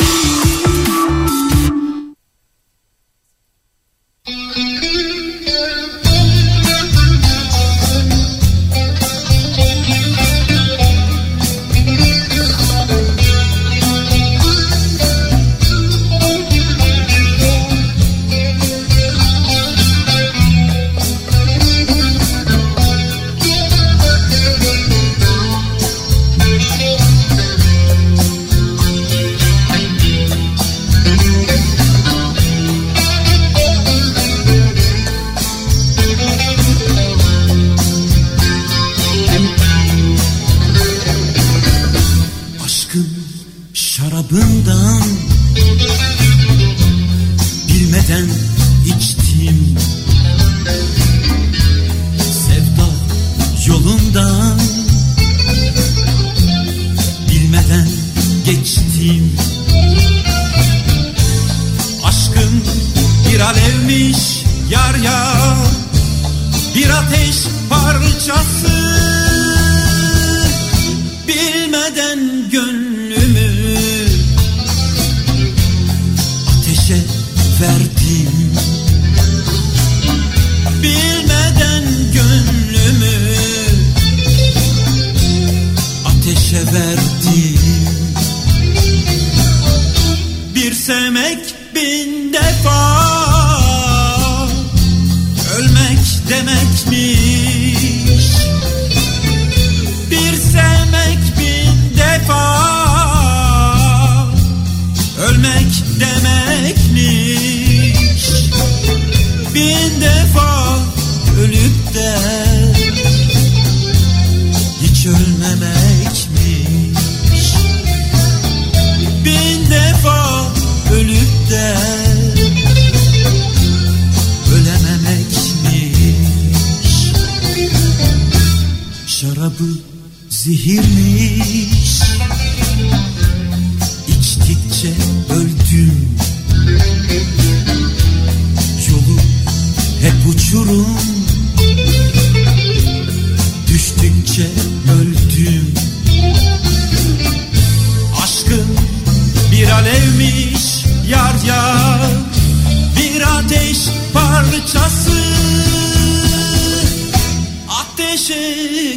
you.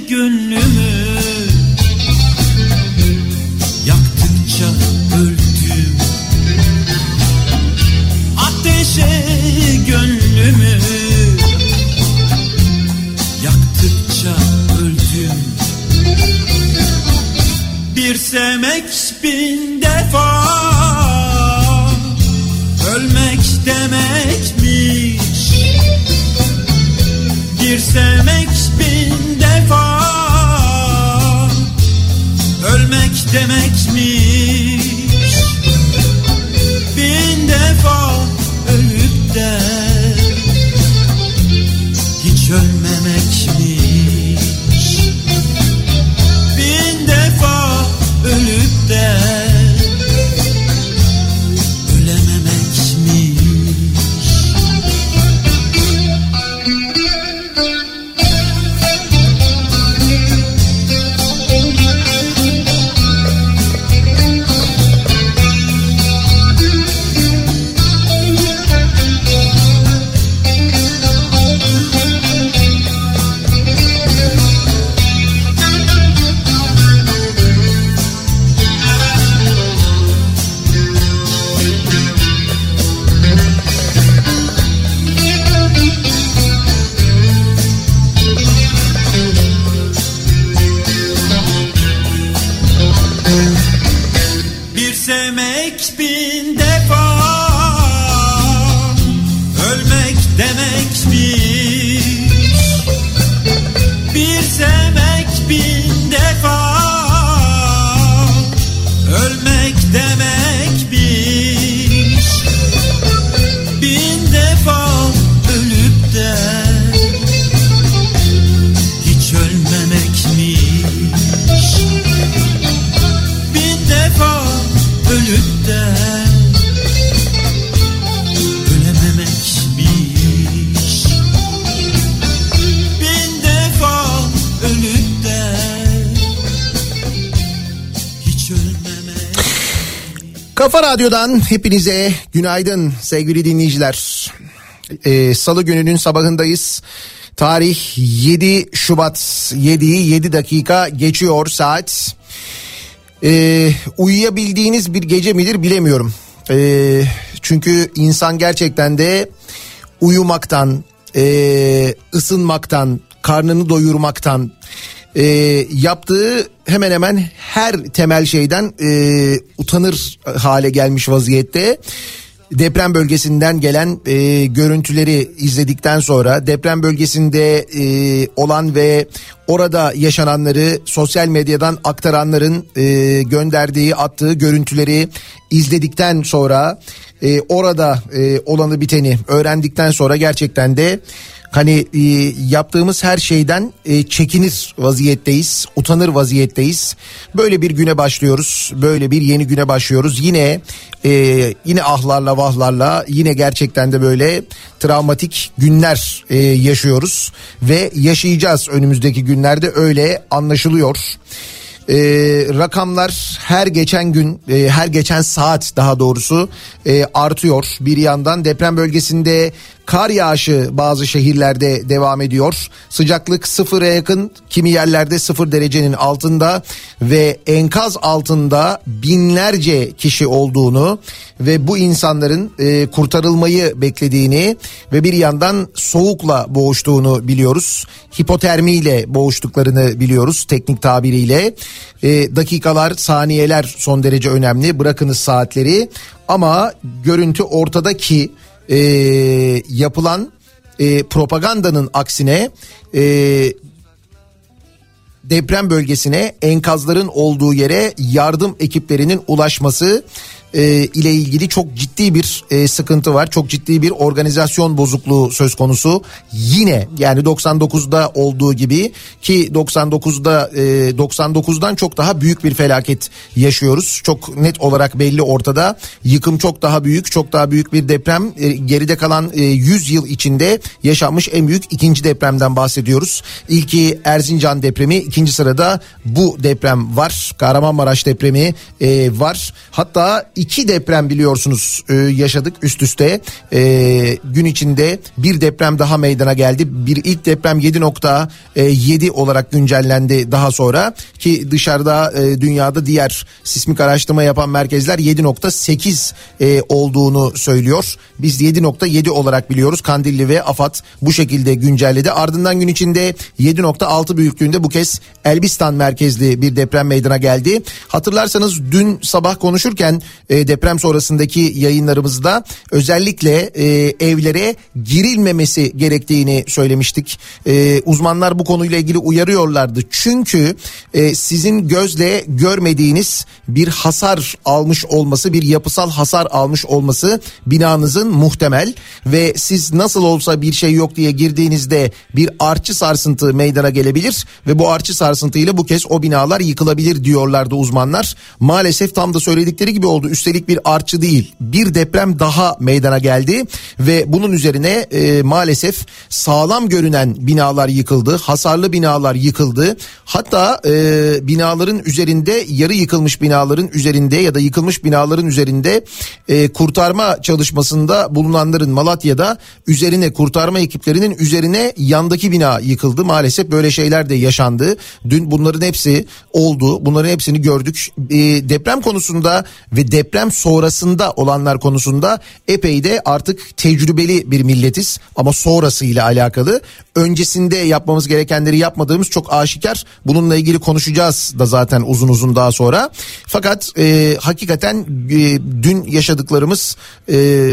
Gönlümü Radyo'dan hepinize günaydın sevgili dinleyiciler. Ee, Salı gününün sabahındayız. Tarih 7 Şubat 7'yi 7 dakika geçiyor saat. Ee, uyuyabildiğiniz bir gece midir bilemiyorum. Ee, çünkü insan gerçekten de uyumaktan, e, ısınmaktan, karnını doyurmaktan, e, yaptığı hemen hemen her temel şeyden e, utanır hale gelmiş vaziyette. Deprem bölgesinden gelen e, görüntüleri izledikten sonra deprem bölgesinde e, olan ve orada yaşananları sosyal medyadan aktaranların e, gönderdiği attığı görüntüleri izledikten sonra e, orada e, olanı biteni öğrendikten sonra gerçekten de hani e, yaptığımız her şeyden e, çekinir vaziyetteyiz, utanır vaziyetteyiz. Böyle bir güne başlıyoruz, böyle bir yeni güne başlıyoruz. Yine e, yine ahlarla vahlarla yine gerçekten de böyle travmatik günler e, yaşıyoruz ve yaşayacağız önümüzdeki günlerde öyle anlaşılıyor. E, rakamlar her geçen gün e, her geçen saat daha doğrusu e, artıyor bir yandan deprem bölgesinde kar yağışı bazı şehirlerde devam ediyor. Sıcaklık sıfıra yakın kimi yerlerde sıfır derecenin altında ve enkaz altında binlerce kişi olduğunu ve bu insanların e, kurtarılmayı beklediğini ve bir yandan soğukla boğuştuğunu biliyoruz. Hipotermiyle boğuştuklarını biliyoruz teknik tabiriyle. E, dakikalar saniyeler son derece önemli. Bırakınız saatleri. Ama görüntü ortada ki e, yapılan e, propagandanın aksine e, deprem bölgesine enkazların olduğu yere yardım ekiplerinin ulaşması e, ile ilgili çok ciddi bir e, sıkıntı var. Çok ciddi bir organizasyon bozukluğu söz konusu. Yine yani 99'da olduğu gibi ki 99'da e, 99'dan çok daha büyük bir felaket yaşıyoruz. Çok net olarak belli ortada. Yıkım çok daha büyük, çok daha büyük bir deprem. E, geride kalan e, 100 yıl içinde yaşanmış en büyük ikinci depremden bahsediyoruz. İlki Erzincan depremi, ikinci sırada bu deprem var. Kahramanmaraş depremi e, var. Hatta iki deprem biliyorsunuz e, yaşadık üst üste. E, gün içinde bir deprem daha meydana geldi. Bir ilk deprem 7.7 olarak güncellendi daha sonra ki dışarıda e, dünyada diğer sismik araştırma yapan merkezler 7.8 e, olduğunu söylüyor. Biz 7.7 olarak biliyoruz. Kandilli ve AFAD bu şekilde güncelledi. Ardından gün içinde 7.6 büyüklüğünde bu kez Elbistan merkezli bir deprem meydana geldi. Hatırlarsanız dün sabah konuşurken e, deprem sonrasındaki yayınlarımızda özellikle e, evlere girilmemesi gerektiğini söylemiştik. E, uzmanlar bu konuyla ilgili uyarıyorlardı. Çünkü e, sizin gözle görmediğiniz bir hasar almış olması, bir yapısal hasar almış olması binanızın muhtemel ve siz nasıl olsa bir şey yok diye girdiğinizde bir artçı sarsıntı meydana gelebilir ve bu artçı sarsıntıyla bu kez o binalar yıkılabilir diyorlardı uzmanlar. Maalesef tam da söyledikleri gibi oldu. Üstelik bir artçı değil bir deprem daha meydana geldi ve bunun üzerine e, maalesef sağlam görünen binalar yıkıldı. Hasarlı binalar yıkıldı. Hatta e, binaların üzerinde yarı yıkılmış binaların üzerinde ya da yıkılmış binaların üzerinde e, kurtarma çalışmasında bulunanların Malatya'da üzerine kurtarma ekiplerinin üzerine yandaki bina yıkıldı. Maalesef böyle şeyler de yaşandı. Dün bunların hepsi oldu. Bunların hepsini gördük. E, deprem konusunda ve deprem deprem sonrasında olanlar konusunda epey de artık tecrübeli bir milletiz ama sonrasıyla alakalı öncesinde yapmamız gerekenleri yapmadığımız çok aşikar. Bununla ilgili konuşacağız da zaten uzun uzun daha sonra. Fakat e, hakikaten e, dün yaşadıklarımız e,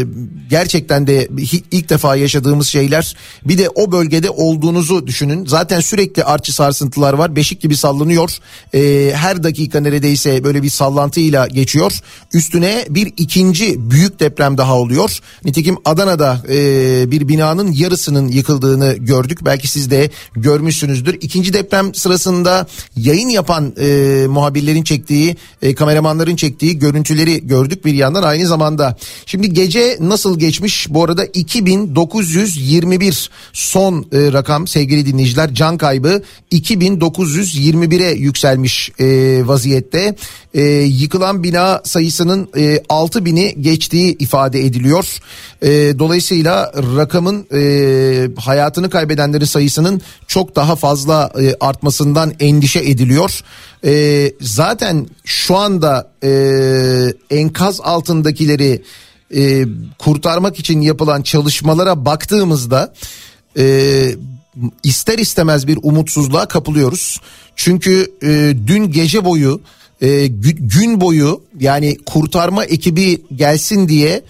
gerçekten de ilk defa yaşadığımız şeyler. Bir de o bölgede olduğunuzu düşünün. Zaten sürekli artçı sarsıntılar var. Beşik gibi sallanıyor. E, her dakika neredeyse böyle bir sallantıyla geçiyor. Üstüne bir ikinci büyük deprem daha oluyor. Nitekim Adana'da e, bir binanın yarısının yıkıldığını gördük. Belki siz de görmüşsünüzdür. İkinci deprem sırasında yayın yapan e, muhabirlerin çektiği, e, kameramanların çektiği görüntüleri gördük bir yandan aynı zamanda. Şimdi gece nasıl geçmiş? Bu arada 2921 son e, rakam sevgili dinleyiciler can kaybı 2921'e yükselmiş e, vaziyette. E, yıkılan bina sayısının e, 6000'i geçtiği ifade ediliyor. E, dolayısıyla rakamın e, hayatını kaybedenlerin sayısının çok daha fazla e, artmasından endişe ediliyor. E, zaten şu anda e, enkaz altındakileri e, kurtarmak için yapılan çalışmalara baktığımızda e, ister istemez bir umutsuzluğa kapılıyoruz. Çünkü e, dün gece boyu e, gün boyu yani kurtarma ekibi gelsin diye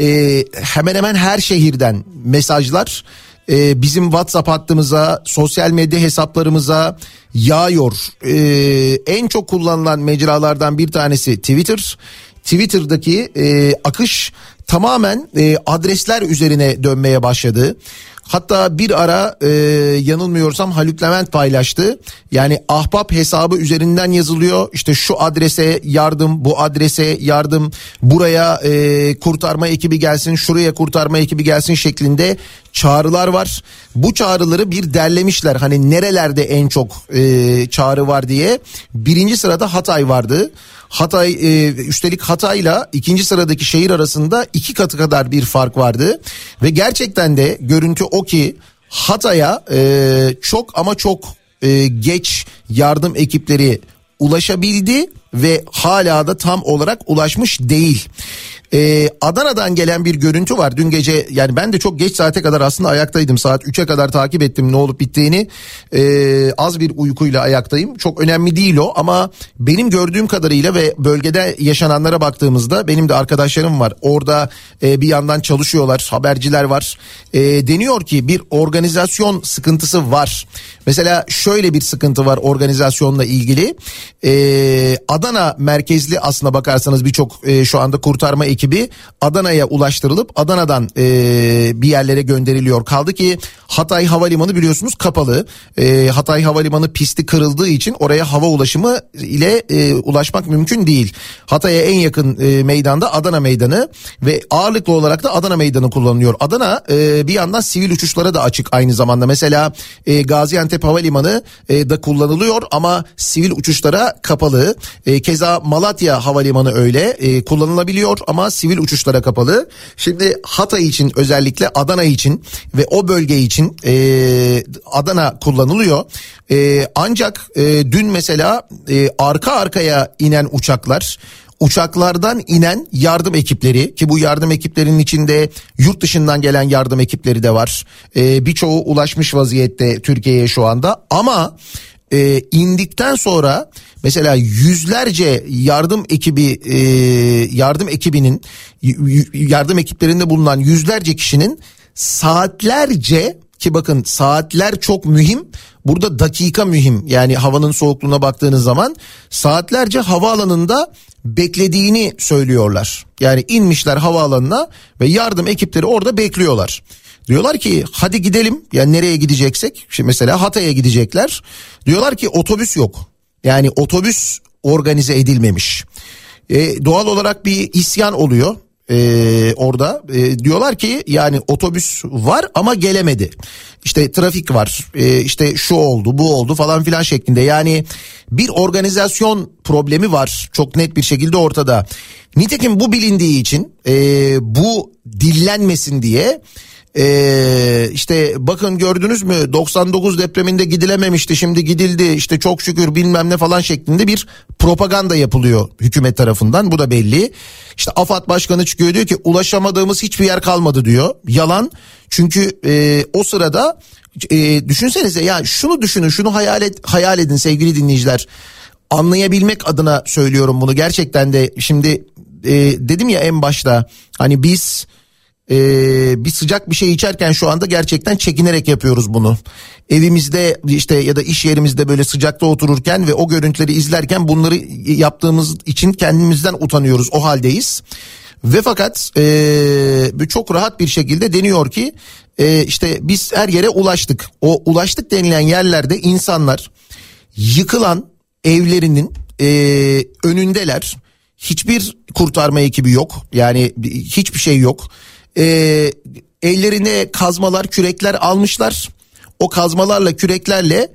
e, hemen hemen her şehirden mesajlar e, bizim WhatsApp hattımıza, sosyal medya hesaplarımıza yağıyor. E, en çok kullanılan mecralardan bir tanesi Twitter. Twitter'daki e, akış tamamen e, adresler üzerine dönmeye başladı. Hatta bir ara e, yanılmıyorsam Haluk Levent paylaştı. Yani ahbap hesabı üzerinden yazılıyor. İşte şu adrese yardım, bu adrese yardım, buraya e, kurtarma ekibi gelsin, şuraya kurtarma ekibi gelsin şeklinde çağrılar var. Bu çağrıları bir derlemişler. Hani nerelerde en çok e, çağrı var diye. Birinci sırada Hatay vardı. Hatay e, üstelik Hatay'la ikinci sıradaki şehir arasında iki katı kadar bir fark vardı. Ve gerçekten de görüntü o ki Hatay'a e, çok ama çok e, geç yardım ekipleri ulaşabildi ve hala da tam olarak ulaşmış değil. Ee, Adana'dan gelen bir görüntü var. Dün gece yani ben de çok geç saate kadar aslında ayaktaydım. Saat 3'e kadar takip ettim ne olup bittiğini. Ee, az bir uykuyla ayaktayım. Çok önemli değil o ama benim gördüğüm kadarıyla ve bölgede yaşananlara baktığımızda benim de arkadaşlarım var. Orada e, bir yandan çalışıyorlar haberciler var. E, deniyor ki bir organizasyon sıkıntısı var. Mesela şöyle bir sıkıntı var organizasyonla ilgili. E, Adana merkezli aslına bakarsanız birçok e, şu anda kurtarma ekibi Adana'ya ulaştırılıp Adana'dan e, bir yerlere gönderiliyor. Kaldı ki Hatay Havalimanı biliyorsunuz kapalı. E, Hatay Havalimanı pisti kırıldığı için oraya hava ulaşımı ile e, ulaşmak mümkün değil. Hatay'a en yakın e, meydanda Adana Meydanı ve ağırlıklı olarak da Adana Meydanı kullanılıyor. Adana e, bir yandan sivil uçuşlara da açık aynı zamanda. Mesela e, Gaziantep Havalimanı e, da kullanılıyor ama sivil uçuşlara kapalı. E, keza Malatya Havalimanı öyle e, kullanılabiliyor ama sivil uçuşlara kapalı. Şimdi Hatay için özellikle Adana için ve o bölge için e, Adana kullanılıyor. E, ancak e, dün mesela e, arka arkaya inen uçaklar uçaklardan inen yardım ekipleri ki bu yardım ekiplerinin içinde yurt dışından gelen yardım ekipleri de var. Ee, birçoğu ulaşmış vaziyette Türkiye'ye şu anda ama e, indikten sonra mesela yüzlerce yardım ekibi e, yardım ekibinin yardım ekiplerinde bulunan yüzlerce kişinin saatlerce ki bakın saatler çok mühim burada dakika mühim yani havanın soğukluğuna baktığınız zaman saatlerce havaalanında beklediğini söylüyorlar. Yani inmişler havaalanına ve yardım ekipleri orada bekliyorlar. Diyorlar ki hadi gidelim. Yani nereye gideceksek şimdi mesela Hatay'a gidecekler. Diyorlar ki otobüs yok. Yani otobüs organize edilmemiş. E, doğal olarak bir isyan oluyor e, orada. E, diyorlar ki yani otobüs var ama gelemedi. İşte trafik var e, işte şu oldu bu oldu falan filan şeklinde. Yani bir organizasyon problemi var çok net bir şekilde ortada. Nitekim bu bilindiği için e, bu dillenmesin diye Ee, işte bakın gördünüz mü? 99 depreminde gidilememişti. Şimdi gidildi işte çok şükür bilmem ne falan şeklinde bir propaganda yapılıyor hükümet tarafından. Bu da belli. İşte AFAD başkanı çıkıyor diyor ki ulaşamadığımız hiçbir yer kalmadı diyor. Yalan. Çünkü e, o sırada e, düşünsenize ya şunu düşünün şunu hayal, et, hayal edin sevgili dinleyiciler. Anlayabilmek adına söylüyorum bunu gerçekten de. Şimdi e, dedim ya en başta hani biz e, bir sıcak bir şey içerken şu anda gerçekten çekinerek yapıyoruz bunu. Evimizde işte ya da iş yerimizde böyle sıcakta otururken ve o görüntüleri izlerken bunları yaptığımız için kendimizden utanıyoruz o haldeyiz. Ve fakat e, çok rahat bir şekilde deniyor ki e, işte biz her yere ulaştık. O ulaştık denilen yerlerde insanlar yıkılan evlerinin e, önündeler. Hiçbir kurtarma ekibi yok. Yani hiçbir şey yok. E, ellerine kazmalar, kürekler almışlar. O kazmalarla, küreklerle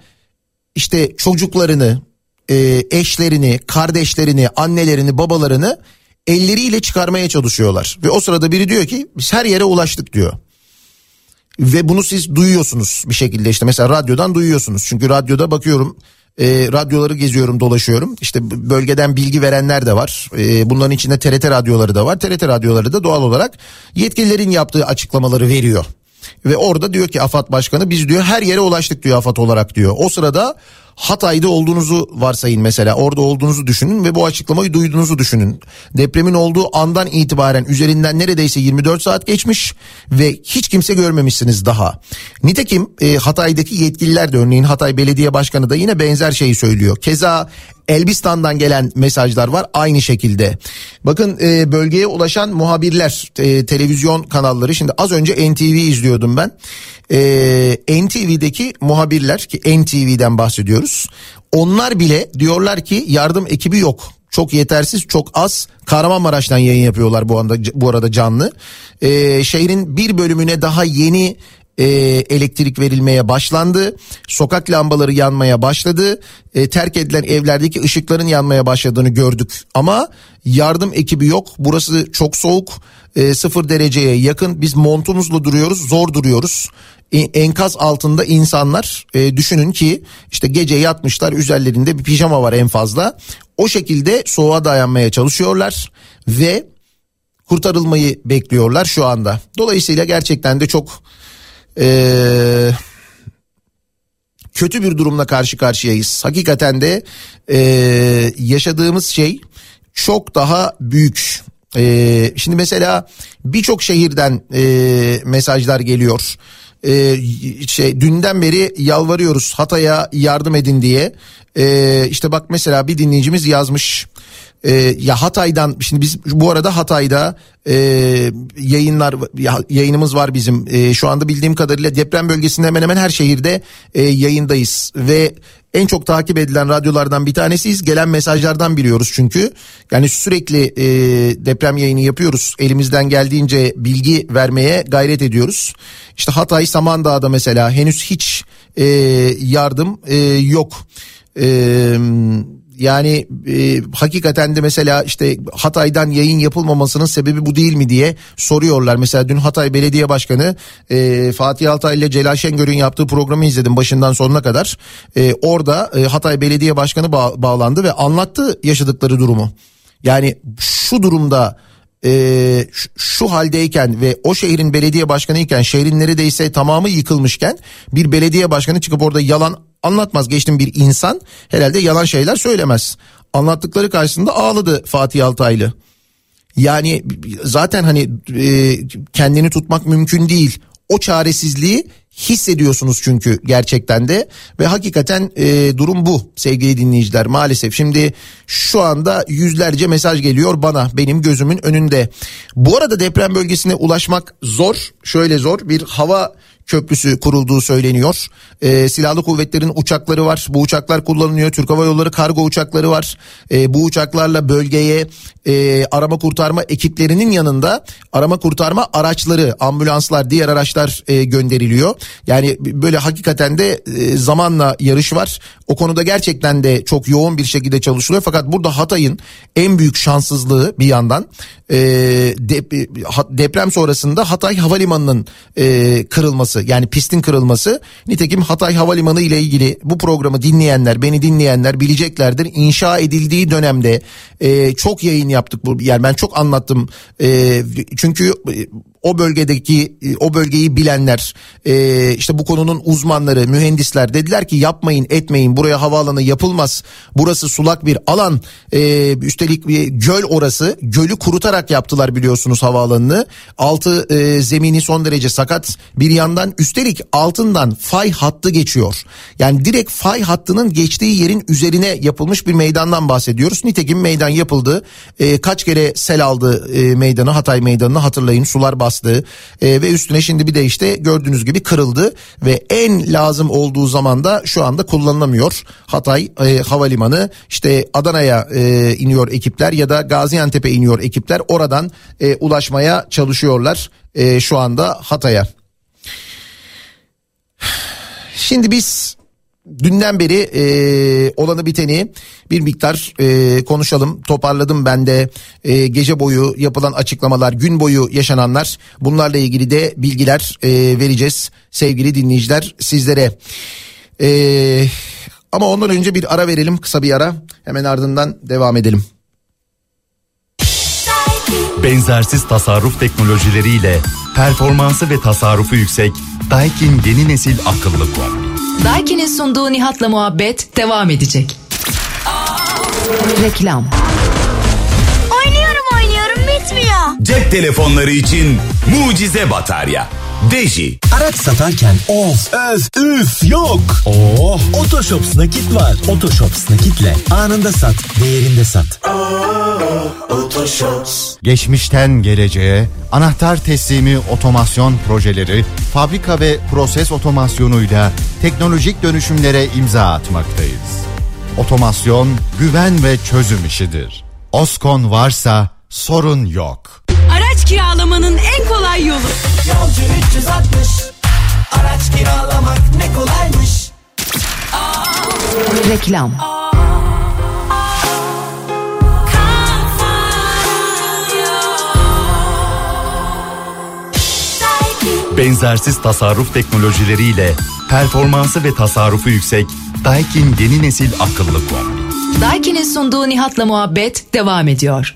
işte çocuklarını, e, eşlerini, kardeşlerini, annelerini, babalarını elleriyle çıkarmaya çalışıyorlar. Ve o sırada biri diyor ki biz her yere ulaştık diyor. Ve bunu siz duyuyorsunuz bir şekilde işte mesela radyodan duyuyorsunuz. Çünkü radyoda bakıyorum e, radyoları geziyorum dolaşıyorum. İşte bölgeden bilgi verenler de var. E, bunların içinde TRT radyoları da var. TRT radyoları da doğal olarak yetkililerin yaptığı açıklamaları veriyor. Ve orada diyor ki AFAD Başkanı biz diyor her yere ulaştık diyor AFAD olarak diyor. O sırada Hatay'da olduğunuzu varsayın mesela orada olduğunuzu düşünün ve bu açıklamayı duyduğunuzu düşünün. Depremin olduğu andan itibaren üzerinden neredeyse 24 saat geçmiş ve hiç kimse görmemişsiniz daha. Nitekim e, Hatay'daki yetkililer de örneğin Hatay Belediye Başkanı da yine benzer şeyi söylüyor. Keza Elbistan'dan gelen mesajlar var aynı şekilde. Bakın e, bölgeye ulaşan muhabirler e, televizyon kanalları şimdi az önce NTV izliyordum ben. E, NTV'deki muhabirler ki NTV'den bahsediyoruz. Onlar bile diyorlar ki yardım ekibi yok. Çok yetersiz, çok az. Kahramanmaraş'tan yayın yapıyorlar bu anda bu arada canlı. Ee, şehrin bir bölümüne daha yeni e, elektrik verilmeye başlandı. Sokak lambaları yanmaya başladı. E, terk edilen evlerdeki ışıkların yanmaya başladığını gördük. Ama yardım ekibi yok. Burası çok soğuk. E, sıfır dereceye yakın. Biz montumuzla duruyoruz. Zor duruyoruz. E, enkaz altında insanlar e, düşünün ki işte gece yatmışlar üzerlerinde bir pijama var en fazla. O şekilde soğuğa dayanmaya çalışıyorlar ve kurtarılmayı bekliyorlar şu anda. Dolayısıyla gerçekten de çok ee, kötü bir durumla karşı karşıyayız. Hakikaten de e, yaşadığımız şey çok daha büyük. E, şimdi mesela birçok şehirden e, mesajlar geliyor. E, şey dünden beri yalvarıyoruz Hatay'a yardım edin diye. E, işte bak mesela bir dinleyicimiz yazmış. E, ya Hatay'dan şimdi biz bu arada Hatay'da e, yayınlar yayınımız var bizim. E, şu anda bildiğim kadarıyla deprem bölgesinde hemen hemen her şehirde e, yayındayız ve en çok takip edilen radyolardan bir tanesiyiz. Gelen mesajlardan biliyoruz çünkü. Yani sürekli e, deprem yayını yapıyoruz. Elimizden geldiğince bilgi vermeye gayret ediyoruz. İşte Hatay Samandağ'da mesela henüz hiç e, yardım e, yok. Eee yani e, hakikaten de mesela işte Hatay'dan yayın yapılmamasının sebebi bu değil mi diye soruyorlar. Mesela dün Hatay Belediye Başkanı e, Fatih Altay ile Celal Şengör'ün yaptığı programı izledim başından sonuna kadar. E, orada e, Hatay Belediye Başkanı ba- bağlandı ve anlattı yaşadıkları durumu. Yani şu durumda e, şu, haldeyken ve o şehrin belediye başkanı iken şehrin neredeyse tamamı yıkılmışken bir belediye başkanı çıkıp orada yalan anlatmaz geçtim bir insan herhalde yalan şeyler söylemez. Anlattıkları karşısında ağladı Fatih Altaylı. Yani zaten hani e, kendini tutmak mümkün değil. O çaresizliği hissediyorsunuz çünkü gerçekten de ve hakikaten e, durum bu sevgili dinleyiciler maalesef. Şimdi şu anda yüzlerce mesaj geliyor bana benim gözümün önünde. Bu arada deprem bölgesine ulaşmak zor şöyle zor bir hava köprüsü kurulduğu söyleniyor. E, silahlı kuvvetlerin uçakları var. Bu uçaklar kullanılıyor. Türk Hava Yolları kargo uçakları var. E, bu uçaklarla bölgeye e, arama kurtarma ekiplerinin yanında arama kurtarma araçları, ambulanslar, diğer araçlar e, gönderiliyor. Yani böyle hakikaten de e, zamanla yarış var. O konuda gerçekten de çok yoğun bir şekilde çalışılıyor. Fakat burada Hatay'ın en büyük şanssızlığı bir yandan e, dep- deprem sonrasında Hatay Havalimanı'nın e, kırılması yani pistin kırılması. Nitekim Hatay Havalimanı ile ilgili bu programı dinleyenler beni dinleyenler bileceklerdir. İnşa edildiği dönemde e, çok yayın yaptık bu yani ben çok anlattım e, çünkü e, o bölgedeki e, o bölgeyi bilenler e, işte bu konunun uzmanları mühendisler dediler ki yapmayın etmeyin buraya havaalanı yapılmaz. Burası sulak bir alan. E, üstelik bir göl orası. Gölü kurutarak yaptılar biliyorsunuz havaalanını. Altı zemini son derece sakat. Bir yandan üstelik altından fay hattı geçiyor. Yani direkt fay hattının geçtiği yerin üzerine yapılmış bir meydandan bahsediyoruz. Nitekim meydan yapıldı. Kaç kere sel aldı meydanı Hatay meydanını hatırlayın. Sular bastı e, ve üstüne şimdi bir de işte gördüğünüz gibi kırıldı ve en lazım olduğu zaman da şu anda kullanılamıyor. Hatay e, havalimanı işte Adana'ya e, iniyor ekipler ya da Gaziantep'e iniyor ekipler oradan e, ulaşmaya çalışıyorlar e, şu anda Hatay'a. Şimdi biz dünden beri e, olanı biteni bir miktar e, konuşalım. Toparladım ben de e, gece boyu yapılan açıklamalar, gün boyu yaşananlar bunlarla ilgili de bilgiler e, vereceğiz sevgili dinleyiciler sizlere. E, ama ondan önce bir ara verelim kısa bir ara hemen ardından devam edelim. Benzersiz tasarruf teknolojileriyle performansı ve tasarrufu yüksek Daikin yeni nesil akıllı kombi. Daiki'nin sunduğu Nihat'la muhabbet devam edecek. Reklam. Oynuyorum oynuyorum bitmiyor. Cep telefonları için mucize batarya. Deji. Araç satarken of öf üf yok. Oh Otoshops nakit var. Otoshops nakitle anında sat değerinde sat. Geçmişten geleceğe anahtar teslimi otomasyon projeleri, fabrika ve proses otomasyonuyla teknolojik dönüşümlere imza atmaktayız. Otomasyon güven ve çözüm işidir. Oskon varsa sorun yok. Araç kiralamanın en kolay yolu. Yolcu 360 Araç kiralamak ne kolaymış Reklam. Benzersiz tasarruf teknolojileriyle performansı ve tasarrufu yüksek Daikin yeni nesil akıllı kombi. Daiki'nin sunduğu Nihat'la muhabbet devam ediyor.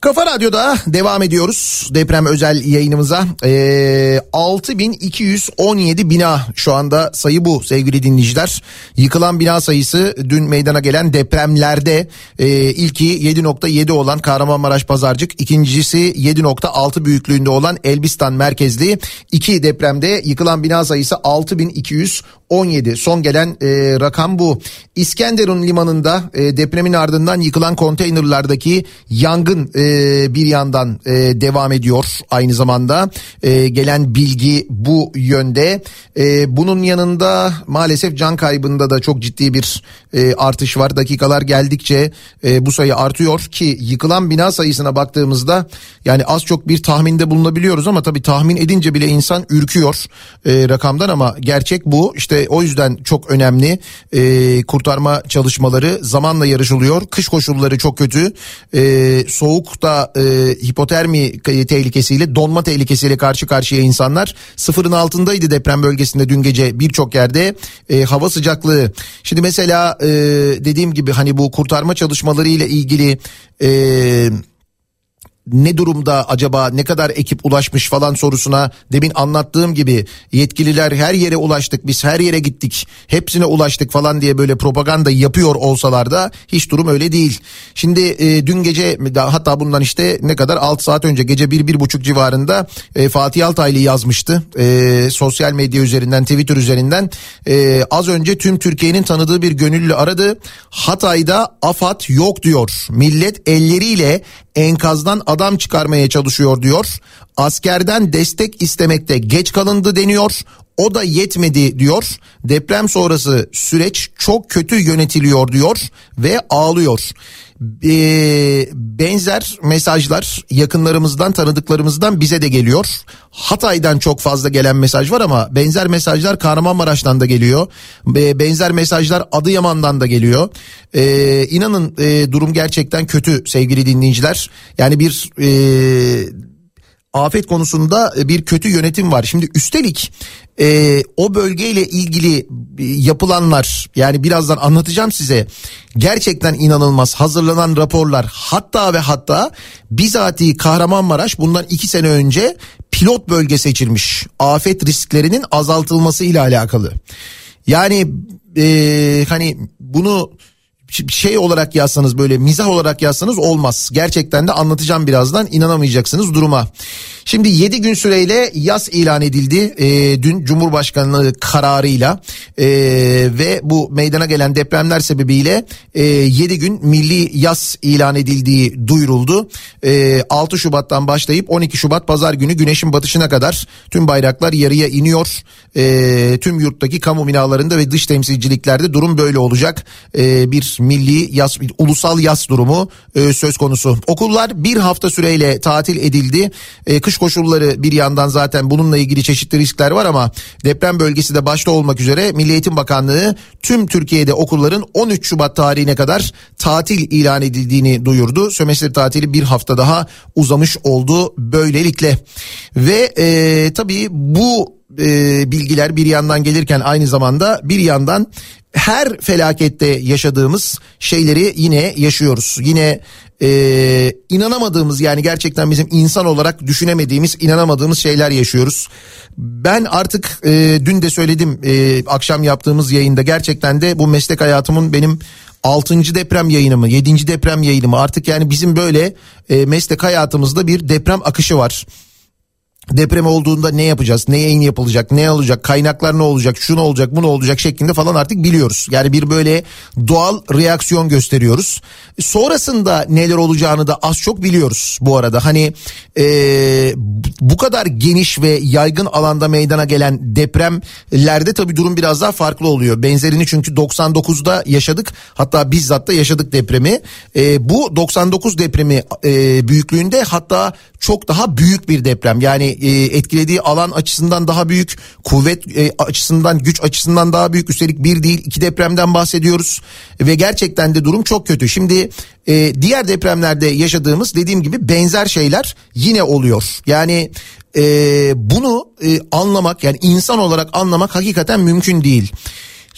Kafa Radyo'da devam ediyoruz deprem özel yayınımıza. Ee, 6217 bina şu anda sayı bu sevgili dinleyiciler. Yıkılan bina sayısı dün meydana gelen depremlerde e, ilki 7.7 olan Kahramanmaraş Pazarcık, ikincisi 7.6 büyüklüğünde olan Elbistan merkezli iki depremde yıkılan bina sayısı 6217 son gelen e, rakam bu. İskenderun limanında e, depremin ardından yıkılan konteynerlardaki yangın e, bir yandan e, devam ediyor aynı zamanda. E, gelen bilgi bu yönde. E, bunun yanında maalesef can kaybında da çok ciddi bir e, artış var. Dakikalar geldikçe e, bu sayı artıyor ki yıkılan bina sayısına baktığımızda yani az çok bir tahminde bulunabiliyoruz ama tabii tahmin edince bile insan ürküyor e, rakamdan ama gerçek bu. İşte o yüzden çok önemli. E, kurtarma çalışmaları zamanla yarışılıyor. Kış koşulları çok kötü. E, soğukta e, hipotermi tehlikesiyle donma tehlikesiyle karşı karşıya insanlar. Sıfırın altındaydı deprem bölgesinde dün gece birçok yerde. E, hava sıcaklığı. Şimdi mesela e, dediğim gibi hani bu kurtarma çalışmaları ile ilgili e, ne durumda acaba ne kadar ekip ulaşmış falan sorusuna demin anlattığım gibi yetkililer her yere ulaştık biz her yere gittik hepsine ulaştık falan diye böyle propaganda yapıyor olsalar da hiç durum öyle değil. Şimdi e, dün gece hatta bundan işte ne kadar 6 saat önce gece 1-1.30 civarında e, Fatih Altaylı yazmıştı e, sosyal medya üzerinden Twitter üzerinden. E, az önce tüm Türkiye'nin tanıdığı bir gönüllü aradı. Hatay'da AFAD yok diyor. Millet elleriyle enkazdan adam çıkarmaya çalışıyor diyor. Askerden destek istemekte geç kalındı deniyor. O da yetmedi diyor. Deprem sonrası süreç çok kötü yönetiliyor diyor ve ağlıyor. Ee, benzer mesajlar yakınlarımızdan tanıdıklarımızdan bize de geliyor. Hatay'dan çok fazla gelen mesaj var ama benzer mesajlar Kahramanmaraş'tan da geliyor. Ee, benzer mesajlar Adıyaman'dan da geliyor. Ee, inanın e, durum gerçekten kötü sevgili dinleyiciler. Yani bir e, afet konusunda e, bir kötü yönetim var. Şimdi üstelik e, o bölgeyle ilgili e, yapılanlar yani birazdan anlatacağım size gerçekten inanılmaz hazırlanan raporlar hatta ve hatta bizatihi Kahramanmaraş bundan iki sene önce pilot bölge seçilmiş afet risklerinin azaltılması ile alakalı. Yani e, hani bunu şey olarak yazsanız böyle mizah olarak yazsanız olmaz. Gerçekten de anlatacağım birazdan inanamayacaksınız duruma. Şimdi 7 gün süreyle yaz ilan edildi e, dün Cumhurbaşkanlığı kararıyla e, ve bu meydana gelen depremler sebebiyle e, 7 gün milli yaz ilan edildiği duyuruldu. E, 6 Şubat'tan başlayıp 12 Şubat pazar günü güneşin batışına kadar tüm bayraklar yarıya iniyor. E, tüm yurttaki kamu binalarında ve dış temsilciliklerde durum böyle olacak. E, bir milli yaz, ulusal yaz durumu e, söz konusu. Okullar bir hafta süreyle tatil edildi. E, kış koşulları bir yandan zaten bununla ilgili çeşitli riskler var ama deprem bölgesi de başta olmak üzere Milli Eğitim Bakanlığı tüm Türkiye'de okulların 13 Şubat tarihine kadar tatil ilan edildiğini duyurdu. Sömestr tatili bir hafta daha uzamış oldu böylelikle. Ve e, tabii bu e, bilgiler bir yandan gelirken aynı zamanda bir yandan her felakette yaşadığımız şeyleri yine yaşıyoruz. Yine e, inanamadığımız yani gerçekten bizim insan olarak düşünemediğimiz inanamadığımız şeyler yaşıyoruz. Ben artık e, dün de söyledim e, akşam yaptığımız yayında gerçekten de bu meslek hayatımın benim 6. deprem yayını mı 7. deprem yayını mı artık yani bizim böyle e, meslek hayatımızda bir deprem akışı var. Deprem olduğunda ne yapacağız? Ne yayın yapılacak? Ne olacak? Kaynaklar ne olacak? Şu ne olacak? Bu ne olacak? şeklinde falan artık biliyoruz. Yani bir böyle doğal reaksiyon gösteriyoruz. Sonrasında neler olacağını da az çok biliyoruz bu arada. Hani ee, bu kadar geniş ve yaygın alanda meydana gelen depremlerde tabii durum biraz daha farklı oluyor. Benzerini çünkü 99'da yaşadık. Hatta bizzat da yaşadık depremi. E, bu 99 depremi e, büyüklüğünde hatta çok daha büyük bir deprem. Yani e, etkilediği alan açısından daha büyük, kuvvet e, açısından, güç açısından daha büyük. Üstelik bir değil iki depremden bahsediyoruz ve gerçekten de durum çok kötü. Şimdi e, diğer depremlerde yaşadığımız dediğim gibi benzer şeyler yine oluyor. Yani bunu anlamak yani insan olarak anlamak hakikaten mümkün değil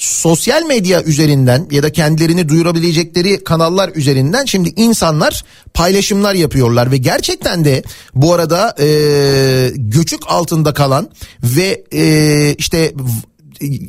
sosyal medya üzerinden ya da kendilerini duyurabilecekleri kanallar üzerinden şimdi insanlar paylaşımlar yapıyorlar ve gerçekten de bu arada e, göçük altında kalan ve e, işte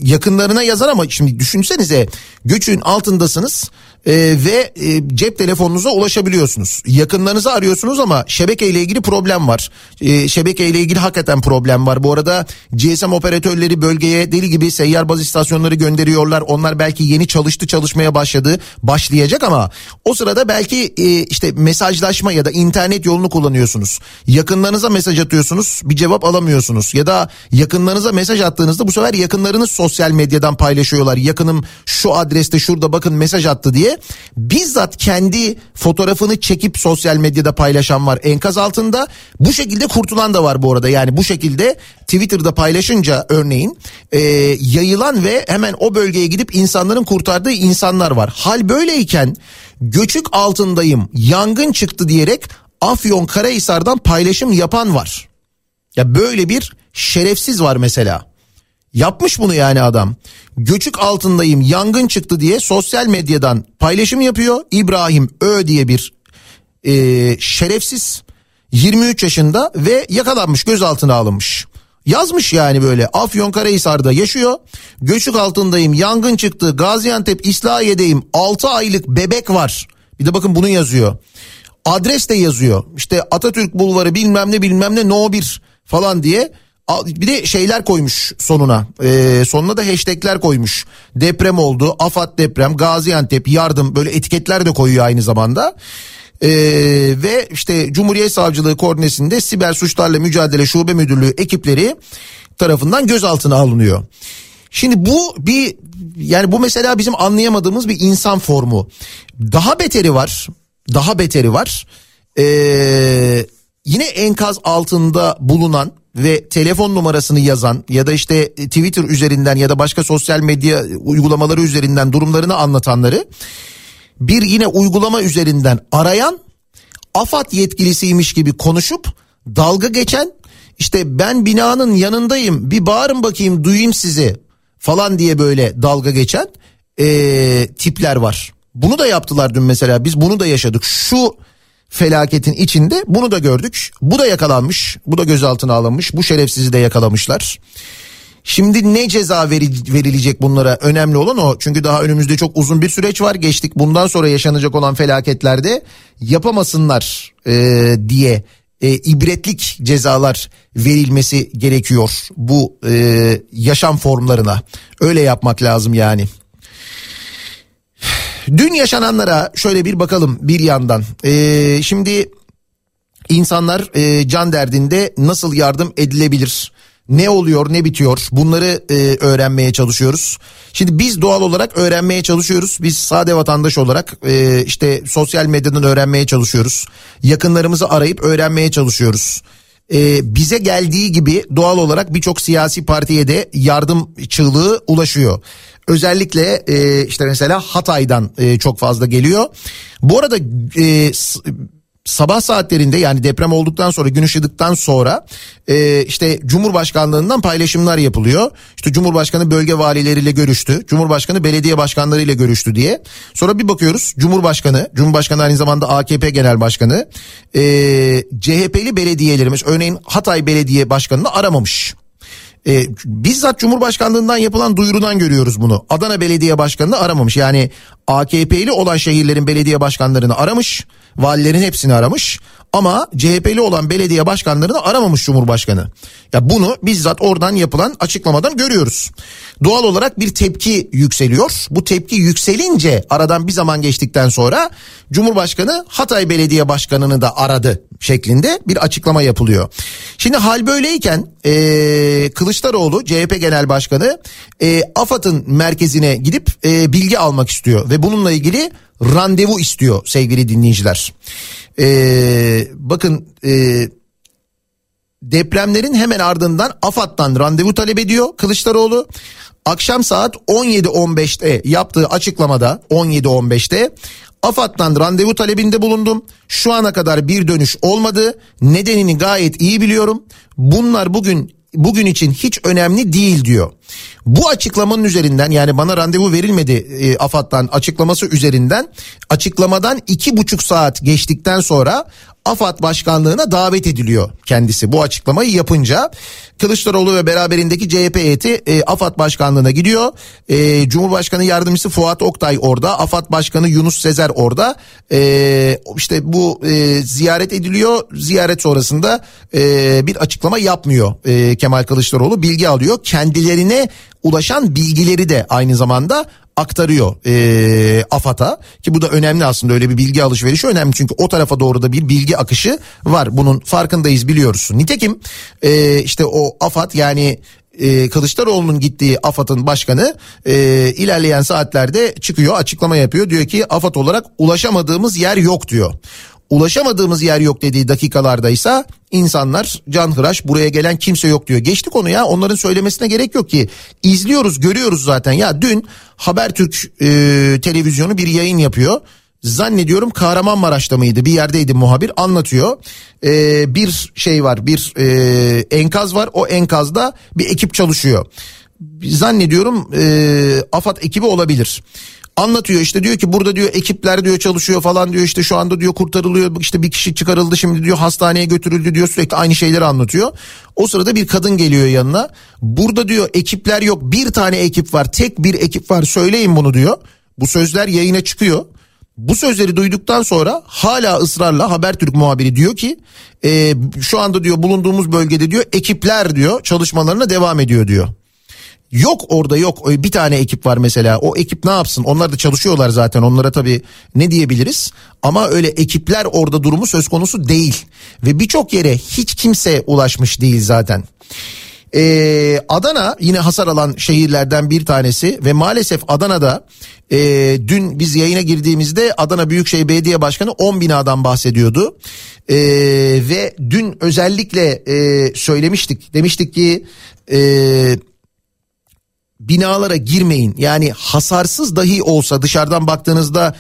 yakınlarına yazar ama şimdi düşünsenize göçün altındasınız e, ve e, cep telefonunuza ulaşabiliyorsunuz. Yakınlarınızı arıyorsunuz ama şebekeyle ilgili problem var. E, şebekeyle ilgili hakikaten problem var. Bu arada GSM operatörleri bölgeye deli gibi seyyar baz istasyonları gönderiyorlar. Onlar belki yeni çalıştı çalışmaya başladı başlayacak ama o sırada belki e, işte mesajlaşma ya da internet yolunu kullanıyorsunuz. Yakınlarınıza mesaj atıyorsunuz bir cevap alamıyorsunuz. Ya da yakınlarınıza mesaj attığınızda bu sefer yakınlarınız sosyal medyadan paylaşıyorlar. Yakınım şu adreste şurada bakın mesaj attı diye bizzat kendi fotoğrafını çekip sosyal medyada paylaşan var enkaz altında. Bu şekilde kurtulan da var bu arada. Yani bu şekilde Twitter'da paylaşınca örneğin e, yayılan ve hemen o bölgeye gidip insanların kurtardığı insanlar var. Hal böyleyken göçük altındayım yangın çıktı diyerek Afyon Karahisar'dan paylaşım yapan var. Ya böyle bir şerefsiz var mesela. Yapmış bunu yani adam. Göçük altındayım yangın çıktı diye sosyal medyadan paylaşım yapıyor. İbrahim Ö diye bir e, şerefsiz 23 yaşında ve yakalanmış gözaltına alınmış. Yazmış yani böyle Afyonkarahisar'da yaşıyor. Göçük altındayım yangın çıktı Gaziantep İslahiye'deyim 6 aylık bebek var. Bir de bakın bunu yazıyor. Adres de yazıyor. İşte Atatürk Bulvarı bilmem ne bilmem ne no 1 falan diye bir de şeyler koymuş sonuna. Ee, sonuna da hashtagler koymuş. Deprem oldu, Afat deprem, Gaziantep yardım böyle etiketler de koyuyor aynı zamanda. Ee, ve işte Cumhuriyet Savcılığı koordinesinde Siber Suçlarla Mücadele Şube Müdürlüğü ekipleri tarafından gözaltına alınıyor. Şimdi bu bir yani bu mesela bizim anlayamadığımız bir insan formu. Daha beteri var. Daha beteri var. Ee, yine enkaz altında bulunan ve telefon numarasını yazan ya da işte Twitter üzerinden ya da başka sosyal medya uygulamaları üzerinden durumlarını anlatanları bir yine uygulama üzerinden arayan AFAD yetkilisiymiş gibi konuşup dalga geçen işte ben binanın yanındayım bir bağırın bakayım duyayım sizi falan diye böyle dalga geçen ee, tipler var. Bunu da yaptılar dün mesela biz bunu da yaşadık. Şu felaketin içinde bunu da gördük. Bu da yakalanmış. Bu da gözaltına alınmış. Bu şerefsizi de yakalamışlar. Şimdi ne ceza veri- verilecek bunlara önemli olan o. Çünkü daha önümüzde çok uzun bir süreç var. Geçtik bundan sonra yaşanacak olan felaketlerde yapamasınlar e, diye e, ibretlik cezalar verilmesi gerekiyor bu e, yaşam formlarına. Öyle yapmak lazım yani. Dün yaşananlara şöyle bir bakalım bir yandan. Ee, şimdi insanlar e, can derdinde nasıl yardım edilebilir? Ne oluyor ne bitiyor bunları e, öğrenmeye çalışıyoruz. Şimdi biz doğal olarak öğrenmeye çalışıyoruz. Biz sade vatandaş olarak e, işte sosyal medyadan öğrenmeye çalışıyoruz. Yakınlarımızı arayıp öğrenmeye çalışıyoruz. E, bize geldiği gibi doğal olarak birçok siyasi partiye de yardım çığlığı ulaşıyor. Özellikle e, işte mesela Hatay'dan e, çok fazla geliyor. Bu arada e, sabah saatlerinde yani deprem olduktan sonra gün ışıdıktan sonra e, işte Cumhurbaşkanlığından paylaşımlar yapılıyor. İşte Cumhurbaşkanı bölge valileriyle görüştü. Cumhurbaşkanı belediye başkanlarıyla görüştü diye. Sonra bir bakıyoruz Cumhurbaşkanı, Cumhurbaşkanı aynı zamanda AKP Genel Başkanı e, CHP'li belediyelerimiz örneğin Hatay Belediye Başkanı'nı aramamış. E, bizzat Cumhurbaşkanlığından yapılan duyurudan görüyoruz bunu. Adana Belediye Başkanı'nı aramamış. Yani AKP'li olan şehirlerin belediye başkanlarını aramış. Valilerin hepsini aramış. Ama CHP'li olan belediye başkanlarını aramamış Cumhurbaşkanı. Ya bunu bizzat oradan yapılan açıklamadan görüyoruz. Doğal olarak bir tepki yükseliyor. Bu tepki yükselince aradan bir zaman geçtikten sonra Cumhurbaşkanı Hatay Belediye Başkanı'nı da aradı şeklinde bir açıklama yapılıyor. Şimdi hal böyleyken e, Kılıçdaroğlu CHP Genel Başkanı e, AFAD'ın merkezine gidip e, bilgi almak istiyor ve bununla ilgili randevu istiyor sevgili dinleyiciler. E, bakın e, depremlerin hemen ardından AFAD'dan randevu talep ediyor Kılıçdaroğlu. Akşam saat 17.15'te yaptığı açıklamada 17.15'te AFAD'dan randevu talebinde bulundum. Şu ana kadar bir dönüş olmadı. Nedenini gayet iyi biliyorum. Bunlar bugün bugün için hiç önemli değil diyor. Bu açıklamanın üzerinden yani bana randevu verilmedi e, AFAD'dan açıklaması üzerinden açıklamadan iki buçuk saat geçtikten sonra AFAD başkanlığına davet ediliyor kendisi bu açıklamayı yapınca. Kılıçdaroğlu ve beraberindeki CHP heyeti e, AFAD başkanlığına gidiyor. E, Cumhurbaşkanı yardımcısı Fuat Oktay orada. AFAD başkanı Yunus Sezer orada. E, işte bu e, ziyaret ediliyor. Ziyaret sonrasında e, bir açıklama yapmıyor e, Kemal Kılıçdaroğlu. Bilgi alıyor. Kendilerine ulaşan bilgileri de aynı zamanda aktarıyor e, AFAD'a. Ki bu da önemli aslında. Öyle bir bilgi alışverişi önemli. Çünkü o tarafa doğru da bir bilgi akışı var. Bunun farkındayız biliyoruz. Nitekim e, işte o AFAD yani e, Kılıçdaroğlu'nun gittiği AFAD'ın başkanı e, ilerleyen saatlerde çıkıyor açıklama yapıyor. Diyor ki AFAD olarak ulaşamadığımız yer yok diyor. Ulaşamadığımız yer yok dediği dakikalardaysa insanlar canhıraş buraya gelen kimse yok diyor. Geçtik onu ya onların söylemesine gerek yok ki. İzliyoruz görüyoruz zaten ya dün Habertürk e, televizyonu bir yayın yapıyor. Zannediyorum Kahramanmaraş'ta mıydı bir yerdeydi muhabir anlatıyor. E, bir şey var bir e, enkaz var o enkazda bir ekip çalışıyor. Zannediyorum e, AFAD ekibi olabilir anlatıyor işte diyor ki burada diyor ekipler diyor çalışıyor falan diyor işte şu anda diyor kurtarılıyor işte bir kişi çıkarıldı şimdi diyor hastaneye götürüldü diyor sürekli aynı şeyleri anlatıyor. O sırada bir kadın geliyor yanına burada diyor ekipler yok bir tane ekip var tek bir ekip var söyleyin bunu diyor. Bu sözler yayına çıkıyor. Bu sözleri duyduktan sonra hala ısrarla Habertürk muhabiri diyor ki e, şu anda diyor bulunduğumuz bölgede diyor ekipler diyor çalışmalarına devam ediyor diyor. Yok orada yok. Bir tane ekip var mesela. O ekip ne yapsın? Onlar da çalışıyorlar zaten. Onlara tabii ne diyebiliriz? Ama öyle ekipler orada durumu söz konusu değil. Ve birçok yere hiç kimse ulaşmış değil zaten. Ee, Adana yine hasar alan şehirlerden bir tanesi. Ve maalesef Adana'da e, dün biz yayına girdiğimizde Adana Büyükşehir Belediye Başkanı 10 binadan bahsediyordu. E, ve dün özellikle e, söylemiştik. Demiştik ki... E, binalara girmeyin. Yani hasarsız dahi olsa dışarıdan baktığınızda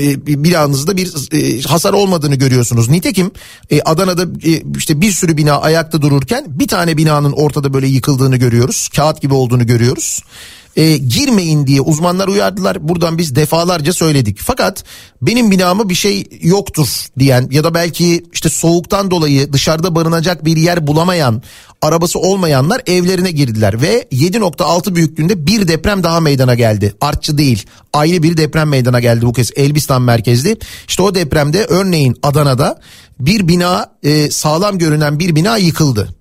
e, binanızda bir e, hasar olmadığını görüyorsunuz. Nitekim e, Adana'da e, işte bir sürü bina ayakta dururken bir tane binanın ortada böyle yıkıldığını görüyoruz. Kağıt gibi olduğunu görüyoruz e, girmeyin diye uzmanlar uyardılar. Buradan biz defalarca söyledik. Fakat benim binamı bir şey yoktur diyen ya da belki işte soğuktan dolayı dışarıda barınacak bir yer bulamayan arabası olmayanlar evlerine girdiler ve 7.6 büyüklüğünde bir deprem daha meydana geldi. Artçı değil ayrı bir deprem meydana geldi bu kez Elbistan merkezli. İşte o depremde örneğin Adana'da bir bina e, sağlam görünen bir bina yıkıldı.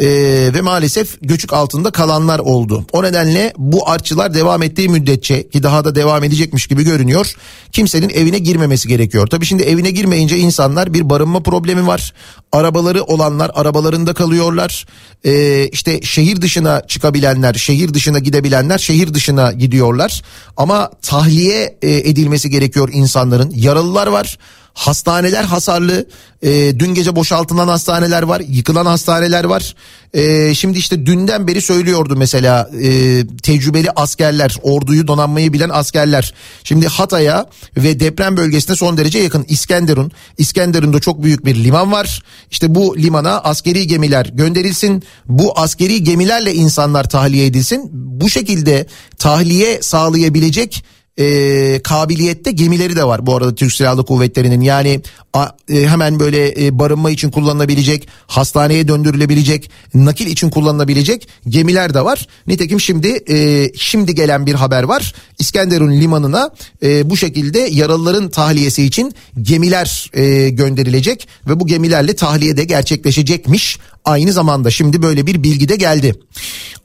Ee, ve maalesef göçük altında kalanlar oldu. O nedenle bu artçılar devam ettiği müddetçe ki daha da devam edecekmiş gibi görünüyor. Kimsenin evine girmemesi gerekiyor. Tabii şimdi evine girmeyince insanlar bir barınma problemi var. Arabaları olanlar arabalarında kalıyorlar. Ee, işte şehir dışına çıkabilenler, şehir dışına gidebilenler şehir dışına gidiyorlar. Ama tahliye e, edilmesi gerekiyor insanların. Yaralılar var. Hastaneler hasarlı. E, dün gece boşaltılan hastaneler var. Yıkılan hastaneler var. E, şimdi işte dünden beri söylüyordu mesela e, tecrübeli askerler, orduyu donanmayı bilen askerler. Şimdi Hatay'a ve deprem bölgesine son derece yakın İskenderun. İskenderun'da çok büyük bir liman var. İşte bu limana askeri gemiler gönderilsin. Bu askeri gemilerle insanlar tahliye edilsin. Bu şekilde tahliye sağlayabilecek e, kabiliyette gemileri de var bu arada Türk Silahlı Kuvvetleri'nin. Yani a, e, hemen böyle e, barınma için kullanılabilecek hastaneye döndürülebilecek nakil için kullanılabilecek gemiler de var. Nitekim şimdi e, şimdi gelen bir haber var. İskenderun limanına e, bu şekilde yaralıların tahliyesi için gemiler e, gönderilecek ve bu gemilerle tahliye de gerçekleşecekmiş aynı zamanda şimdi böyle bir bilgi de geldi.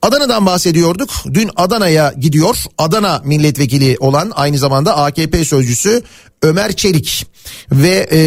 Adana'dan bahsediyorduk. Dün Adana'ya gidiyor. Adana milletvekili olan aynı zamanda AKP sözcüsü Ömer Çelik ve e,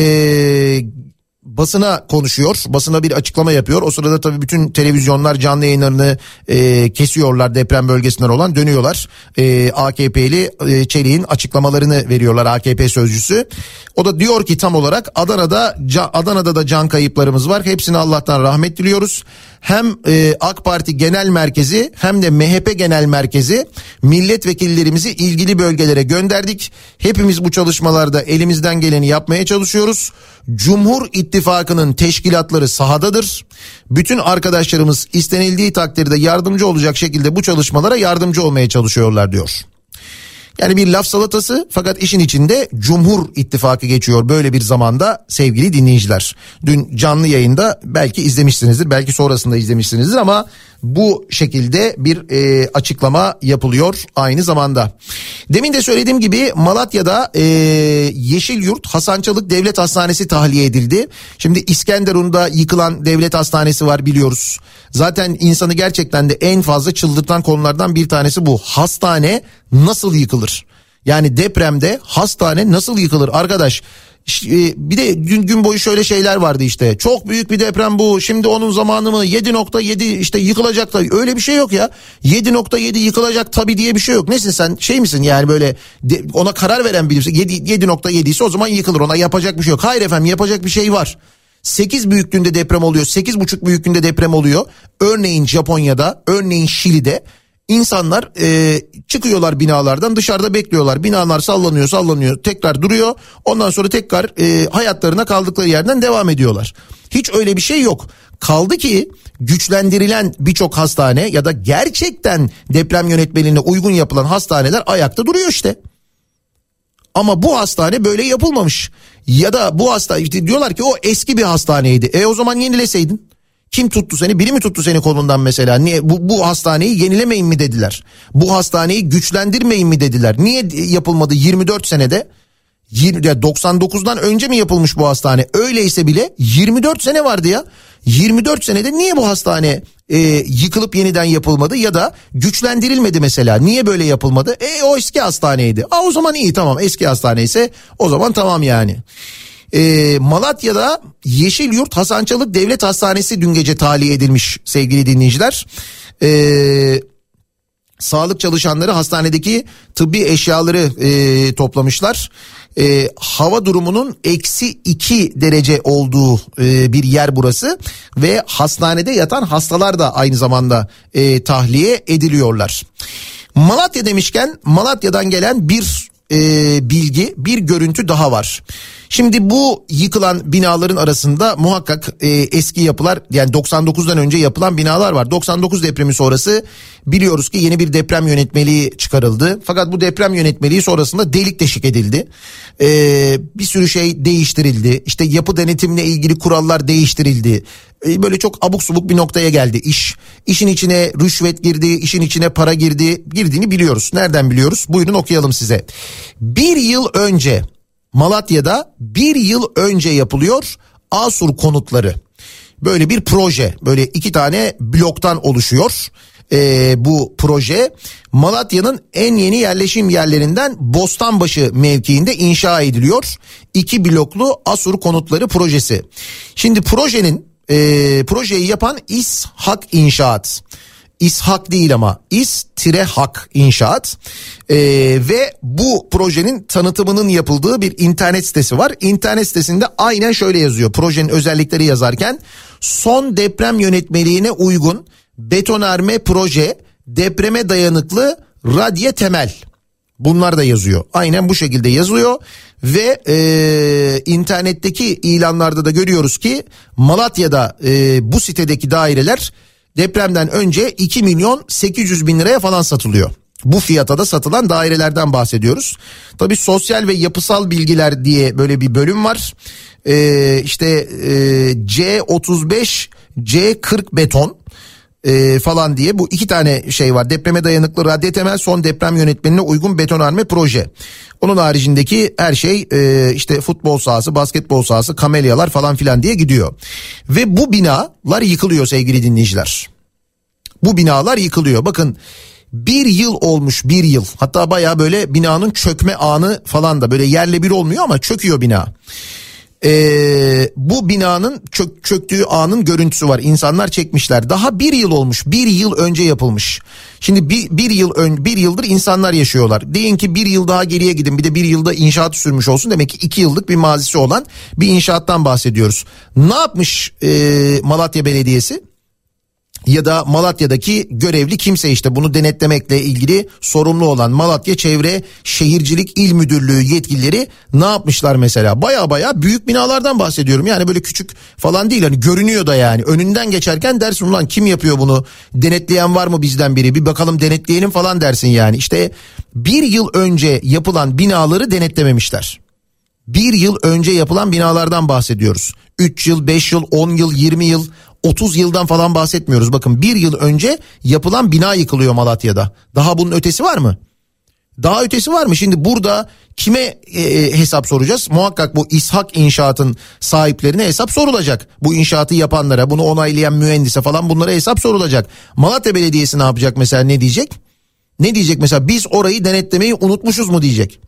basına konuşuyor. Basına bir açıklama yapıyor. O sırada tabii bütün televizyonlar canlı yayınlarını e, kesiyorlar deprem bölgesinden olan dönüyorlar. E, AKP'li e, Çelik'in açıklamalarını veriyorlar AKP sözcüsü. O da diyor ki tam olarak Adana'da Adana'da da can kayıplarımız var. Hepsine Allah'tan rahmet diliyoruz. Hem e, AK Parti Genel Merkezi hem de MHP Genel Merkezi milletvekillerimizi ilgili bölgelere gönderdik. Hepimiz bu çalışmalarda elimizden geleni yapmaya çalışıyoruz. Cumhur İttifakı'nın teşkilatları sahadadır. Bütün arkadaşlarımız istenildiği takdirde yardımcı olacak şekilde bu çalışmalara yardımcı olmaya çalışıyorlar diyor. Yani bir laf salatası fakat işin içinde Cumhur İttifakı geçiyor böyle bir zamanda sevgili dinleyiciler. Dün canlı yayında belki izlemişsinizdir belki sonrasında izlemişsinizdir ama bu şekilde bir e, açıklama yapılıyor aynı zamanda. Demin de söylediğim gibi Malatya'da e, Yeşil Yurt Hasançalık Devlet Hastanesi tahliye edildi. Şimdi İskenderun'da yıkılan devlet hastanesi var biliyoruz. Zaten insanı gerçekten de en fazla çıldırtan konulardan bir tanesi bu. Hastane nasıl yıkılır? Yani depremde hastane nasıl yıkılır arkadaş? E, bir de gün, gün boyu şöyle şeyler vardı işte. Çok büyük bir deprem bu. Şimdi onun zamanı mı 7.7 işte yıkılacak da öyle bir şey yok ya. 7.7 yıkılacak tabi diye bir şey yok. Nesin sen şey misin yani böyle de, ona karar veren birisi 7.7 ise o zaman yıkılır ona yapacak bir şey yok. Hayır efendim yapacak bir şey var. 8 büyüklüğünde deprem oluyor. 8,5 büyüklüğünde deprem oluyor. Örneğin Japonya'da, örneğin Şili'de İnsanlar e, çıkıyorlar binalardan dışarıda bekliyorlar. Binalar sallanıyor sallanıyor tekrar duruyor. Ondan sonra tekrar e, hayatlarına kaldıkları yerden devam ediyorlar. Hiç öyle bir şey yok. Kaldı ki güçlendirilen birçok hastane ya da gerçekten deprem yönetmeliğine uygun yapılan hastaneler ayakta duruyor işte. Ama bu hastane böyle yapılmamış. Ya da bu hastane işte diyorlar ki o eski bir hastaneydi. E o zaman yenileseydin. Kim tuttu seni? Biri mi tuttu seni kolundan mesela? Niye bu, bu hastaneyi yenilemeyin mi dediler? Bu hastaneyi güçlendirmeyin mi dediler? Niye yapılmadı 24 senede? 99'dan önce mi yapılmış bu hastane? Öyleyse bile 24 sene vardı ya. 24 senede niye bu hastane e, yıkılıp yeniden yapılmadı ya da güçlendirilmedi mesela? Niye böyle yapılmadı? E o eski hastaneydi. Aa, o zaman iyi tamam eski hastane ise o zaman tamam yani. E, Malatya'da Yeşil Yurt Hasançalık Devlet Hastanesi dün gece tahliye edilmiş sevgili dinleyiciler. Eee sağlık çalışanları hastanedeki tıbbi eşyaları e, toplamışlar. E, hava durumunun eksi iki derece olduğu e, bir yer burası ve hastanede yatan hastalar da aynı zamanda e, tahliye ediliyorlar. Malatya demişken Malatya'dan gelen bir e, bilgi, bir görüntü daha var. Şimdi bu yıkılan binaların arasında muhakkak e, eski yapılar yani 99'dan önce yapılan binalar var. 99 depremi sonrası biliyoruz ki yeni bir deprem yönetmeliği çıkarıldı. Fakat bu deprem yönetmeliği sonrasında delik deşik edildi. E, bir sürü şey değiştirildi. İşte yapı denetimle ilgili kurallar değiştirildi. E, böyle çok abuk subuk bir noktaya geldi iş. İşin içine rüşvet girdi, işin içine para girdi. Girdiğini biliyoruz. Nereden biliyoruz? Buyurun okuyalım size. Bir yıl önce Malatya'da bir yıl önce yapılıyor Asur konutları. Böyle bir proje böyle iki tane bloktan oluşuyor ee, bu proje. Malatya'nın en yeni yerleşim yerlerinden Bostanbaşı mevkiinde inşa ediliyor. İki bloklu Asur konutları projesi. Şimdi projenin e, projeyi yapan İshak İnşaat. İshak değil ama İs-Hak İnşaat. Ee, ve bu projenin tanıtımının yapıldığı bir internet sitesi var. İnternet sitesinde aynen şöyle yazıyor. Projenin özellikleri yazarken son deprem yönetmeliğine uygun betonarme proje depreme dayanıklı radye temel. Bunlar da yazıyor. Aynen bu şekilde yazıyor ve e, internetteki ilanlarda da görüyoruz ki Malatya'da e, bu sitedeki daireler depremden önce 2 milyon 800 bin liraya falan satılıyor. Bu fiyata da satılan dairelerden bahsediyoruz. Tabi sosyal ve yapısal bilgiler diye böyle bir bölüm var. Ee, işte e, C35, C40 beton e, falan diye bu iki tane şey var. Depreme dayanıklı radyo temel son deprem yönetmenine uygun betonarme proje. Onun haricindeki her şey e, işte futbol sahası, basketbol sahası, kamelyalar falan filan diye gidiyor. Ve bu binalar yıkılıyor sevgili dinleyiciler. Bu binalar yıkılıyor. Bakın bir yıl olmuş bir yıl hatta baya böyle binanın çökme anı falan da böyle yerle bir olmuyor ama çöküyor bina. Ee, bu binanın çök, çöktüğü anın görüntüsü var. İnsanlar çekmişler. Daha bir yıl olmuş. Bir yıl önce yapılmış. Şimdi bir, bir yıl ön, bir yıldır insanlar yaşıyorlar. Deyin ki bir yıl daha geriye gidin. Bir de bir yılda inşaat sürmüş olsun. Demek ki iki yıllık bir mazisi olan bir inşaattan bahsediyoruz. Ne yapmış e, Malatya Belediyesi ya da Malatya'daki görevli kimse işte bunu denetlemekle ilgili sorumlu olan Malatya Çevre Şehircilik İl Müdürlüğü yetkilileri ne yapmışlar mesela? Baya baya büyük binalardan bahsediyorum. Yani böyle küçük falan değil hani görünüyor da yani. Önünden geçerken dersin ulan kim yapıyor bunu? Denetleyen var mı bizden biri? Bir bakalım denetleyelim falan dersin yani. İşte bir yıl önce yapılan binaları denetlememişler. Bir yıl önce yapılan binalardan bahsediyoruz. 3 yıl, 5 yıl, 10 yıl, 20 yıl 30 yıldan falan bahsetmiyoruz. Bakın bir yıl önce yapılan bina yıkılıyor Malatya'da. Daha bunun ötesi var mı? Daha ötesi var mı? Şimdi burada kime e, e hesap soracağız? Muhakkak bu İshak inşaatın sahiplerine hesap sorulacak. Bu inşaatı yapanlara, bunu onaylayan mühendise falan bunlara hesap sorulacak. Malatya Belediyesi ne yapacak mesela ne diyecek? Ne diyecek mesela biz orayı denetlemeyi unutmuşuz mu diyecek.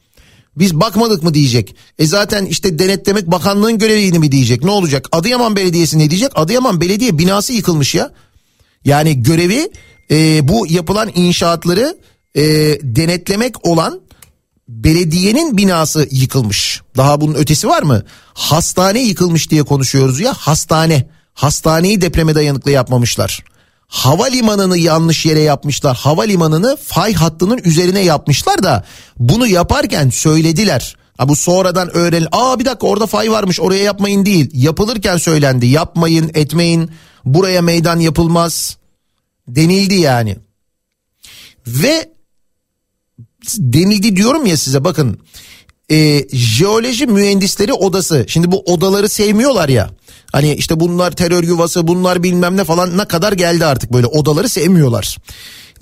Biz bakmadık mı diyecek. E zaten işte denetlemek bakanlığın göreviydi mi diyecek. Ne olacak? Adıyaman Belediyesi ne diyecek? Adıyaman Belediye binası yıkılmış ya. Yani görevi e, bu yapılan inşaatları e, denetlemek olan belediyenin binası yıkılmış. Daha bunun ötesi var mı? Hastane yıkılmış diye konuşuyoruz ya hastane. Hastaneyi depreme dayanıklı yapmamışlar havalimanını yanlış yere yapmışlar. Havalimanını fay hattının üzerine yapmışlar da bunu yaparken söylediler. Ha bu sonradan öğren. Aa bir dakika orada fay varmış oraya yapmayın değil. Yapılırken söylendi. Yapmayın etmeyin buraya meydan yapılmaz denildi yani. Ve denildi diyorum ya size bakın e, jeoloji mühendisleri odası. Şimdi bu odaları sevmiyorlar ya. Hani işte bunlar terör yuvası bunlar bilmem ne falan ne kadar geldi artık böyle odaları sevmiyorlar.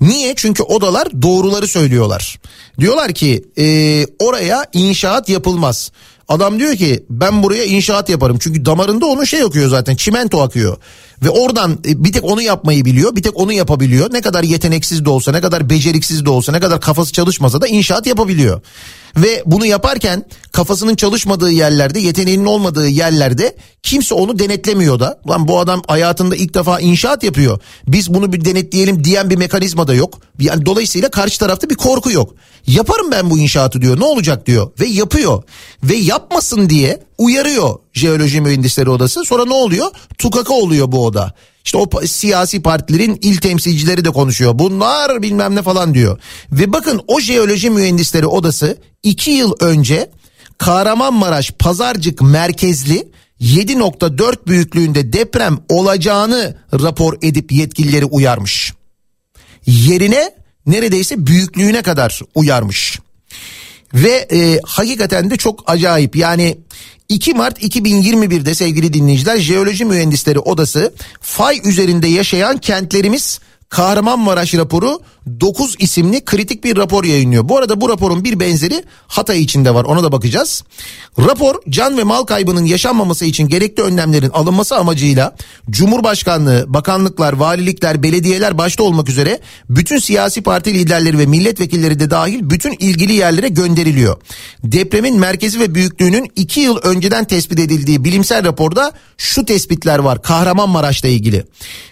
Niye? Çünkü odalar doğruları söylüyorlar. Diyorlar ki e, oraya inşaat yapılmaz. Adam diyor ki ben buraya inşaat yaparım. Çünkü damarında onun şey akıyor zaten çimento akıyor. Ve oradan e, bir tek onu yapmayı biliyor. Bir tek onu yapabiliyor. Ne kadar yeteneksiz de olsa ne kadar beceriksiz de olsa ne kadar kafası çalışmasa da inşaat yapabiliyor. Ve bunu yaparken kafasının çalışmadığı yerlerde yeteneğinin olmadığı yerlerde kimse onu denetlemiyor da. Lan bu adam hayatında ilk defa inşaat yapıyor. Biz bunu bir denetleyelim diyen bir mekanizma da yok. Yani dolayısıyla karşı tarafta bir korku yok. Yaparım ben bu inşaatı diyor ne olacak diyor ve yapıyor. Ve yapmasın diye uyarıyor jeoloji mühendisleri odası. Sonra ne oluyor? Tukaka oluyor bu oda. İşte o siyasi partilerin il temsilcileri de konuşuyor. Bunlar bilmem ne falan diyor. Ve bakın o jeoloji mühendisleri odası iki yıl önce Kahramanmaraş Pazarcık merkezli 7.4 büyüklüğünde deprem olacağını rapor edip yetkilileri uyarmış. Yerine neredeyse büyüklüğüne kadar uyarmış. Ve e, hakikaten de çok acayip yani 2 Mart 2021'de sevgili dinleyiciler Jeoloji Mühendisleri Odası fay üzerinde yaşayan kentlerimiz Kahramanmaraş raporu 9 isimli kritik bir rapor yayınlıyor. Bu arada bu raporun bir benzeri Hatay içinde var ona da bakacağız. Rapor can ve mal kaybının yaşanmaması için gerekli önlemlerin alınması amacıyla Cumhurbaşkanlığı, bakanlıklar, valilikler, belediyeler başta olmak üzere bütün siyasi parti liderleri ve milletvekilleri de dahil bütün ilgili yerlere gönderiliyor. Depremin merkezi ve büyüklüğünün 2 yıl önceden tespit edildiği bilimsel raporda şu tespitler var Kahramanmaraş'la ilgili.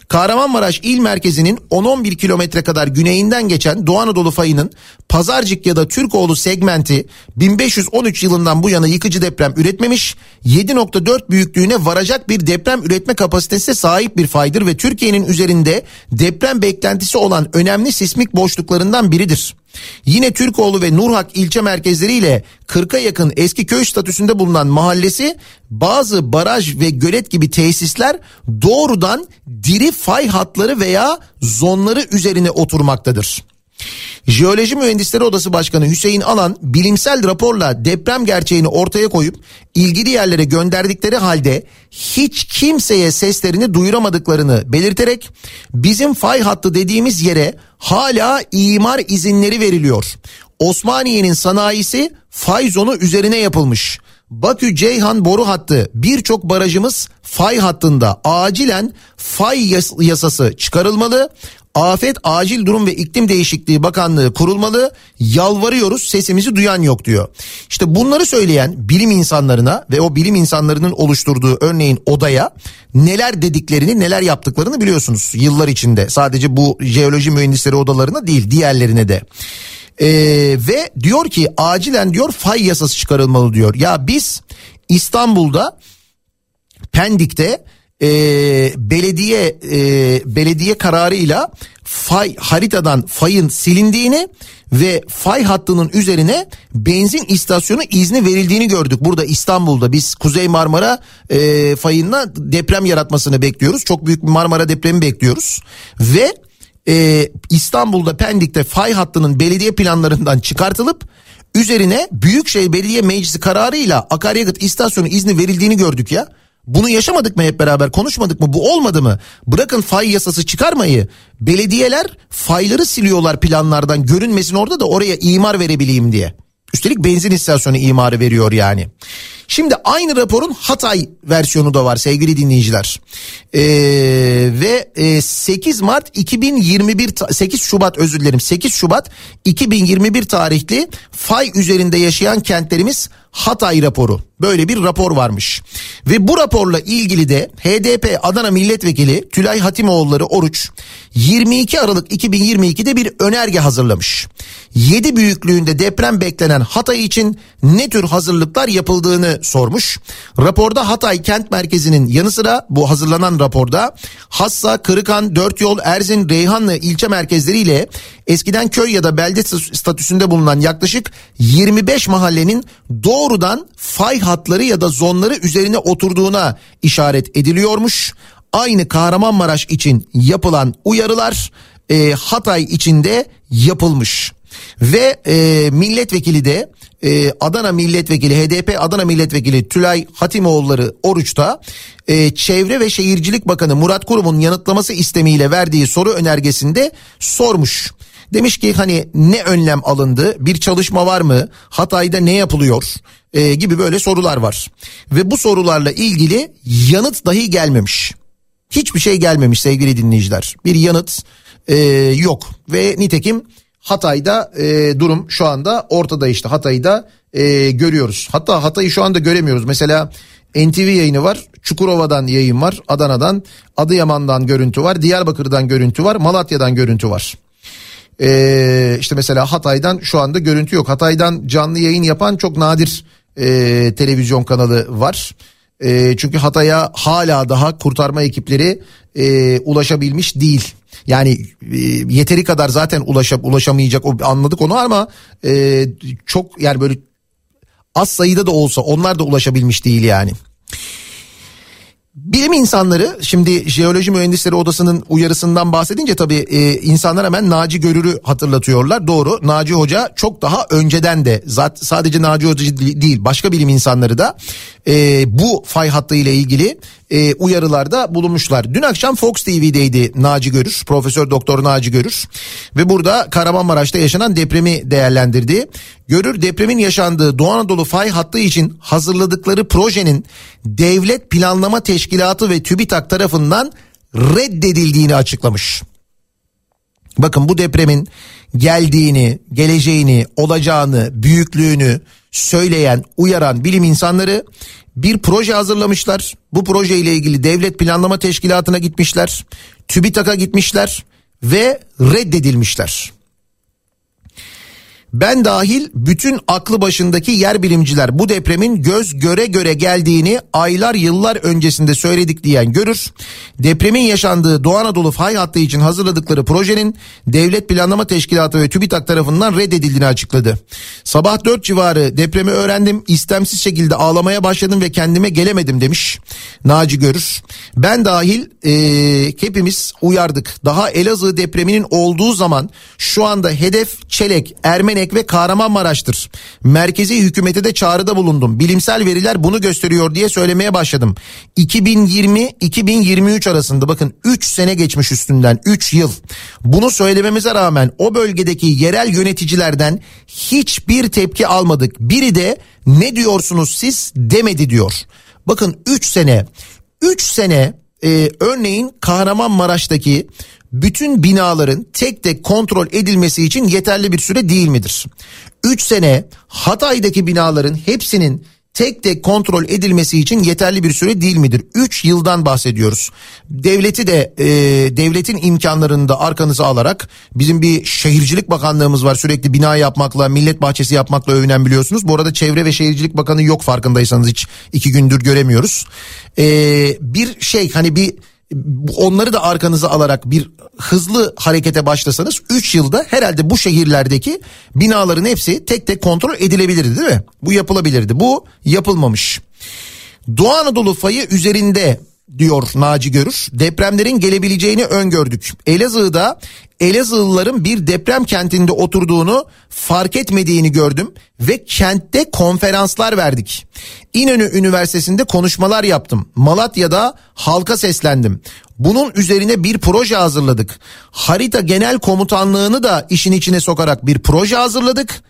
Kahramanmaraş il merkezinin 10-11 kilometre kadar güneyinden geçen Doğu Anadolu fayının Pazarcık ya da Türkoğlu segmenti 1513 yılından bu yana yıkıcı deprem üretmemiş, 7.4 büyüklüğüne varacak bir deprem üretme kapasitesine sahip bir faydır ve Türkiye'nin üzerinde deprem beklentisi olan önemli sismik boşluklarından biridir. Yine Türkoğlu ve Nurhak ilçe merkezleriyle 40'a yakın eski köy statüsünde bulunan mahallesi bazı baraj ve gölet gibi tesisler doğrudan diri fay hatları veya zonları üzerine oturmaktadır. Jeoloji Mühendisleri Odası Başkanı Hüseyin Alan bilimsel raporla deprem gerçeğini ortaya koyup ilgili yerlere gönderdikleri halde hiç kimseye seslerini duyuramadıklarını belirterek bizim fay hattı dediğimiz yere hala imar izinleri veriliyor. Osmaniye'nin sanayisi fay zonu üzerine yapılmış. Bakü Ceyhan boru hattı birçok barajımız fay hattında acilen fay yas- yasası çıkarılmalı. Afet Acil Durum ve İklim Değişikliği Bakanlığı kurulmalı. Yalvarıyoruz sesimizi duyan yok diyor. İşte bunları söyleyen bilim insanlarına ve o bilim insanlarının oluşturduğu örneğin odaya neler dediklerini neler yaptıklarını biliyorsunuz yıllar içinde. Sadece bu jeoloji mühendisleri odalarına değil diğerlerine de. Ee, ve diyor ki acilen diyor fay yasası çıkarılmalı diyor. Ya biz İstanbul'da Pendik'te e, belediye e, belediye kararıyla fay haritadan fayın silindiğini ve fay hattının üzerine benzin istasyonu izni verildiğini gördük. Burada İstanbul'da biz Kuzey Marmara e, fayında deprem yaratmasını bekliyoruz. Çok büyük bir Marmara depremi bekliyoruz ve e, İstanbul'da Pendik'te fay hattının belediye planlarından çıkartılıp üzerine Büyükşehir Belediye Meclisi kararıyla akaryakıt istasyonu izni verildiğini gördük ya. Bunu yaşamadık mı hep beraber konuşmadık mı bu olmadı mı? Bırakın fay yasası çıkarmayı belediyeler fayları siliyorlar planlardan görünmesin orada da oraya imar verebileyim diye. Üstelik benzin istasyonu imarı veriyor yani. Şimdi aynı raporun Hatay versiyonu da var sevgili dinleyiciler. Ee, ve e, 8 Mart 2021 ta- 8 Şubat özür dilerim 8 Şubat 2021 tarihli fay üzerinde yaşayan kentlerimiz Hatay raporu. Böyle bir rapor varmış. Ve bu raporla ilgili de HDP Adana Milletvekili Tülay Hatimoğulları Oruç 22 Aralık 2022'de bir önerge hazırlamış. 7 büyüklüğünde deprem beklenen Hatay için ne tür hazırlıklar yapıldığını sormuş. Raporda Hatay kent merkezinin yanı sıra bu hazırlanan raporda Hassa, Kırıkan, Dört Yol, Erzin, Reyhanlı ilçe merkezleriyle eskiden köy ya da belde statüsünde bulunan yaklaşık 25 mahallenin doğrudan fay hatları ya da zonları üzerine oturduğuna işaret ediliyormuş. Aynı Kahramanmaraş için yapılan uyarılar e, Hatay içinde yapılmış. Ve e, milletvekili de e, Adana milletvekili HDP Adana milletvekili Tülay Hatimoğulları Oruç'ta e, Çevre ve Şehircilik Bakanı Murat Kurum'un yanıtlaması istemiyle verdiği soru önergesinde sormuş. Demiş ki hani ne önlem alındı bir çalışma var mı Hatay'da ne yapılıyor e, gibi böyle sorular var. Ve bu sorularla ilgili yanıt dahi gelmemiş. Hiçbir şey gelmemiş sevgili dinleyiciler. Bir yanıt e, yok ve nitekim Hatay'da e, durum şu anda ortada işte Hatay'da e, görüyoruz. Hatta Hatay'ı şu anda göremiyoruz. Mesela NTV yayını var, Çukurova'dan yayın var, Adana'dan, Adıyaman'dan görüntü var, Diyarbakır'dan görüntü var, Malatya'dan görüntü var. Ee, işte mesela Hatay'dan şu anda görüntü yok. Hatay'dan canlı yayın yapan çok nadir e, televizyon kanalı var. E, çünkü Hatay'a hala daha kurtarma ekipleri e, ulaşabilmiş değil. Yani e, yeteri kadar zaten ulaşıp ulaşamayacak o anladık onu ama e, çok yani böyle az sayıda da olsa onlar da ulaşabilmiş değil yani. Bilim insanları şimdi Jeoloji Mühendisleri Odası'nın uyarısından bahsedince tabii e, insanlar hemen Naci Görür'ü hatırlatıyorlar. Doğru Naci Hoca çok daha önceden de zat, sadece Naci Hoca değil başka bilim insanları da e, bu fay hattı ilgili e, uyarılarda bulunmuşlar. Dün akşam Fox TV'deydi Naci Görür, Profesör Doktor Naci Görür ve burada Kahramanmaraş'ta yaşanan depremi değerlendirdi. Görür depremin yaşandığı Doğu Anadolu fay hattı için hazırladıkları projenin Devlet Planlama Teşkilatı ve TÜBİTAK tarafından reddedildiğini açıklamış. Bakın bu depremin geldiğini, geleceğini, olacağını, büyüklüğünü söyleyen, uyaran bilim insanları bir proje hazırlamışlar. Bu proje ile ilgili Devlet Planlama Teşkilatı'na gitmişler. TÜBİTAK'a gitmişler ve reddedilmişler. Ben dahil bütün aklı başındaki yer bilimciler bu depremin göz göre göre geldiğini aylar yıllar öncesinde söyledik diyen görür. Depremin yaşandığı Doğu Anadolu fay hattı için hazırladıkları projenin Devlet Planlama Teşkilatı ve TÜBİTAK tarafından reddedildiğini açıkladı. Sabah 4 civarı depremi öğrendim istemsiz şekilde ağlamaya başladım ve kendime gelemedim demiş Naci Görür. Ben dahil e, hepimiz uyardık. Daha Elazığ depreminin olduğu zaman şu anda hedef Çelek, Ermenek ve Kahramanmaraş'tır. Merkezi hükümete de çağrıda bulundum. Bilimsel veriler bunu gösteriyor diye söylemeye başladım. 2020-2023 arasında bakın 3 sene geçmiş üstünden 3 yıl. Bunu söylememize rağmen o bölgedeki yerel yöneticilerden hiçbir tepki almadık. Biri de ne diyorsunuz siz demedi diyor. Bakın 3 sene 3 sene e, örneğin Kahramanmaraş'taki bütün binaların tek tek kontrol edilmesi için yeterli bir süre değil midir? 3 sene Hatay'daki binaların hepsinin tek tek kontrol edilmesi için yeterli bir süre değil midir? 3 yıldan bahsediyoruz. Devleti de e, devletin imkanlarını da arkanıza alarak bizim bir şehircilik bakanlığımız var. Sürekli bina yapmakla, millet bahçesi yapmakla övünen biliyorsunuz. Bu arada Çevre ve Şehircilik Bakanı yok farkındaysanız hiç iki gündür göremiyoruz. E, bir şey hani bir onları da arkanıza alarak bir hızlı harekete başlasanız 3 yılda herhalde bu şehirlerdeki binaların hepsi tek tek kontrol edilebilirdi değil mi? Bu yapılabilirdi. Bu yapılmamış. Doğu Anadolu fayı üzerinde diyor Naci Görür. Depremlerin gelebileceğini öngördük. Elazığ'da Elazığlıların bir deprem kentinde oturduğunu fark etmediğini gördüm ve kentte konferanslar verdik. İnönü Üniversitesi'nde konuşmalar yaptım. Malatya'da halka seslendim. Bunun üzerine bir proje hazırladık. Harita Genel Komutanlığı'nı da işin içine sokarak bir proje hazırladık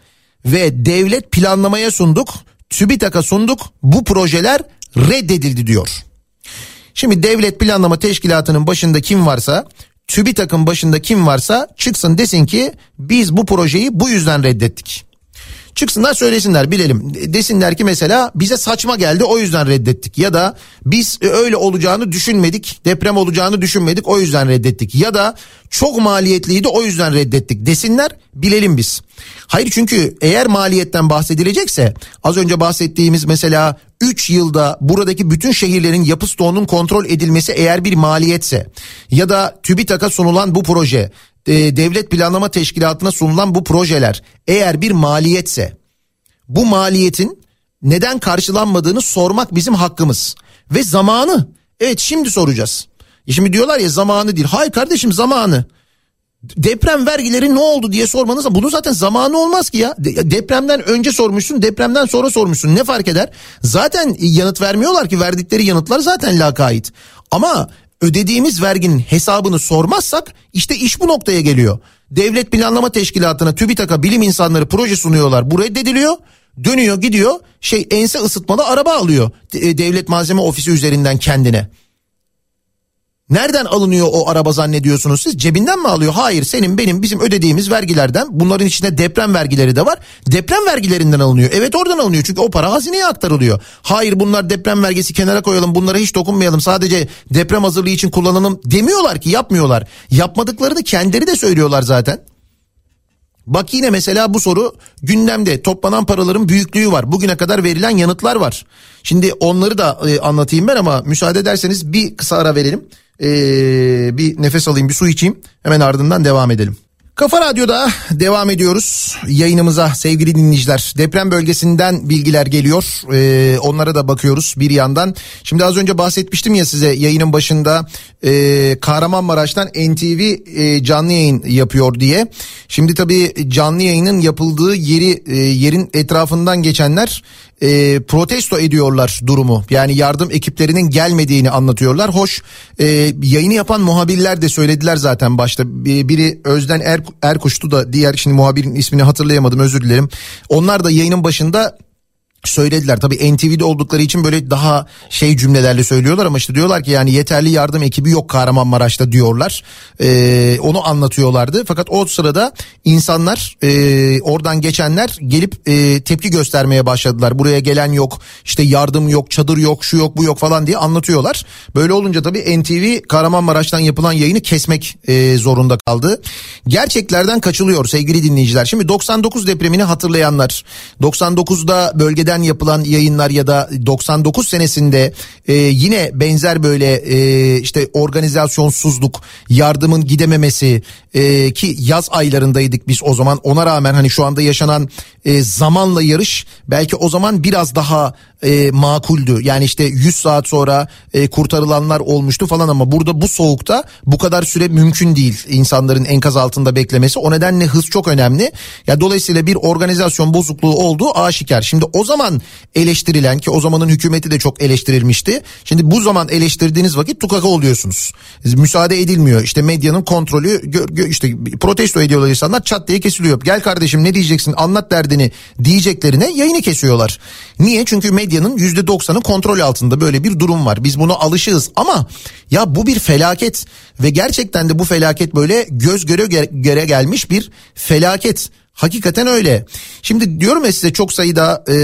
ve devlet planlamaya sunduk. TÜBİTAK'a sunduk. Bu projeler reddedildi diyor. Şimdi devlet planlama teşkilatının başında kim varsa TÜBİTAK'ın başında kim varsa çıksın desin ki biz bu projeyi bu yüzden reddettik. Çıksınlar söylesinler bilelim. Desinler ki mesela bize saçma geldi o yüzden reddettik. Ya da biz öyle olacağını düşünmedik. Deprem olacağını düşünmedik o yüzden reddettik. Ya da çok maliyetliydi o yüzden reddettik desinler bilelim biz. Hayır çünkü eğer maliyetten bahsedilecekse az önce bahsettiğimiz mesela 3 yılda buradaki bütün şehirlerin yapı stoğunun kontrol edilmesi eğer bir maliyetse ya da TÜBİTAK'a sunulan bu proje e, devlet planlama teşkilatına sunulan bu projeler eğer bir maliyetse bu maliyetin neden karşılanmadığını sormak bizim hakkımız ve zamanı evet şimdi soracağız. E şimdi diyorlar ya zamanı değil. Hayır kardeşim zamanı. Deprem vergileri ne oldu diye sormanız bunu zaten zamanı olmaz ki ya. Depremden önce sormuşsun, depremden sonra sormuşsun. Ne fark eder? Zaten yanıt vermiyorlar ki verdikleri yanıtlar zaten lakayt. Ama ödediğimiz verginin hesabını sormazsak işte iş bu noktaya geliyor. Devlet Planlama Teşkilatı'na TÜBİTAK'a bilim insanları proje sunuyorlar. Bu reddediliyor. Dönüyor gidiyor şey ense ısıtmalı araba alıyor. Devlet Malzeme Ofisi üzerinden kendine. Nereden alınıyor o araba zannediyorsunuz siz? Cebinden mi alıyor? Hayır senin benim bizim ödediğimiz vergilerden bunların içinde deprem vergileri de var. Deprem vergilerinden alınıyor. Evet oradan alınıyor çünkü o para hazineye aktarılıyor. Hayır bunlar deprem vergisi kenara koyalım bunlara hiç dokunmayalım sadece deprem hazırlığı için kullanalım demiyorlar ki yapmıyorlar. Yapmadıklarını kendileri de söylüyorlar zaten. Bak yine mesela bu soru gündemde toplanan paraların büyüklüğü var. Bugüne kadar verilen yanıtlar var. Şimdi onları da e, anlatayım ben ama müsaade ederseniz bir kısa ara verelim. E, bir nefes alayım bir su içeyim hemen ardından devam edelim. Kafa Radyo'da devam ediyoruz yayınımıza sevgili dinleyiciler. Deprem bölgesinden bilgiler geliyor. Ee, onlara da bakıyoruz bir yandan. Şimdi az önce bahsetmiştim ya size yayının başında e, Kahramanmaraş'tan NTV e, canlı yayın yapıyor diye. Şimdi tabii canlı yayının yapıldığı yeri e, yerin etrafından geçenler e, protesto ediyorlar durumu. Yani yardım ekiplerinin gelmediğini anlatıyorlar. Hoş e, yayını yapan muhabirler de söylediler zaten başta. Biri Özden er, Erkuş'tu da diğer şimdi muhabirin ismini hatırlayamadım özür dilerim. Onlar da yayının başında söylediler. Tabii NTV'de oldukları için böyle daha şey cümlelerle söylüyorlar ama işte diyorlar ki yani yeterli yardım ekibi yok Kahramanmaraş'ta diyorlar. Ee, onu anlatıyorlardı. Fakat o sırada insanlar e, oradan geçenler gelip e, tepki göstermeye başladılar. Buraya gelen yok işte yardım yok çadır yok şu yok bu yok falan diye anlatıyorlar. Böyle olunca tabii NTV Kahramanmaraş'tan yapılan yayını kesmek e, zorunda kaldı. Gerçeklerden kaçılıyor sevgili dinleyiciler. Şimdi 99 depremini hatırlayanlar 99'da bölgeden yapılan yayınlar ya da 99 senesinde e, yine benzer böyle e, işte organizasyonsuzluk, yardımın gidememesi e, ki yaz aylarındaydık biz o zaman. Ona rağmen hani şu anda yaşanan e, zamanla yarış belki o zaman biraz daha e, makuldü. Yani işte 100 saat sonra e, kurtarılanlar olmuştu falan ama burada bu soğukta bu kadar süre mümkün değil insanların enkaz altında beklemesi. O nedenle hız çok önemli. Ya dolayısıyla bir organizasyon bozukluğu olduğu aşikar. Şimdi o zaman eleştirilen ki o zamanın hükümeti de çok eleştirilmişti. Şimdi bu zaman eleştirdiğiniz vakit tukaka oluyorsunuz. Müsaade edilmiyor. İşte medyanın kontrolü işte protesto ediyorlar insanlar çat diye kesiliyor. Gel kardeşim ne diyeceksin anlat derdini diyeceklerine yayını kesiyorlar. Niye? Çünkü medyanın yüzde doksanı kontrol altında böyle bir durum var. Biz buna alışığız ama ya bu bir felaket ve gerçekten de bu felaket böyle göz göre göre gelmiş bir felaket. Hakikaten öyle. Şimdi diyorum ya size çok sayıda e,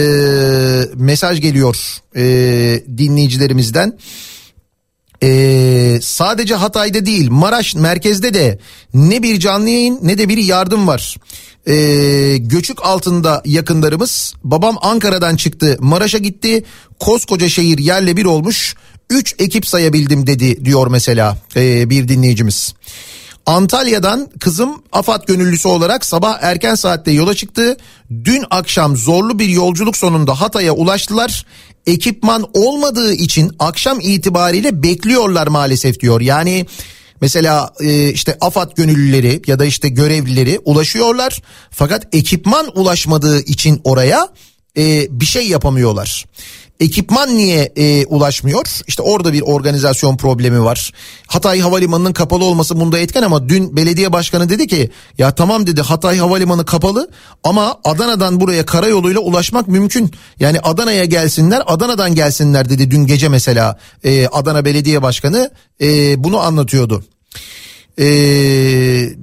mesaj geliyor e, dinleyicilerimizden. Ee, sadece Hatay'da değil Maraş merkezde de ne bir canlı yayın ne de bir yardım var. Ee, göçük altında yakınlarımız babam Ankara'dan çıktı Maraş'a gitti koskoca şehir yerle bir olmuş 3 ekip sayabildim dedi diyor mesela ee, bir dinleyicimiz. Antalya'dan kızım AFAD gönüllüsü olarak sabah erken saatte yola çıktı. Dün akşam zorlu bir yolculuk sonunda Hatay'a ulaştılar. Ekipman olmadığı için akşam itibariyle bekliyorlar maalesef diyor. Yani Mesela e, işte AFAD gönüllüleri ya da işte görevlileri ulaşıyorlar fakat ekipman ulaşmadığı için oraya e, bir şey yapamıyorlar. Ekipman niye e, ulaşmıyor? İşte orada bir organizasyon problemi var. Hatay Havalimanı'nın kapalı olması bunda etken ama dün belediye başkanı dedi ki ya tamam dedi Hatay Havalimanı kapalı ama Adana'dan buraya karayoluyla ulaşmak mümkün. Yani Adana'ya gelsinler Adana'dan gelsinler dedi dün gece mesela e, Adana Belediye Başkanı e, bunu anlatıyordu. Eee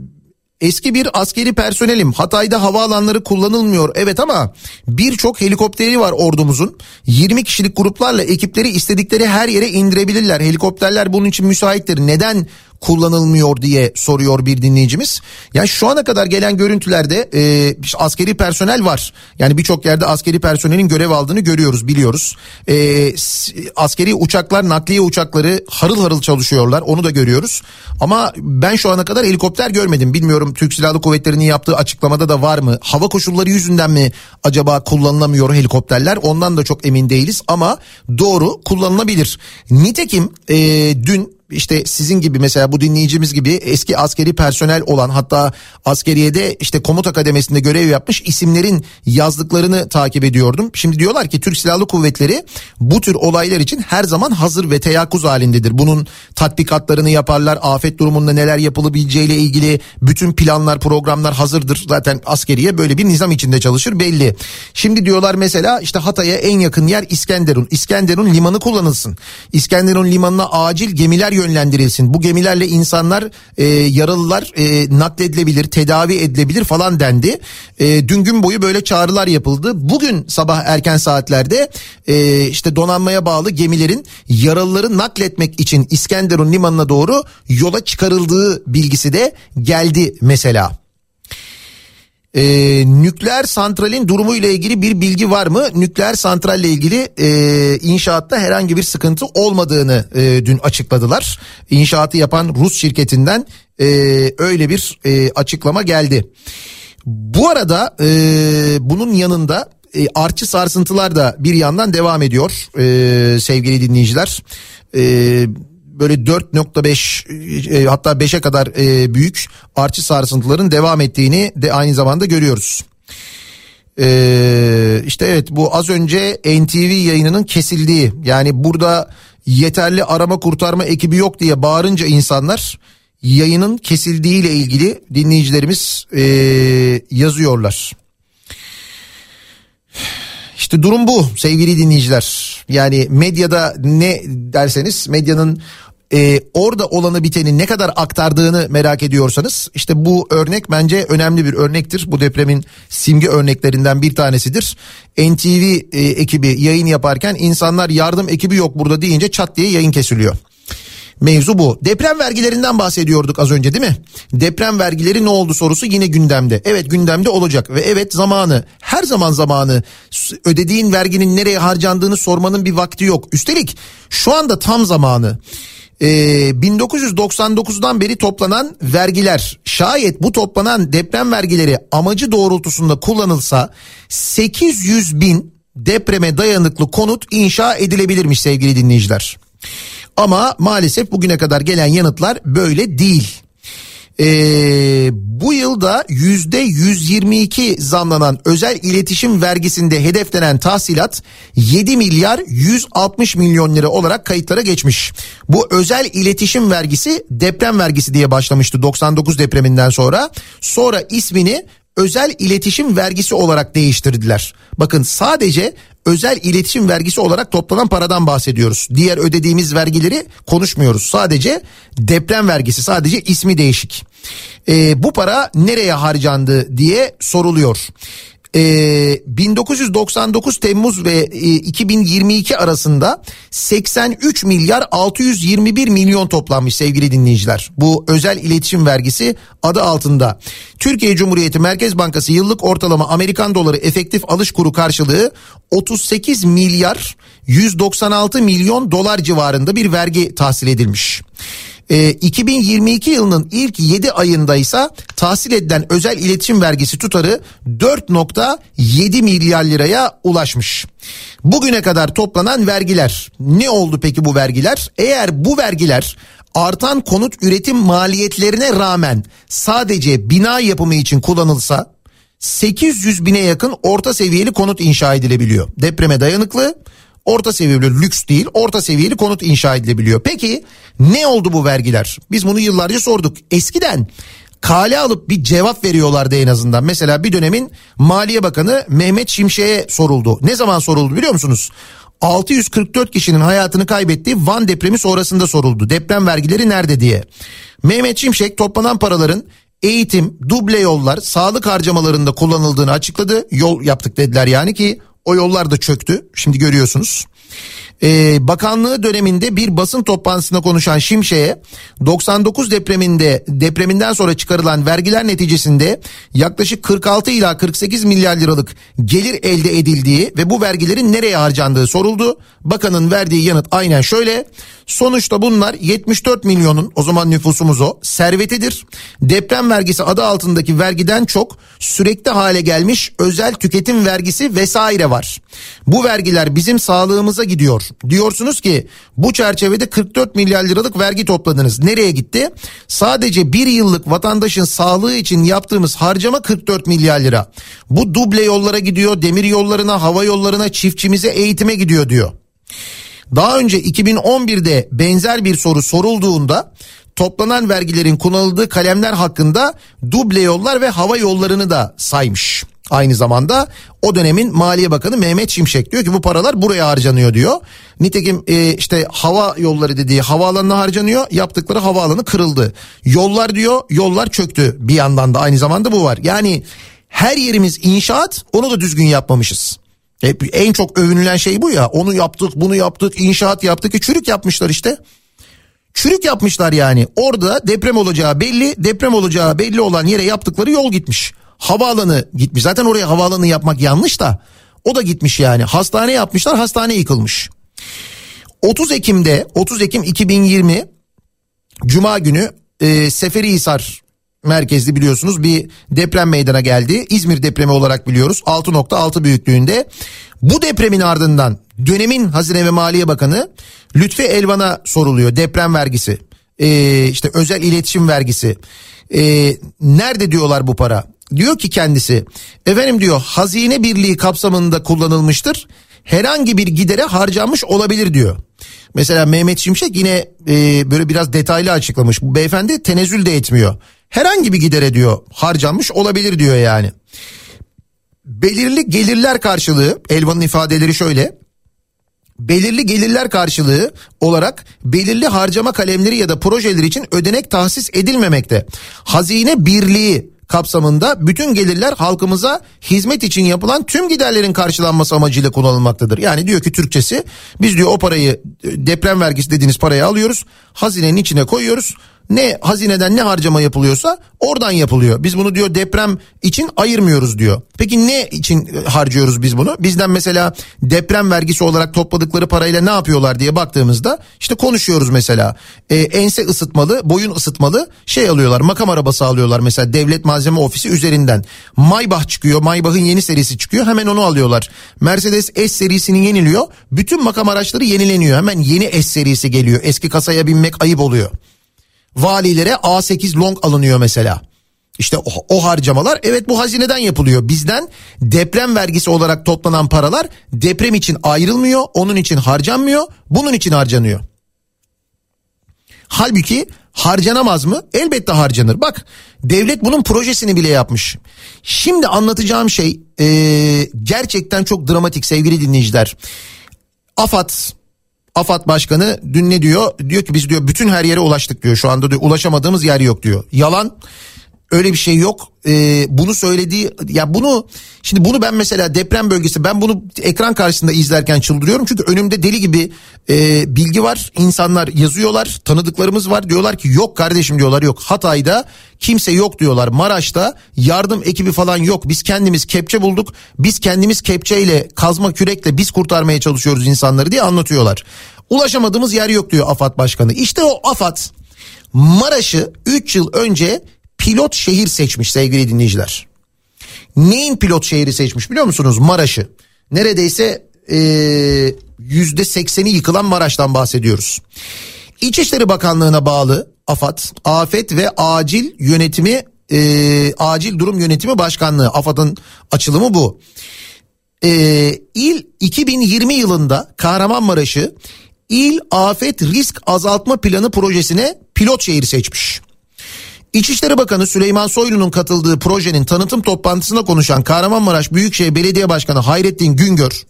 Eski bir askeri personelim. Hatay'da havaalanları kullanılmıyor. Evet ama birçok helikopteri var ordumuzun. 20 kişilik gruplarla ekipleri istedikleri her yere indirebilirler. Helikopterler bunun için müsaittir. Neden kullanılmıyor diye soruyor bir dinleyicimiz. Yani şu ana kadar gelen görüntülerde e, askeri personel var. Yani birçok yerde askeri personelin görev aldığını görüyoruz biliyoruz. E, askeri uçaklar nakliye uçakları harıl harıl çalışıyorlar onu da görüyoruz. Ama ben şu ana kadar helikopter görmedim. Bilmiyorum Türk Silahlı Kuvvetleri'nin yaptığı açıklamada da var mı? Hava koşulları yüzünden mi acaba kullanılamıyor helikopterler? Ondan da çok emin değiliz ama doğru kullanılabilir. Nitekim e, dün işte sizin gibi mesela bu dinleyicimiz gibi eski askeri personel olan hatta askeriyede işte komuta kademesinde görev yapmış isimlerin yazdıklarını takip ediyordum. Şimdi diyorlar ki Türk Silahlı Kuvvetleri bu tür olaylar için her zaman hazır ve teyakkuz halindedir. Bunun tatbikatlarını yaparlar. Afet durumunda neler yapılabileceğiyle ilgili bütün planlar, programlar hazırdır. Zaten askeriye böyle bir nizam içinde çalışır belli. Şimdi diyorlar mesela işte Hatay'a en yakın yer İskenderun. İskenderun limanı kullanılsın. İskenderun limanına acil gemiler yönlendirilsin. Bu gemilerle insanlar e, yaralılar e, nakledilebilir, tedavi edilebilir falan dendi. E, dün gün boyu böyle çağrılar yapıldı. Bugün sabah erken saatlerde e, işte donanmaya bağlı gemilerin yaralıları nakletmek için İskenderun limanına doğru yola çıkarıldığı bilgisi de geldi mesela. E, nükleer santralin durumu ile ilgili bir bilgi var mı? Nükleer santralle ilgili e, inşaatta herhangi bir sıkıntı olmadığını e, dün açıkladılar. İnşaatı yapan Rus şirketinden e, öyle bir e, açıklama geldi. Bu arada e, bunun yanında e, artçı sarsıntılar da bir yandan devam ediyor e, sevgili dinleyiciler. E, böyle 4.5 e, hatta 5'e kadar e, büyük artçı sarsıntıların devam ettiğini de aynı zamanda görüyoruz. Ee, işte evet bu az önce NTV yayınının kesildiği yani burada yeterli arama kurtarma ekibi yok diye bağırınca insanlar yayının kesildiğiyle ilgili dinleyicilerimiz e, yazıyorlar. İşte durum bu sevgili dinleyiciler. Yani medyada ne derseniz medyanın e, orada olanı biteni ne kadar aktardığını merak ediyorsanız işte bu örnek bence önemli bir örnektir. Bu depremin simge örneklerinden bir tanesidir. NTV e, ekibi yayın yaparken insanlar yardım ekibi yok burada deyince çat diye yayın kesiliyor. Mevzu bu. Deprem vergilerinden bahsediyorduk az önce değil mi? Deprem vergileri ne oldu sorusu yine gündemde. Evet gündemde olacak ve evet zamanı her zaman zamanı ödediğin verginin nereye harcandığını sormanın bir vakti yok. Üstelik şu anda tam zamanı. Ee, 1999'dan beri toplanan vergiler şayet bu toplanan deprem vergileri amacı doğrultusunda kullanılsa 800 bin depreme dayanıklı konut inşa edilebilirmiş sevgili dinleyiciler. Ama maalesef bugüne kadar gelen yanıtlar böyle değil. Ee, bu yılda yüzde 122 zamlanan özel iletişim vergisinde hedeflenen tahsilat 7 milyar 160 milyon lira olarak kayıtlara geçmiş. Bu özel iletişim vergisi deprem vergisi diye başlamıştı 99 depreminden sonra. Sonra ismini özel iletişim vergisi olarak değiştirdiler. Bakın sadece özel iletişim vergisi olarak toplanan paradan bahsediyoruz. Diğer ödediğimiz vergileri konuşmuyoruz. Sadece deprem vergisi sadece ismi değişik. Ee, bu para nereye harcandı diye soruluyor. Ee, 1999 Temmuz ve e, 2022 arasında 83 milyar 621 milyon toplanmış sevgili dinleyiciler. Bu özel iletişim vergisi adı altında. Türkiye Cumhuriyeti Merkez Bankası yıllık ortalama Amerikan doları efektif alış kuru karşılığı 38 milyar 196 milyon dolar civarında bir vergi tahsil edilmiş. E, 2022 yılının ilk 7 ayında ise tahsil edilen özel iletişim vergisi tutarı 4.7 milyar liraya ulaşmış. Bugüne kadar toplanan vergiler ne oldu peki bu vergiler? Eğer bu vergiler artan konut üretim maliyetlerine rağmen sadece bina yapımı için kullanılsa 800 bine yakın orta seviyeli konut inşa edilebiliyor. Depreme dayanıklı orta seviyeli lüks değil orta seviyeli konut inşa edilebiliyor. Peki ne oldu bu vergiler? Biz bunu yıllarca sorduk. Eskiden kale alıp bir cevap veriyorlardı en azından. Mesela bir dönemin Maliye Bakanı Mehmet Şimşek'e soruldu. Ne zaman soruldu biliyor musunuz? 644 kişinin hayatını kaybettiği Van depremi sonrasında soruldu. Deprem vergileri nerede diye. Mehmet Şimşek toplanan paraların eğitim, duble yollar, sağlık harcamalarında kullanıldığını açıkladı. Yol yaptık dediler yani ki o yollar da çöktü. Şimdi görüyorsunuz. Ee, bakanlığı döneminde bir basın toplantısında konuşan Şimşek'e 99 depreminde depreminden sonra çıkarılan vergiler neticesinde yaklaşık 46 ila 48 milyar liralık gelir elde edildiği ve bu vergilerin nereye harcandığı soruldu. Bakanın verdiği yanıt aynen şöyle. Sonuçta bunlar 74 milyonun o zaman nüfusumuz o servetidir. Deprem vergisi adı altındaki vergiden çok sürekli hale gelmiş özel tüketim vergisi vesaire var. Bu vergiler bizim sağlığımıza gidiyor. Diyorsunuz ki bu çerçevede 44 milyar liralık vergi topladınız. Nereye gitti? Sadece bir yıllık vatandaşın sağlığı için yaptığımız harcama 44 milyar lira. Bu duble yollara gidiyor, demir yollarına, hava yollarına, çiftçimize, eğitime gidiyor diyor. Daha önce 2011'de benzer bir soru sorulduğunda toplanan vergilerin kullanıldığı kalemler hakkında duble yollar ve hava yollarını da saymış. Aynı zamanda o dönemin Maliye Bakanı Mehmet Şimşek diyor ki bu paralar buraya harcanıyor diyor. Nitekim e, işte hava yolları dediği havaalanına harcanıyor yaptıkları havaalanı kırıldı. Yollar diyor yollar çöktü bir yandan da aynı zamanda bu var. Yani her yerimiz inşaat onu da düzgün yapmamışız. Hep en çok övünülen şey bu ya onu yaptık bunu yaptık inşaat yaptık ki çürük yapmışlar işte. Çürük yapmışlar yani orada deprem olacağı belli deprem olacağı belli olan yere yaptıkları yol gitmiş. Havaalanı gitmiş. Zaten oraya havaalanı yapmak yanlış da o da gitmiş yani. Hastane yapmışlar hastane yıkılmış. 30 Ekim'de 30 Ekim 2020 Cuma günü e, Seferihisar merkezli biliyorsunuz bir deprem meydana geldi. İzmir depremi olarak biliyoruz 6.6 büyüklüğünde. Bu depremin ardından dönemin Hazine ve Maliye Bakanı Lütfi Elvan'a soruluyor deprem vergisi. Ee, işte özel iletişim vergisi. Ee, nerede diyorlar bu para? Diyor ki kendisi efendim diyor hazine birliği kapsamında kullanılmıştır. Herhangi bir gidere harcanmış olabilir diyor. Mesela Mehmet Şimşek yine e, böyle biraz detaylı açıklamış. Bu beyefendi tenezzül de etmiyor. Herhangi bir gidere diyor harcanmış olabilir diyor yani. Belirli gelirler karşılığı Elvan'ın ifadeleri şöyle. Belirli gelirler karşılığı olarak belirli harcama kalemleri ya da projeler için ödenek tahsis edilmemekte. Hazine birliği kapsamında bütün gelirler halkımıza hizmet için yapılan tüm giderlerin karşılanması amacıyla kullanılmaktadır. Yani diyor ki Türkçesi biz diyor o parayı deprem vergisi dediğiniz parayı alıyoruz hazinenin içine koyuyoruz ne hazineden ne harcama yapılıyorsa oradan yapılıyor. Biz bunu diyor deprem için ayırmıyoruz diyor. Peki ne için harcıyoruz biz bunu? Bizden mesela deprem vergisi olarak topladıkları parayla ne yapıyorlar diye baktığımızda işte konuşuyoruz mesela. Ee, ense ısıtmalı, boyun ısıtmalı şey alıyorlar. Makam arabası alıyorlar mesela devlet malzeme ofisi üzerinden. Maybach çıkıyor. Maybach'ın yeni serisi çıkıyor. Hemen onu alıyorlar. Mercedes S serisini yeniliyor. Bütün makam araçları yenileniyor. Hemen yeni S serisi geliyor. Eski kasaya binmek ayıp oluyor valilere A8 long alınıyor mesela. İşte o, o harcamalar evet bu hazineden yapılıyor. Bizden deprem vergisi olarak toplanan paralar deprem için ayrılmıyor, onun için harcanmıyor, bunun için harcanıyor. Halbuki harcanamaz mı? Elbette harcanır. Bak devlet bunun projesini bile yapmış. Şimdi anlatacağım şey e, gerçekten çok dramatik sevgili dinleyiciler. AFAD AFAD Başkanı dün ne diyor? Diyor ki biz diyor bütün her yere ulaştık diyor. Şu anda diyor ulaşamadığımız yer yok diyor. Yalan. Öyle bir şey yok. Ee, bunu söylediği ya bunu şimdi bunu ben mesela deprem bölgesi ben bunu ekran karşısında izlerken çıldırıyorum. Çünkü önümde deli gibi e, bilgi var. İnsanlar yazıyorlar. Tanıdıklarımız var. Diyorlar ki yok kardeşim diyorlar yok. Hatay'da kimse yok diyorlar. Maraş'ta yardım ekibi falan yok. Biz kendimiz kepçe bulduk. Biz kendimiz kepçeyle kazma kürekle biz kurtarmaya çalışıyoruz insanları diye anlatıyorlar. Ulaşamadığımız yer yok diyor AFAD Başkanı. İşte o AFAD Maraş'ı 3 yıl önce pilot şehir seçmiş sevgili dinleyiciler. Neyin pilot şehri seçmiş biliyor musunuz? Maraş'ı. Neredeyse yüzde sekseni yıkılan Maraş'tan bahsediyoruz. İçişleri Bakanlığı'na bağlı AFAD, Afet ve Acil Yönetimi, e, Acil Durum Yönetimi Başkanlığı. AFAD'ın açılımı bu. E, il 2020 yılında Kahramanmaraş'ı İl Afet Risk Azaltma Planı projesine pilot şehir seçmiş. İçişleri Bakanı Süleyman Soylu'nun katıldığı projenin tanıtım toplantısında konuşan Kahramanmaraş Büyükşehir Belediye Başkanı Hayrettin Güngör,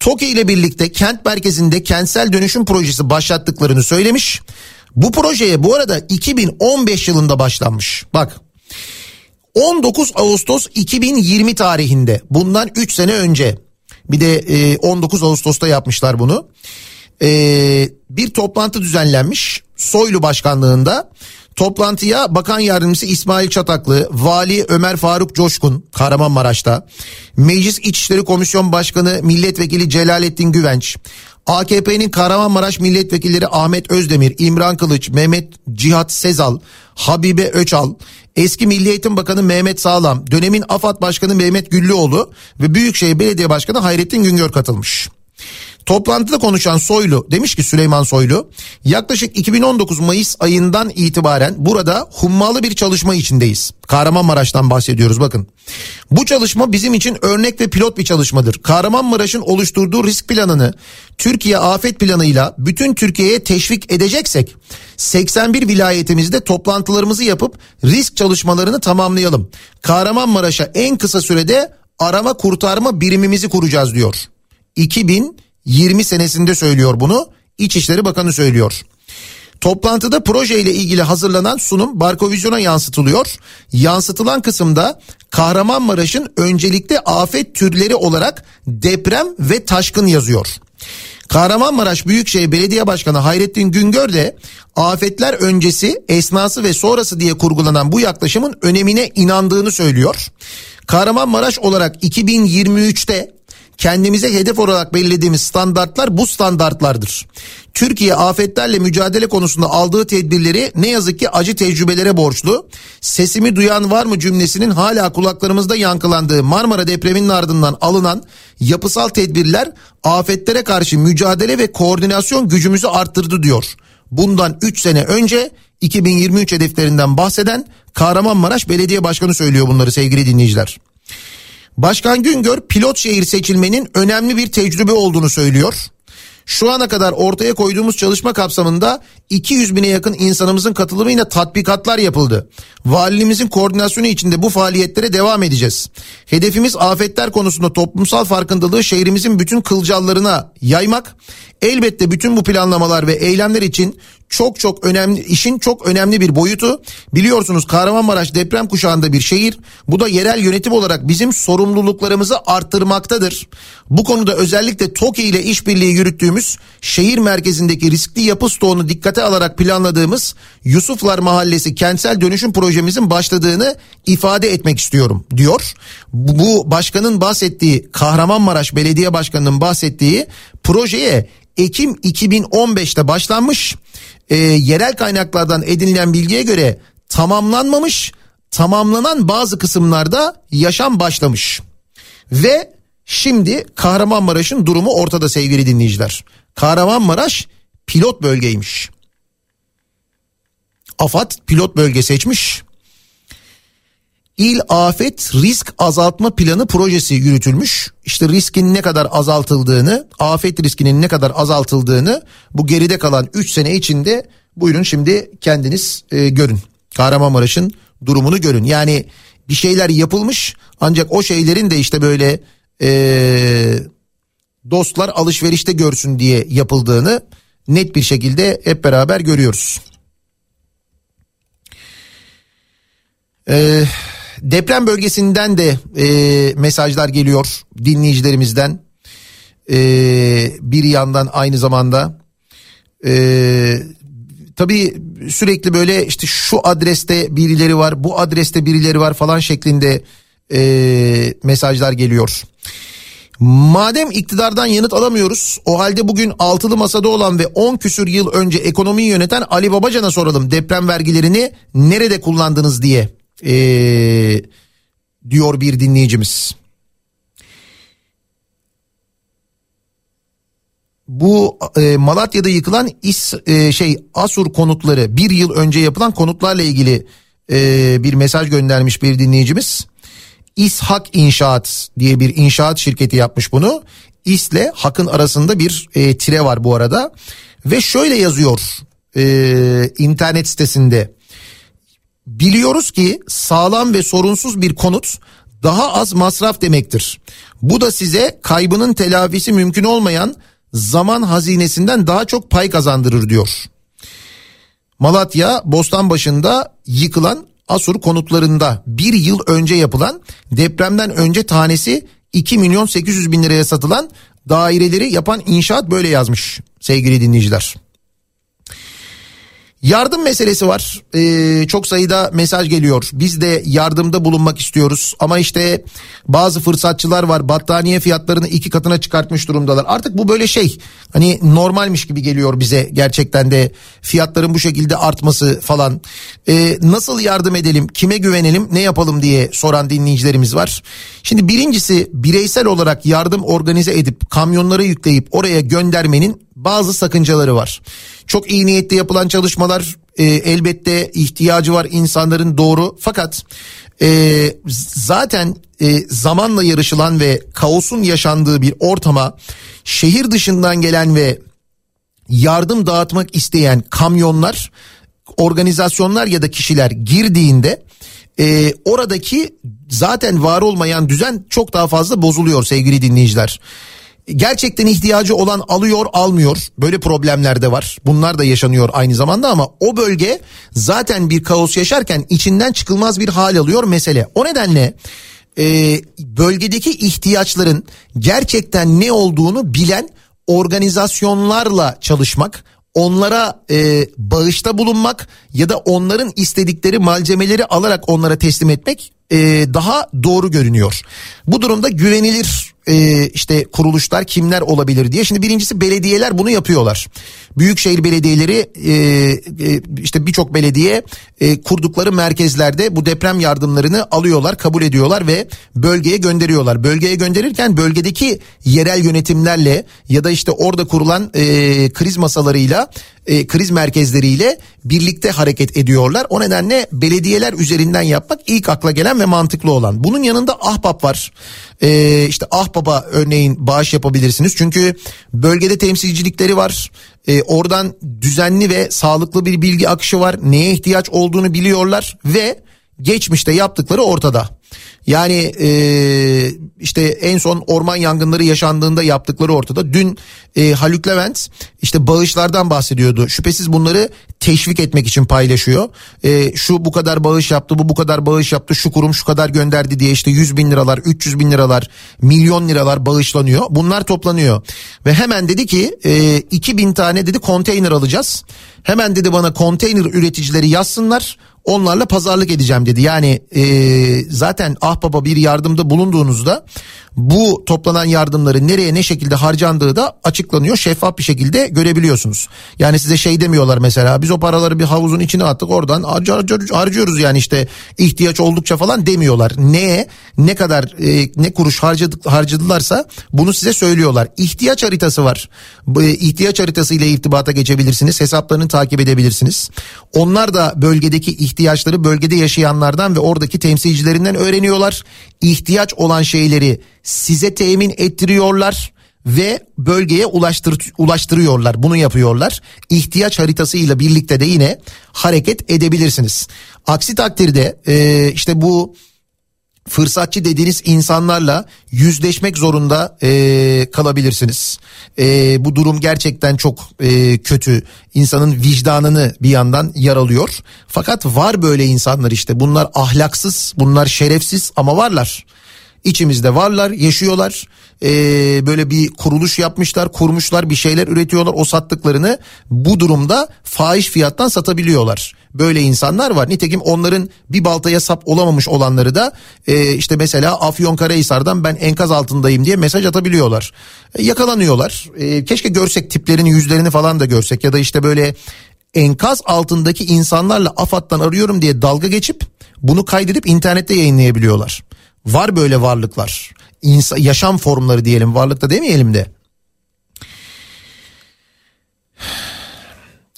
TOKİ ile birlikte kent merkezinde kentsel dönüşüm projesi başlattıklarını söylemiş. Bu projeye bu arada 2015 yılında başlanmış. Bak 19 Ağustos 2020 tarihinde bundan 3 sene önce bir de 19 Ağustos'ta yapmışlar bunu. Bir toplantı düzenlenmiş Soylu başkanlığında. Toplantıya Bakan Yardımcısı İsmail Çataklı, Vali Ömer Faruk Coşkun Kahramanmaraş'ta, Meclis İçişleri Komisyon Başkanı Milletvekili Celalettin Güvenç, AKP'nin Kahramanmaraş milletvekilleri Ahmet Özdemir, İmran Kılıç, Mehmet Cihat Sezal, Habibe Öçal, eski Milli Eğitim Bakanı Mehmet Sağlam, dönemin AFAD Başkanı Mehmet Güllüoğlu ve Büyükşehir Belediye Başkanı Hayrettin Güngör katılmış. Toplantıda konuşan Soylu demiş ki Süleyman Soylu yaklaşık 2019 Mayıs ayından itibaren burada hummalı bir çalışma içindeyiz. Kahramanmaraş'tan bahsediyoruz bakın. Bu çalışma bizim için örnek ve pilot bir çalışmadır. Kahramanmaraş'ın oluşturduğu risk planını Türkiye afet planıyla bütün Türkiye'ye teşvik edeceksek 81 vilayetimizde toplantılarımızı yapıp risk çalışmalarını tamamlayalım. Kahramanmaraş'a en kısa sürede arama kurtarma birimimizi kuracağız diyor. 2000 20 senesinde söylüyor bunu. İçişleri Bakanı söylüyor. Toplantıda proje ile ilgili hazırlanan sunum Barkovizyon'a yansıtılıyor. Yansıtılan kısımda Kahramanmaraş'ın öncelikli afet türleri olarak deprem ve taşkın yazıyor. Kahramanmaraş Büyükşehir Belediye Başkanı Hayrettin Güngör de afetler öncesi, esnası ve sonrası diye kurgulanan bu yaklaşımın önemine inandığını söylüyor. Kahramanmaraş olarak 2023'te kendimize hedef olarak belirlediğimiz standartlar bu standartlardır. Türkiye afetlerle mücadele konusunda aldığı tedbirleri ne yazık ki acı tecrübelere borçlu. Sesimi duyan var mı cümlesinin hala kulaklarımızda yankılandığı Marmara depreminin ardından alınan yapısal tedbirler afetlere karşı mücadele ve koordinasyon gücümüzü arttırdı diyor. Bundan 3 sene önce 2023 hedeflerinden bahseden Kahramanmaraş Belediye Başkanı söylüyor bunları sevgili dinleyiciler. Başkan Güngör pilot şehir seçilmenin önemli bir tecrübe olduğunu söylüyor. Şu ana kadar ortaya koyduğumuz çalışma kapsamında 200 bine yakın insanımızın katılımıyla tatbikatlar yapıldı. Valiliğimizin koordinasyonu içinde bu faaliyetlere devam edeceğiz. Hedefimiz afetler konusunda toplumsal farkındalığı şehrimizin bütün kılcallarına yaymak. Elbette bütün bu planlamalar ve eylemler için çok çok önemli işin çok önemli bir boyutu. Biliyorsunuz Kahramanmaraş deprem kuşağında bir şehir. Bu da yerel yönetim olarak bizim sorumluluklarımızı arttırmaktadır. Bu konuda özellikle TOKİ ile işbirliği yürüttüğümüz şehir merkezindeki riskli yapı stoğunu dikkate alarak planladığımız Yusuflar Mahallesi kentsel dönüşüm projemizin başladığını ifade etmek istiyorum diyor. Bu, başkanın bahsettiği Kahramanmaraş Belediye Başkanı'nın bahsettiği projeye Ekim 2015'te başlanmış. E, yerel kaynaklardan edinilen bilgiye göre tamamlanmamış, tamamlanan bazı kısımlarda yaşam başlamış. Ve şimdi Kahramanmaraş'ın durumu ortada sevgili dinleyiciler. Kahramanmaraş pilot bölgeymiş. AFAD pilot bölge seçmiş. İl Afet Risk Azaltma Planı projesi yürütülmüş. İşte riskin ne kadar azaltıldığını, afet riskinin ne kadar azaltıldığını bu geride kalan 3 sene içinde buyurun şimdi kendiniz e, görün. Kahramanmaraş'ın durumunu görün. Yani bir şeyler yapılmış ancak o şeylerin de işte böyle e, dostlar alışverişte görsün diye yapıldığını net bir şekilde hep beraber görüyoruz. Eee Deprem bölgesinden de e, mesajlar geliyor dinleyicilerimizden. E, bir yandan aynı zamanda e, tabii sürekli böyle işte şu adreste birileri var bu adreste birileri var falan şeklinde e, mesajlar geliyor. Madem iktidardan yanıt alamıyoruz o halde bugün altılı masada olan ve 10 küsür yıl önce ekonomiyi yöneten Ali Babacan'a soralım deprem vergilerini nerede kullandınız diye ee, diyor bir dinleyicimiz. Bu e, Malatya'da yıkılan İS, e, şey Asur konutları bir yıl önce yapılan konutlarla ilgili e, bir mesaj göndermiş bir dinleyicimiz. İshak İnşaat diye bir inşaat şirketi yapmış bunu. İS'le Hak'ın arasında bir e, tire var bu arada. Ve şöyle yazıyor e, internet sitesinde. Biliyoruz ki sağlam ve sorunsuz bir konut daha az masraf demektir. Bu da size kaybının telafisi mümkün olmayan zaman hazinesinden daha çok pay kazandırır diyor. Malatya Bostanbaşı'nda yıkılan Asur konutlarında bir yıl önce yapılan depremden önce tanesi 2 milyon 800 bin liraya satılan daireleri yapan inşaat böyle yazmış sevgili dinleyiciler. Yardım meselesi var. Ee, çok sayıda mesaj geliyor. Biz de yardımda bulunmak istiyoruz. Ama işte bazı fırsatçılar var. Battaniye fiyatlarını iki katına çıkartmış durumdalar. Artık bu böyle şey. Hani normalmiş gibi geliyor bize gerçekten de fiyatların bu şekilde artması falan. Ee, nasıl yardım edelim? Kime güvenelim? Ne yapalım diye soran dinleyicilerimiz var. Şimdi birincisi bireysel olarak yardım organize edip kamyonlara yükleyip oraya göndermenin bazı sakıncaları var. Çok iyi niyetli yapılan çalışmalar e, elbette ihtiyacı var insanların doğru fakat e, zaten e, zamanla yarışılan ve kaosun yaşandığı bir ortama şehir dışından gelen ve yardım dağıtmak isteyen kamyonlar organizasyonlar ya da kişiler girdiğinde e, oradaki zaten var olmayan düzen çok daha fazla bozuluyor sevgili dinleyiciler gerçekten ihtiyacı olan alıyor almıyor. Böyle problemler de var. Bunlar da yaşanıyor aynı zamanda ama o bölge zaten bir kaos yaşarken içinden çıkılmaz bir hal alıyor mesele. O nedenle e, bölgedeki ihtiyaçların gerçekten ne olduğunu bilen organizasyonlarla çalışmak, onlara e, bağışta bulunmak ya da onların istedikleri malzemeleri alarak onlara teslim etmek e, daha doğru görünüyor. Bu durumda güvenilir e, işte kuruluşlar kimler olabilir diye. Şimdi birincisi belediyeler bunu yapıyorlar. Büyükşehir belediyeleri e, e, işte birçok belediye e, kurdukları merkezlerde bu deprem yardımlarını alıyorlar, kabul ediyorlar ve bölgeye gönderiyorlar. Bölgeye gönderirken bölgedeki yerel yönetimlerle ya da işte orada kurulan e, kriz masalarıyla e, kriz merkezleriyle birlikte hareket ediyorlar. O nedenle belediyeler üzerinden yapmak ilk akla gelen ve mantıklı olan. Bunun yanında Ahbap var. E, işte Ahbap'a örneğin bağış yapabilirsiniz. Çünkü bölgede temsilcilikleri var. E, oradan düzenli ve sağlıklı bir bilgi akışı var. Neye ihtiyaç olduğunu biliyorlar ve geçmişte yaptıkları ortada. Yani e, işte en son orman yangınları yaşandığında yaptıkları ortada. Dün e, Haluk Levent işte bağışlardan bahsediyordu. Şüphesiz bunları teşvik etmek için paylaşıyor. E, şu bu kadar bağış yaptı, bu bu kadar bağış yaptı, şu kurum şu kadar gönderdi diye işte 100 bin liralar, 300 bin liralar, milyon liralar bağışlanıyor. Bunlar toplanıyor. Ve hemen dedi ki e, 2000 tane dedi konteyner alacağız. Hemen dedi bana konteyner üreticileri yazsınlar onlarla pazarlık edeceğim dedi. Yani e, zaten ahbaba bir yardımda bulunduğunuzda bu toplanan yardımların nereye ne şekilde harcandığı da açıklanıyor. Şeffaf bir şekilde görebiliyorsunuz. Yani size şey demiyorlar mesela biz o paraları bir havuzun içine attık oradan harcıyoruz yani işte ihtiyaç oldukça falan demiyorlar. Neye ne kadar e, ne kuruş harcadık, harcadılarsa bunu size söylüyorlar. İhtiyaç haritası var. Bu ihtiyaç haritası ile irtibata geçebilirsiniz. Hesaplarını takip edebilirsiniz. Onlar da bölgedeki ihtiyaçları bölgede yaşayanlardan ve oradaki temsilcilerinden öğreniyorlar. İhtiyaç olan şeyleri size temin ettiriyorlar ve bölgeye ulaştır, ulaştırıyorlar. Bunu yapıyorlar. İhtiyaç haritasıyla birlikte de yine hareket edebilirsiniz. Aksi takdirde e, işte bu fırsatçı dediğiniz insanlarla yüzleşmek zorunda e, kalabilirsiniz. E, bu durum gerçekten çok e, kötü. İnsanın vicdanını bir yandan yaralıyor. Fakat var böyle insanlar işte. Bunlar ahlaksız, bunlar şerefsiz ama varlar. İçimizde varlar, yaşıyorlar. Ee, böyle bir kuruluş yapmışlar, kurmuşlar, bir şeyler üretiyorlar. O sattıklarını bu durumda fahiş fiyattan satabiliyorlar. Böyle insanlar var. Nitekim onların bir baltaya sap olamamış olanları da e, işte mesela Afyonkarahisar'dan ben enkaz altındayım diye mesaj atabiliyorlar. E, yakalanıyorlar. E, keşke görsek tiplerini, yüzlerini falan da görsek ya da işte böyle enkaz altındaki insanlarla AFAD'dan arıyorum diye dalga geçip bunu kaydedip internette yayınlayabiliyorlar. Var böyle varlıklar. İnsan, yaşam formları diyelim varlıkta demeyelim de.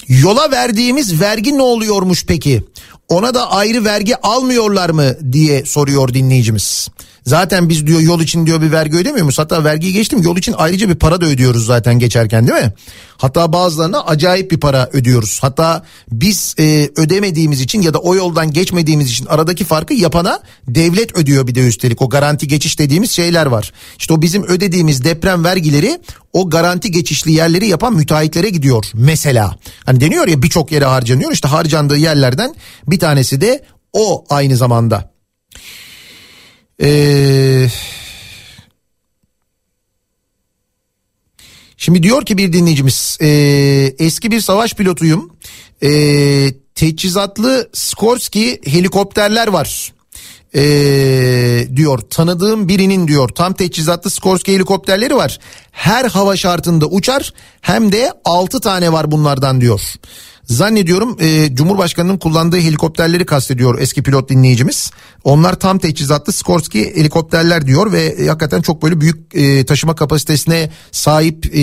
Yola verdiğimiz vergi ne oluyormuş peki? Ona da ayrı vergi almıyorlar mı diye soruyor dinleyicimiz. Zaten biz diyor yol için diyor bir vergi ödemiyor muyuz? Hatta vergiyi geçtim yol için ayrıca bir para da ödüyoruz zaten geçerken değil mi? Hatta bazılarına acayip bir para ödüyoruz. Hatta biz e, ödemediğimiz için ya da o yoldan geçmediğimiz için aradaki farkı yapana devlet ödüyor bir de üstelik. O garanti geçiş dediğimiz şeyler var. İşte o bizim ödediğimiz deprem vergileri o garanti geçişli yerleri yapan müteahhitlere gidiyor mesela. Hani deniyor ya birçok yere harcanıyor işte harcandığı yerlerden bir tanesi de o aynı zamanda. Ee, şimdi diyor ki bir dinleyicimiz e, eski bir savaş pilotuyum. E, teçhizatlı Skorsky helikopterler var. E, diyor tanıdığım birinin diyor tam teçhizatlı Skorsky helikopterleri var. Her hava şartında uçar hem de 6 tane var bunlardan diyor. Zannediyorum e, Cumhurbaşkanı'nın kullandığı helikopterleri kastediyor eski pilot dinleyicimiz. Onlar tam teçhizatlı Skorsky helikopterler diyor ve e, hakikaten çok böyle büyük e, taşıma kapasitesine sahip e,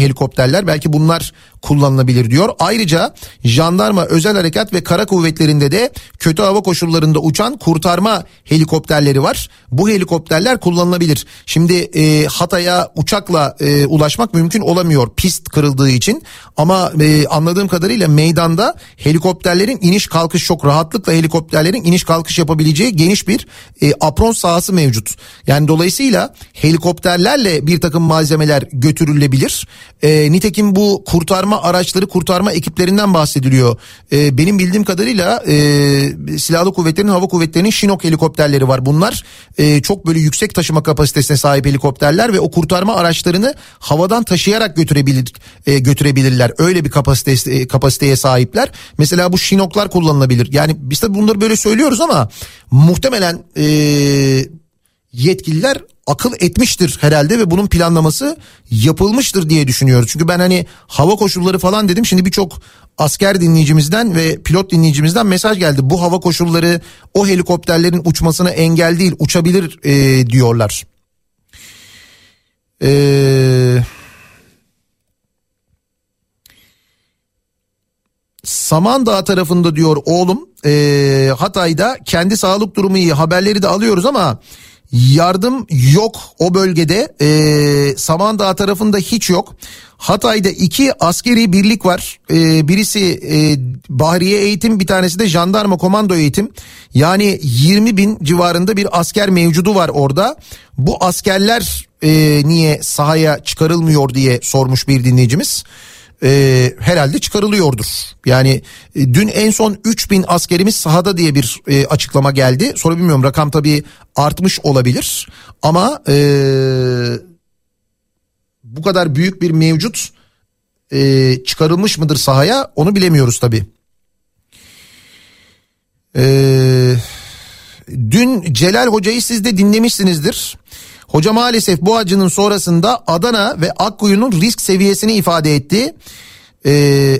helikopterler. Belki bunlar kullanılabilir diyor. Ayrıca jandarma, özel harekat ve kara kuvvetlerinde de kötü hava koşullarında uçan kurtarma helikopterleri var. Bu helikopterler kullanılabilir. Şimdi e, Hatay'a uçakla e, ulaşmak mümkün olamıyor pist kırıldığı için. Ama e, anladığım kadarıyla meydanda helikopterlerin iniş kalkış çok rahatlıkla helikopterlerin iniş kalkış yapabileceği geniş bir e, apron sahası mevcut. Yani dolayısıyla helikopterlerle bir takım malzemeler götürülebilir. E, nitekim bu kurtarma araçları kurtarma ekiplerinden bahsediliyor. E, benim bildiğim kadarıyla e, silahlı kuvvetlerin hava kuvvetlerinin Şinok helikopterleri var. Bunlar e, çok böyle yüksek taşıma kapasitesine sahip helikopterler ve o kurtarma araçlarını havadan taşıyarak götürebilir e, götürebilirler. Öyle bir kapasite e, kapasiteye sahipler. Mesela bu Şinoklar kullanılabilir. Yani biz de bunları böyle söylüyoruz ama muhtemelen e, yetkililer akıl etmiştir herhalde ve bunun planlaması yapılmıştır diye düşünüyoruz. Çünkü ben hani hava koşulları falan dedim. Şimdi birçok asker dinleyicimizden ve pilot dinleyicimizden mesaj geldi. Bu hava koşulları o helikopterlerin uçmasına engel değil uçabilir e, diyorlar. Eee... Samandağ tarafında diyor oğlum e, Hatay'da kendi sağlık durumu iyi haberleri de alıyoruz ama yardım yok o bölgede. E, Samandağ tarafında hiç yok. Hatay'da iki askeri birlik var. E, birisi e, Bahriye eğitim bir tanesi de jandarma komando eğitim. Yani 20 bin civarında bir asker mevcudu var orada. Bu askerler e, niye sahaya çıkarılmıyor diye sormuş bir dinleyicimiz e, herhalde çıkarılıyordur. Yani e, dün en son 3000 askerimiz sahada diye bir e, açıklama geldi. Sonra bilmiyorum rakam tabii artmış olabilir ama e, bu kadar büyük bir mevcut e, çıkarılmış mıdır sahaya onu bilemiyoruz tabii. Eee Dün Celal Hoca'yı siz de dinlemişsinizdir. Hoca maalesef bu acının sonrasında Adana ve Akkuyu'nun risk seviyesini ifade etti. Ee,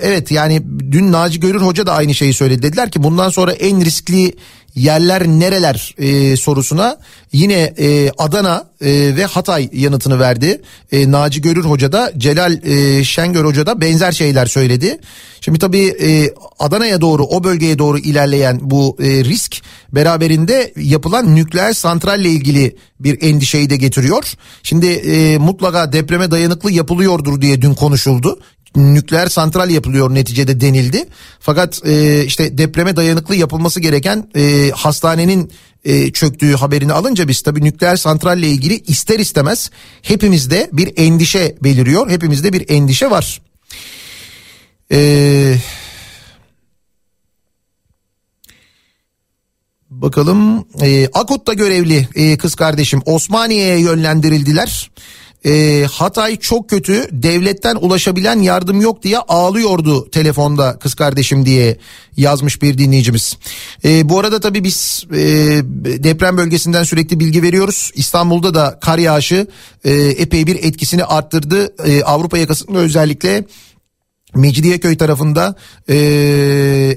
evet yani dün Naci Görür Hoca da aynı şeyi söyledi. Dediler ki bundan sonra en riskli yerler nereler e, sorusuna yine e, Adana e, ve Hatay yanıtını verdi. E, Naci Görür Hoca da Celal e, Şengör Hoca da benzer şeyler söyledi. Şimdi tabii e, Adana'ya doğru o bölgeye doğru ilerleyen bu e, risk beraberinde yapılan nükleer santralle ilgili bir endişeyi de getiriyor. Şimdi e, mutlaka depreme dayanıklı yapılıyordur diye dün konuşuldu nükleer santral yapılıyor neticede denildi. Fakat e, işte depreme dayanıklı yapılması gereken e, hastanenin e, çöktüğü haberini alınca biz tabii nükleer santralle ilgili ister istemez hepimizde bir endişe beliriyor. Hepimizde bir endişe var. Eee Bakalım e, Akut'ta görevli e, kız kardeşim Osmaniye'ye yönlendirildiler. E, Hatay çok kötü devletten ulaşabilen yardım yok diye ağlıyordu telefonda kız kardeşim diye yazmış bir dinleyicimiz. E, bu arada tabii biz e, deprem bölgesinden sürekli bilgi veriyoruz. İstanbul'da da kar yağışı e, epey bir etkisini arttırdı. E, Avrupa yakasında özellikle Mecidiyeköy tarafında e,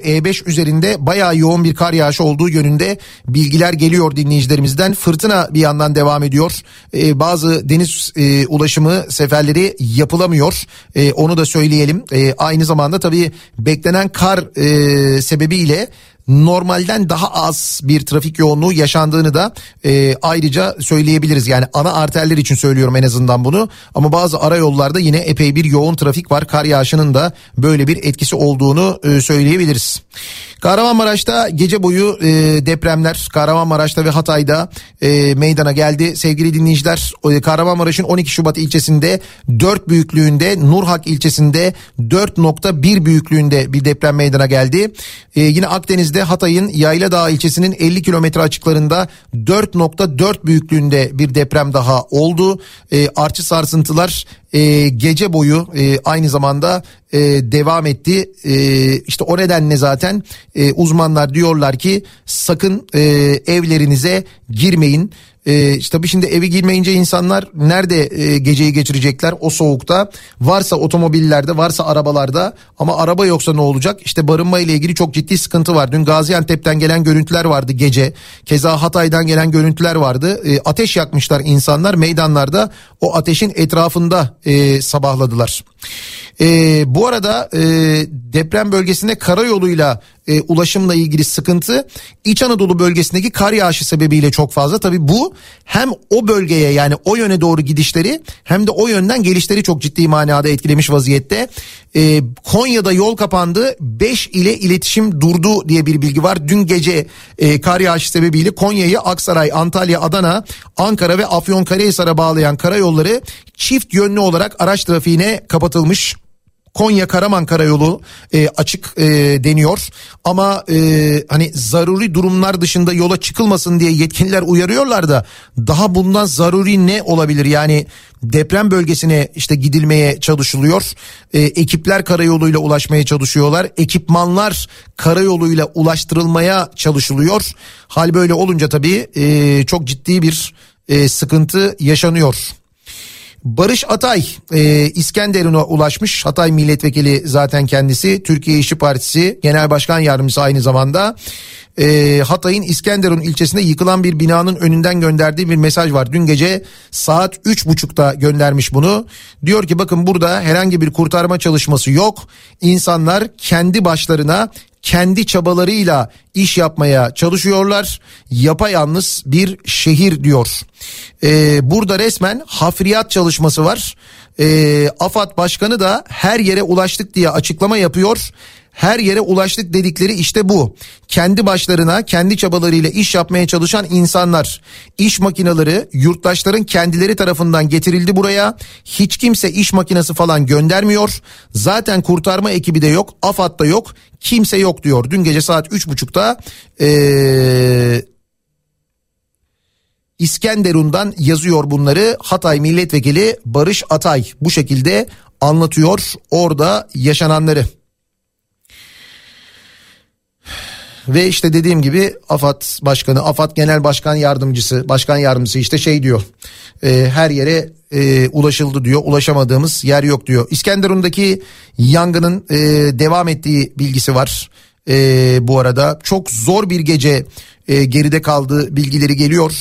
E5 üzerinde bayağı yoğun bir kar yağışı olduğu yönünde bilgiler geliyor dinleyicilerimizden. Fırtına bir yandan devam ediyor. E, bazı deniz e, ulaşımı seferleri yapılamıyor. E, onu da söyleyelim. E, aynı zamanda tabii beklenen kar e, sebebiyle normalden daha az bir trafik yoğunluğu yaşandığını da e, ayrıca söyleyebiliriz. Yani ana arterler için söylüyorum en azından bunu. Ama bazı ara yollarda yine epey bir yoğun trafik var. Kar yağışının da böyle bir etkisi olduğunu e, söyleyebiliriz. Kahramanmaraş'ta gece boyu e, depremler Kahramanmaraş'ta ve Hatay'da e, meydana geldi. Sevgili dinleyiciler Kahramanmaraş'ın 12 Şubat ilçesinde 4 büyüklüğünde Nurhak ilçesinde 4.1 büyüklüğünde bir deprem meydana geldi. E, yine Akdeniz'de Hatay'ın Yayladağ ilçesinin 50 kilometre açıklarında 4.4 büyüklüğünde bir deprem daha oldu. E, artçı sarsıntılar e, gece boyu e, aynı zamanda e, devam etti. E, işte o nedenle zaten e, uzmanlar diyorlar ki sakın e, evlerinize girmeyin. İşte tabii şimdi evi girmeyince insanlar nerede e, geceyi geçirecekler o soğukta? Varsa otomobillerde varsa arabalarda ama araba yoksa ne olacak? İşte barınma ile ilgili çok ciddi sıkıntı var. Dün Gaziantep'ten gelen görüntüler vardı gece. Keza Hatay'dan gelen görüntüler vardı. E, ateş yakmışlar insanlar meydanlarda o ateşin etrafında e, sabahladılar. E, bu arada e, deprem bölgesinde karayoluyla e, ulaşımla ilgili sıkıntı İç Anadolu bölgesindeki kar yağışı sebebiyle çok fazla. Tabii bu hem o bölgeye yani o yöne doğru gidişleri hem de o yönden gelişleri çok ciddi manada etkilemiş vaziyette. E, Konya'da yol kapandı 5 ile iletişim durdu diye bir bilgi var. Dün gece e, kar yağışı sebebiyle Konya'yı Aksaray, Antalya, Adana, Ankara ve Afyonkarahisar'a bağlayan karayolları çift yönlü olarak araç trafiğine kapatılmış. Konya Karaman Karayolu e, açık e, deniyor. Ama e, hani zaruri durumlar dışında yola çıkılmasın diye yetkililer uyarıyorlar da daha bundan zaruri ne olabilir? Yani deprem bölgesine işte gidilmeye çalışılıyor. E, ekipler karayoluyla ulaşmaya çalışıyorlar. Ekipmanlar karayoluyla ulaştırılmaya çalışılıyor. Hal böyle olunca tabii e, çok ciddi bir e, sıkıntı yaşanıyor. Barış Atay e, İskenderun'a ulaşmış. Hatay milletvekili zaten kendisi. Türkiye İşçi Partisi Genel Başkan Yardımcısı aynı zamanda. E, Hatay'ın İskenderun ilçesinde yıkılan bir binanın önünden gönderdiği bir mesaj var. Dün gece saat üç buçukta göndermiş bunu. Diyor ki bakın burada herhangi bir kurtarma çalışması yok. İnsanlar kendi başlarına kendi çabalarıyla iş yapmaya çalışıyorlar. Yapayalnız bir şehir diyor. Ee, burada resmen hafriyat çalışması var. Ee, AFAD Başkanı da her yere ulaştık diye açıklama yapıyor. Her yere ulaştık dedikleri işte bu. Kendi başlarına, kendi çabalarıyla iş yapmaya çalışan insanlar. İş makineleri yurttaşların kendileri tarafından getirildi buraya. Hiç kimse iş makinesi falan göndermiyor. Zaten kurtarma ekibi de yok, AFAD da yok, kimse yok diyor. Dün gece saat üç buçukta ee, İskenderun'dan yazıyor bunları. Hatay Milletvekili Barış Atay bu şekilde anlatıyor orada yaşananları. Ve işte dediğim gibi AFAD Başkanı, AFAD Genel Başkan Yardımcısı, Başkan Yardımcısı işte şey diyor. E, her yere e, ulaşıldı diyor. Ulaşamadığımız yer yok diyor. İskenderun'daki yangının e, devam ettiği bilgisi var. E, bu arada çok zor bir gece e, geride kaldığı bilgileri geliyor.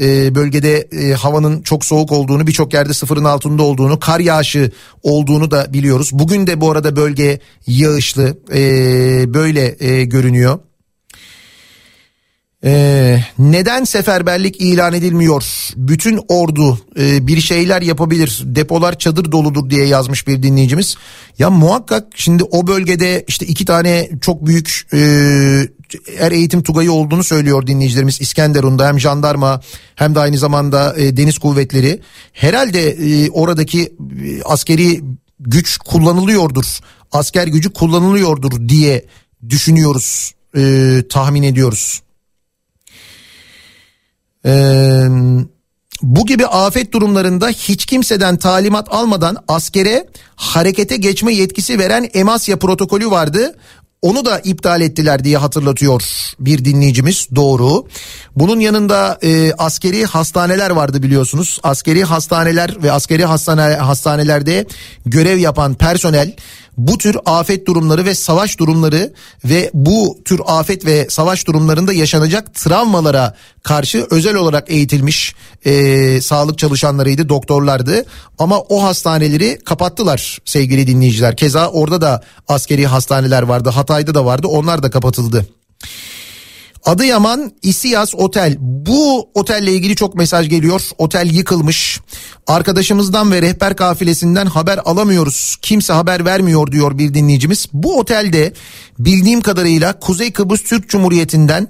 E, bölgede e, havanın çok soğuk olduğunu birçok yerde sıfırın altında olduğunu kar yağışı olduğunu da biliyoruz. Bugün de bu arada bölge yağışlı e, böyle e, görünüyor. Ee, neden seferberlik ilan edilmiyor? Bütün ordu e, bir şeyler yapabilir. Depolar çadır doludur diye yazmış bir dinleyicimiz. Ya muhakkak şimdi o bölgede işte iki tane çok büyük e, er eğitim tugayı olduğunu söylüyor dinleyicilerimiz. İskenderun'da hem jandarma hem de aynı zamanda e, deniz kuvvetleri. Herhalde e, oradaki e, askeri güç kullanılıyordur. Asker gücü kullanılıyordur diye düşünüyoruz, e, tahmin ediyoruz. Ee, bu gibi afet durumlarında hiç kimseden talimat almadan askere harekete geçme yetkisi veren Emasya protokolü vardı. Onu da iptal ettiler diye hatırlatıyor bir dinleyicimiz doğru. Bunun yanında e, askeri hastaneler vardı biliyorsunuz. Askeri hastaneler ve askeri hastane, hastanelerde görev yapan personel bu tür afet durumları ve savaş durumları ve bu tür afet ve savaş durumlarında yaşanacak travmalara karşı özel olarak eğitilmiş e, sağlık çalışanlarıydı, doktorlardı. Ama o hastaneleri kapattılar sevgili dinleyiciler. Keza orada da askeri hastaneler vardı, Hatay'da da vardı, onlar da kapatıldı. Adıyaman İsiyas Otel. Bu otelle ilgili çok mesaj geliyor. Otel yıkılmış. Arkadaşımızdan ve rehber kafilesinden haber alamıyoruz. Kimse haber vermiyor diyor bir dinleyicimiz. Bu otelde bildiğim kadarıyla Kuzey Kıbrıs Türk Cumhuriyeti'nden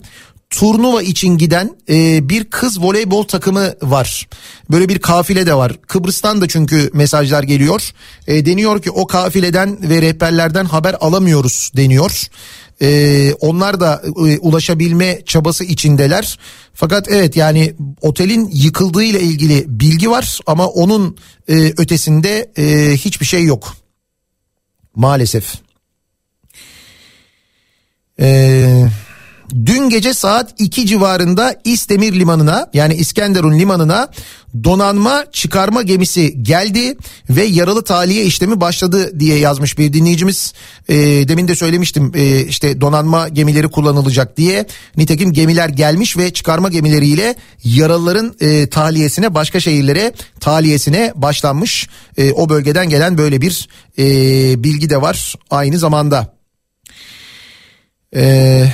turnuva için giden e, bir kız voleybol takımı var. Böyle bir kafile de var. Kıbrıs'tan da çünkü mesajlar geliyor. E, deniyor ki o kafileden ve rehberlerden haber alamıyoruz deniyor. Ee, onlar da e, ulaşabilme çabası içindeler. Fakat evet yani otelin yıkıldığı ile ilgili bilgi var ama onun e, ötesinde e, hiçbir şey yok. Maalesef. Eee Dün gece saat 2 civarında İstemir limanına yani İskenderun limanına donanma çıkarma gemisi geldi ve yaralı tahliye işlemi başladı diye yazmış bir dinleyicimiz. E, demin de söylemiştim e, işte donanma gemileri kullanılacak diye. Nitekim gemiler gelmiş ve çıkarma gemileriyle yaralıların e, tahliyesine başka şehirlere tahliyesine başlanmış. E, o bölgeden gelen böyle bir e, bilgi de var aynı zamanda. Ee,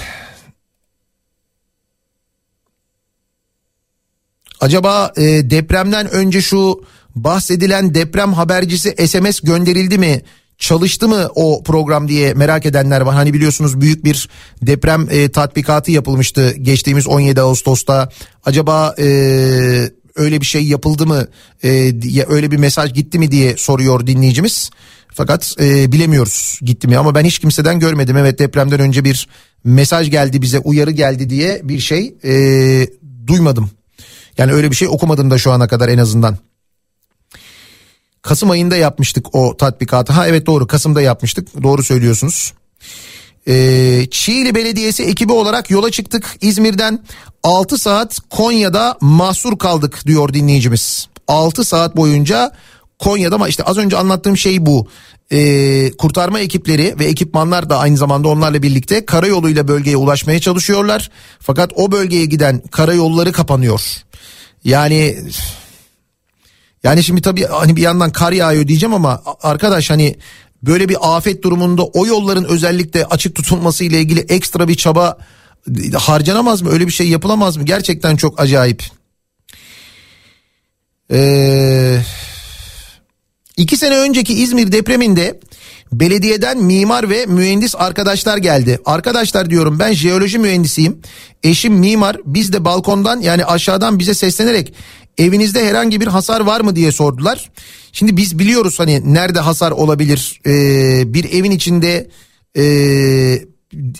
acaba e, depremden önce şu bahsedilen deprem habercisi SMS gönderildi mi? Çalıştı mı o program diye merak edenler var. Hani biliyorsunuz büyük bir deprem e, tatbikatı yapılmıştı geçtiğimiz 17 Ağustos'ta. Acaba e, öyle bir şey yapıldı mı? E, öyle bir mesaj gitti mi diye soruyor dinleyicimiz. Fakat e, bilemiyoruz gitti mi ama ben hiç kimseden görmedim. Evet depremden önce bir mesaj geldi bize uyarı geldi diye bir şey e, duymadım. Yani öyle bir şey okumadım da şu ana kadar en azından. Kasım ayında yapmıştık o tatbikatı. Ha evet doğru Kasım'da yapmıştık. Doğru söylüyorsunuz. Ee, Çiğli Belediyesi ekibi olarak yola çıktık. İzmir'den 6 saat Konya'da mahsur kaldık diyor dinleyicimiz. 6 saat boyunca Konya'da ama işte az önce anlattığım şey bu. Ee, kurtarma ekipleri ve ekipmanlar da aynı zamanda onlarla birlikte karayoluyla bölgeye ulaşmaya çalışıyorlar. Fakat o bölgeye giden karayolları kapanıyor. Yani yani şimdi tabii hani bir yandan kar yağıyor diyeceğim ama arkadaş hani böyle bir afet durumunda o yolların özellikle açık tutulması ile ilgili ekstra bir çaba harcanamaz mı? Öyle bir şey yapılamaz mı? Gerçekten çok acayip. Ee, iki sene önceki İzmir depreminde belediyeden mimar ve mühendis arkadaşlar geldi. Arkadaşlar diyorum ben jeoloji mühendisiyim. Eşim mimar. Biz de balkondan yani aşağıdan bize seslenerek evinizde herhangi bir hasar var mı diye sordular. Şimdi biz biliyoruz hani nerede hasar olabilir. Ee, bir evin içinde e,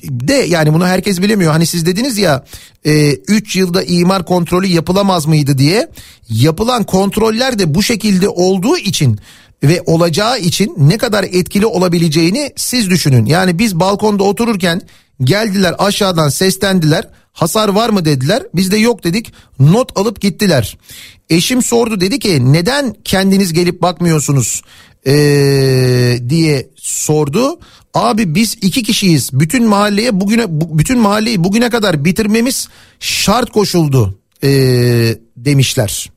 de yani bunu herkes bilemiyor. Hani siz dediniz ya 3 e, yılda imar kontrolü yapılamaz mıydı diye. Yapılan kontroller de bu şekilde olduğu için ve olacağı için ne kadar etkili olabileceğini siz düşünün. Yani biz balkonda otururken geldiler aşağıdan seslendiler. Hasar var mı dediler. Biz de yok dedik. Not alıp gittiler. Eşim sordu dedi ki neden kendiniz gelip bakmıyorsunuz ee, diye sordu. Abi biz iki kişiyiz. Bütün mahalleye bugüne bütün mahalleyi bugüne kadar bitirmemiz şart koşuldu ee, demişler.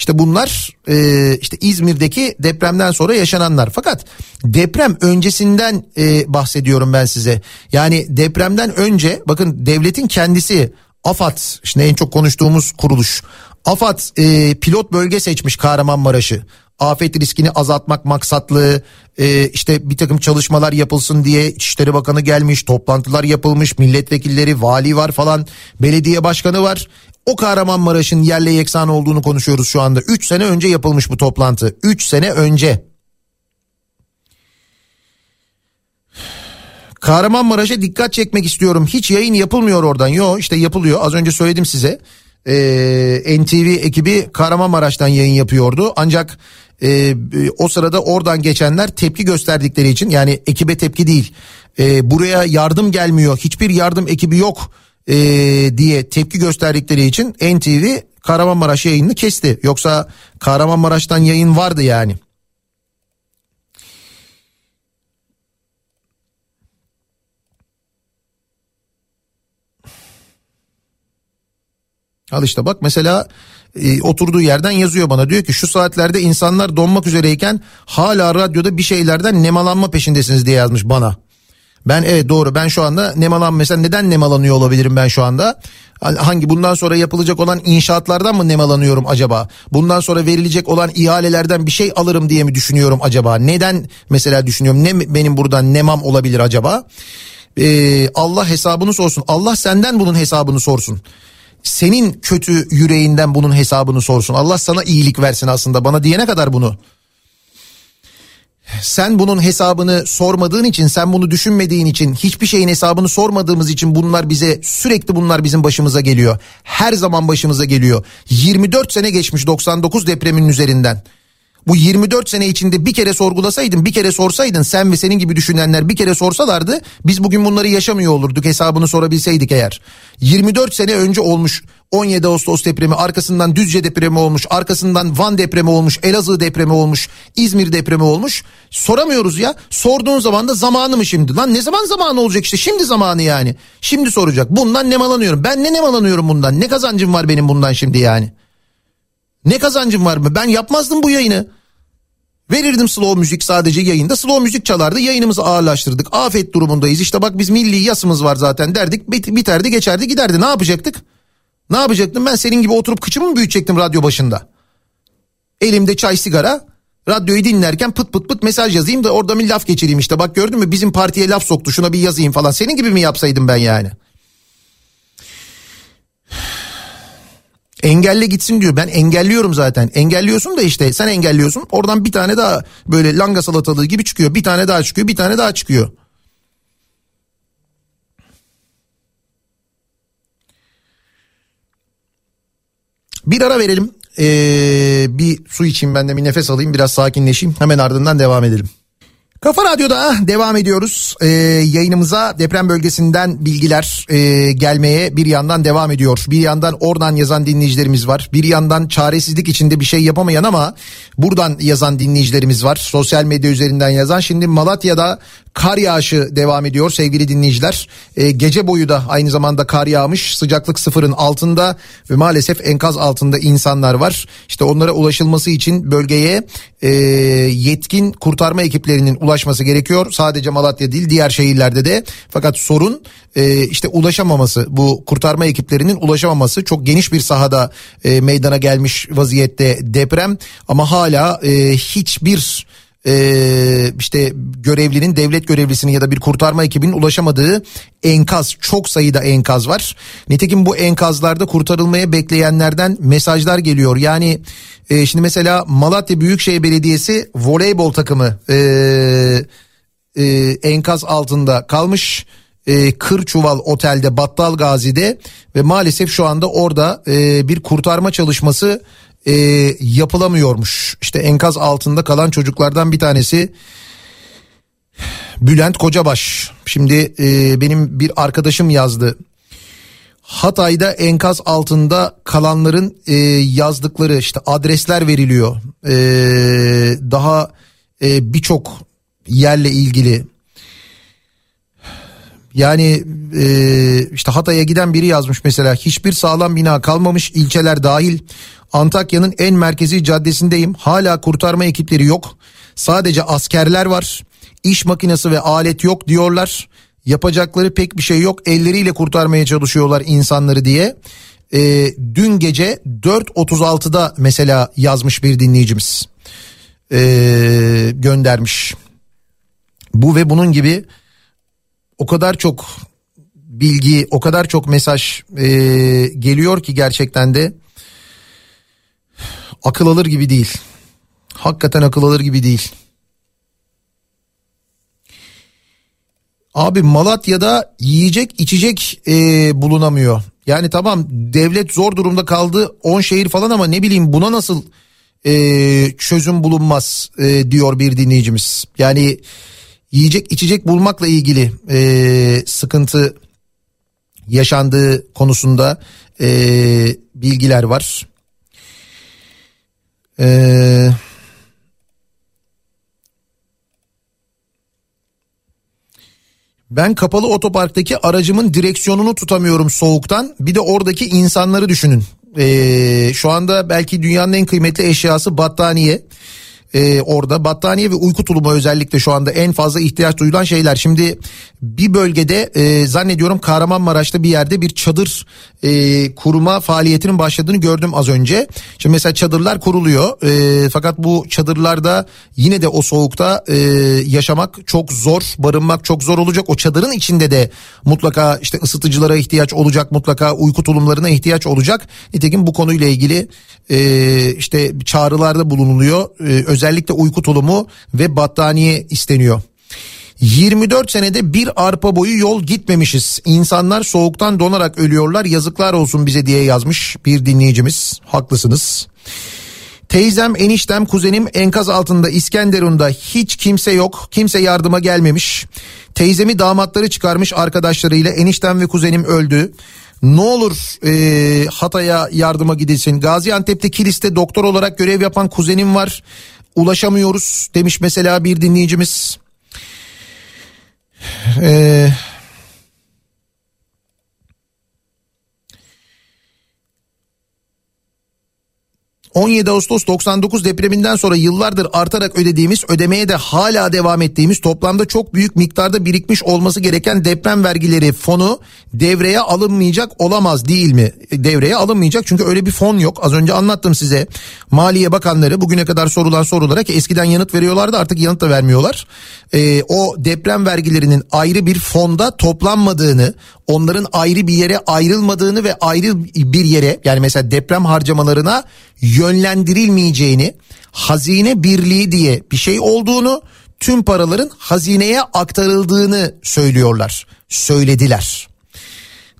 İşte bunlar e, işte İzmir'deki depremden sonra yaşananlar. Fakat deprem öncesinden e, bahsediyorum ben size. Yani depremden önce bakın devletin kendisi AFAD işte en çok konuştuğumuz kuruluş. AFAD e, pilot bölge seçmiş Kahramanmaraş'ı. Afet riskini azaltmak maksatlı e, işte bir takım çalışmalar yapılsın diye İçişleri Bakanı gelmiş toplantılar yapılmış milletvekilleri vali var falan belediye başkanı var o Kahramanmaraş'ın yerle yeksan olduğunu konuşuyoruz şu anda. 3 sene önce yapılmış bu toplantı. 3 sene önce. Kahramanmaraş'a dikkat çekmek istiyorum. Hiç yayın yapılmıyor oradan. Yo işte yapılıyor. Az önce söyledim size. Ee, NTV ekibi Kahramanmaraş'tan yayın yapıyordu. Ancak e, o sırada oradan geçenler tepki gösterdikleri için yani ekibe tepki değil. E, buraya yardım gelmiyor. Hiçbir yardım ekibi yok e, diye tepki gösterdikleri için NTV Kahramanmaraş yayınını kesti. Yoksa Kahramanmaraş'tan yayın vardı yani. Al işte bak mesela e, oturduğu yerden yazıyor bana diyor ki şu saatlerde insanlar donmak üzereyken hala radyoda bir şeylerden nemalanma peşindesiniz diye yazmış bana. Ben evet doğru ben şu anda nemalan mesela neden nemalanıyor olabilirim ben şu anda? Hangi bundan sonra yapılacak olan inşaatlardan mı nemalanıyorum acaba? Bundan sonra verilecek olan ihalelerden bir şey alırım diye mi düşünüyorum acaba? Neden mesela düşünüyorum ne benim buradan nemam olabilir acaba? Ee, Allah hesabını sorsun. Allah senden bunun hesabını sorsun. Senin kötü yüreğinden bunun hesabını sorsun. Allah sana iyilik versin aslında bana diyene kadar bunu sen bunun hesabını sormadığın için sen bunu düşünmediğin için hiçbir şeyin hesabını sormadığımız için bunlar bize sürekli bunlar bizim başımıza geliyor. Her zaman başımıza geliyor. 24 sene geçmiş 99 depreminin üzerinden. Bu 24 sene içinde bir kere sorgulasaydın bir kere sorsaydın sen ve senin gibi düşünenler bir kere sorsalardı biz bugün bunları yaşamıyor olurduk hesabını sorabilseydik eğer. 24 sene önce olmuş 17 Ağustos depremi arkasından Düzce depremi olmuş arkasından Van depremi olmuş Elazığ depremi olmuş İzmir depremi olmuş soramıyoruz ya sorduğun zaman da zamanı mı şimdi lan ne zaman zamanı olacak işte şimdi zamanı yani şimdi soracak bundan nemalanıyorum ben ne nemalanıyorum bundan ne kazancım var benim bundan şimdi yani ne kazancım var mı ben yapmazdım bu yayını Verirdim slow müzik sadece yayında. Slow müzik çalardı. Yayınımızı ağırlaştırdık. Afet durumundayız. İşte bak biz milli yasımız var zaten derdik. Bit- Biterdi geçerdi giderdi. Ne yapacaktık? Ne yapacaktım? Ben senin gibi oturup kıçımı mı büyütecektim radyo başında? Elimde çay sigara. Radyoyu dinlerken pıt pıt pıt mesaj yazayım da orada bir laf geçireyim işte. Bak gördün mü bizim partiye laf soktu şuna bir yazayım falan. Senin gibi mi yapsaydım ben yani? Engelle gitsin diyor. Ben engelliyorum zaten. Engelliyorsun da işte sen engelliyorsun. Oradan bir tane daha böyle langa salatalığı gibi çıkıyor. Bir tane daha çıkıyor. Bir tane daha çıkıyor. Bir ara verelim. Ee, bir su içeyim ben de bir nefes alayım biraz sakinleşeyim. Hemen ardından devam edelim. Kafa Radyo'da devam ediyoruz. Ee, yayınımıza deprem bölgesinden bilgiler e, gelmeye bir yandan devam ediyor. Bir yandan oradan yazan dinleyicilerimiz var. Bir yandan çaresizlik içinde bir şey yapamayan ama buradan yazan dinleyicilerimiz var. Sosyal medya üzerinden yazan. Şimdi Malatya'da kar yağışı devam ediyor sevgili dinleyiciler. Ee, gece boyu da aynı zamanda kar yağmış. Sıcaklık sıfırın altında ve maalesef enkaz altında insanlar var. İşte onlara ulaşılması için bölgeye e, yetkin kurtarma ekiplerinin ulaşması gerekiyor. Sadece Malatya değil diğer şehirlerde de. Fakat sorun e, işte ulaşamaması bu kurtarma ekiplerinin ulaşamaması çok geniş bir sahada e, meydana gelmiş vaziyette deprem ama hala e, hiçbir e, işte görevlinin devlet görevlisinin ya da bir kurtarma ekibinin ulaşamadığı enkaz çok sayıda enkaz var. Nitekim bu enkazlarda kurtarılmaya bekleyenlerden mesajlar geliyor. Yani e, şimdi mesela Malatya Büyükşehir Belediyesi voleybol takımı e, e, enkaz altında kalmış. E, Kırçuval Otel'de Battal Gazi'de ve maalesef şu anda orada e, bir kurtarma çalışması e, yapılamıyormuş. İşte enkaz altında kalan çocuklardan bir tanesi Bülent Kocabaş. Şimdi e, benim bir arkadaşım yazdı. Hatay'da enkaz altında kalanların e, yazdıkları işte adresler veriliyor. E, daha e, birçok yerle ilgili. Yani e, işte Hatay'a giden biri yazmış mesela hiçbir sağlam bina kalmamış ilçeler dahil. Antakya'nın en merkezi caddesindeyim. Hala kurtarma ekipleri yok. Sadece askerler var. İş makinesi ve alet yok diyorlar. Yapacakları pek bir şey yok. Elleriyle kurtarmaya çalışıyorlar insanları diye. Ee, dün gece 4.36'da mesela yazmış bir dinleyicimiz. Ee, göndermiş. Bu ve bunun gibi o kadar çok bilgi, o kadar çok mesaj e, geliyor ki gerçekten de akıl alır gibi değil. Hakikaten akıl alır gibi değil. Abi Malatya'da yiyecek içecek e, bulunamıyor. Yani tamam devlet zor durumda kaldı 10 şehir falan ama ne bileyim buna nasıl e, çözüm bulunmaz e, diyor bir dinleyicimiz. Yani yiyecek içecek bulmakla ilgili e, sıkıntı yaşandığı konusunda e, bilgiler var. Eee... Ben kapalı otoparktaki aracımın direksiyonunu tutamıyorum soğuktan. Bir de oradaki insanları düşünün. Ee, şu anda belki dünyanın en kıymetli eşyası battaniye. Ee, orada battaniye ve uyku tulumu özellikle şu anda en fazla ihtiyaç duyulan şeyler. Şimdi bir bölgede e, zannediyorum Kahramanmaraş'ta bir yerde bir çadır e, kurma faaliyetinin başladığını gördüm az önce. Şimdi mesela çadırlar kuruluyor e, fakat bu çadırlarda yine de o soğukta e, yaşamak çok zor barınmak çok zor olacak. O çadırın içinde de mutlaka işte ısıtıcılara ihtiyaç olacak mutlaka uyku tulumlarına ihtiyaç olacak. Nitekim bu konuyla ilgili e, işte çağrılarda bulunuluyor. E, özellikle uyku tulumu ve battaniye isteniyor. 24 senede bir arpa boyu yol gitmemişiz. İnsanlar soğuktan donarak ölüyorlar. Yazıklar olsun bize diye yazmış bir dinleyicimiz. Haklısınız. Teyzem, eniştem, kuzenim enkaz altında İskenderun'da hiç kimse yok. Kimse yardıma gelmemiş. Teyzemi damatları çıkarmış arkadaşlarıyla. Eniştem ve kuzenim öldü. Ne olur e, Hatay'a yardıma gidilsin. Gaziantep'te Kilis'te doktor olarak görev yapan kuzenim var. Ulaşamıyoruz demiş mesela bir dinleyicimiz. Ee, 17 Ağustos 99 depreminden sonra yıllardır artarak ödediğimiz ödemeye de hala devam ettiğimiz toplamda çok büyük miktarda birikmiş olması gereken deprem vergileri fonu devreye alınmayacak olamaz değil mi? Devreye alınmayacak çünkü öyle bir fon yok. Az önce anlattım size. Maliye Bakanları bugüne kadar sorulan sorulara ki eskiden yanıt veriyorlardı artık yanıt da vermiyorlar. Ee, o deprem vergilerinin ayrı bir fonda toplanmadığını, onların ayrı bir yere ayrılmadığını ve ayrı bir yere yani mesela deprem harcamalarına yönlendirilmeyeceğini, hazine birliği diye bir şey olduğunu, tüm paraların hazineye aktarıldığını söylüyorlar. Söylediler.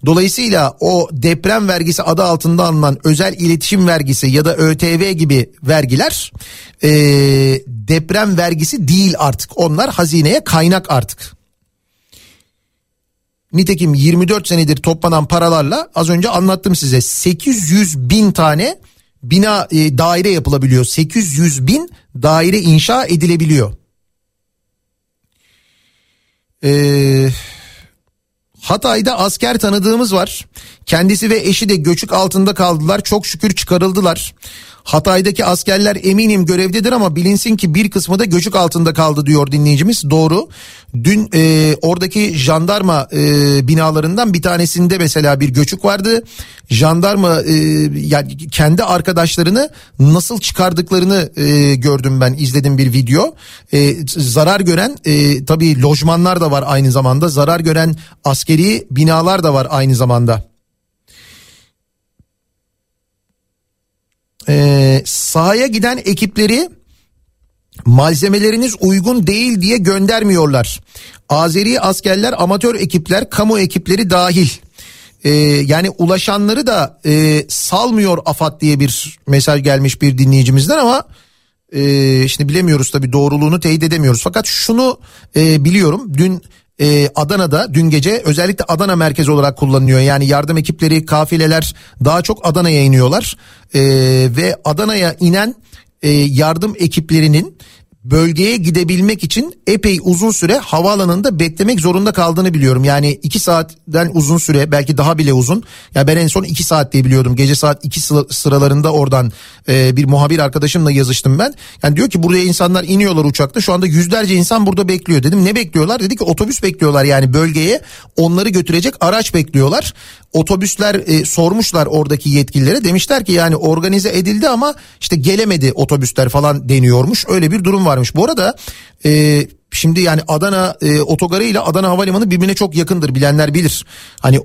Dolayısıyla o deprem vergisi adı altında alınan özel iletişim vergisi ya da ÖTV gibi vergiler e, deprem vergisi değil artık. Onlar hazineye kaynak artık. Nitekim 24 senedir toplanan paralarla az önce anlattım size 800 bin tane bina e, daire yapılabiliyor. 800 bin daire inşa edilebiliyor. Eee... Hatay'da asker tanıdığımız var. Kendisi ve eşi de göçük altında kaldılar. Çok şükür çıkarıldılar. Hatay'daki askerler eminim görevdedir ama bilinsin ki bir kısmı da göçük altında kaldı diyor dinleyicimiz. Doğru. Dün e, oradaki jandarma e, binalarından bir tanesinde mesela bir göçük vardı. Jandarma e, yani kendi arkadaşlarını nasıl çıkardıklarını e, gördüm ben izledim bir video. E, zarar gören e, tabii lojmanlar da var aynı zamanda. Zarar gören askeri binalar da var aynı zamanda. Ee, sahaya giden ekipleri malzemeleriniz uygun değil diye göndermiyorlar. Azeri askerler, amatör ekipler, kamu ekipleri dahil. Ee, yani ulaşanları da e, salmıyor AFAD diye bir mesaj gelmiş bir dinleyicimizden ama e, şimdi bilemiyoruz tabii doğruluğunu teyit edemiyoruz. Fakat şunu e, biliyorum dün e, Adana'da dün gece özellikle Adana merkez olarak kullanılıyor. Yani yardım ekipleri kafileler daha çok Adana'ya iniyorlar e, ve Adana'ya inen e, yardım ekiplerinin bölgeye gidebilmek için epey uzun süre havaalanında beklemek zorunda kaldığını biliyorum. Yani iki saatten uzun süre belki daha bile uzun. Ya ben en son iki saat diye biliyordum. Gece saat iki sıralarında oradan e, bir muhabir arkadaşımla yazıştım ben. Yani diyor ki buraya insanlar iniyorlar uçakta. Şu anda yüzlerce insan burada bekliyor. Dedim ne bekliyorlar? Dedi ki otobüs bekliyorlar yani bölgeye onları götürecek araç bekliyorlar. Otobüsler e, sormuşlar oradaki yetkililere demişler ki yani organize edildi ama işte gelemedi otobüsler falan deniyormuş. Öyle bir durum varmış. Bu arada e, şimdi yani Adana e, otogarı ile Adana Havalimanı birbirine çok yakındır bilenler bilir. Hani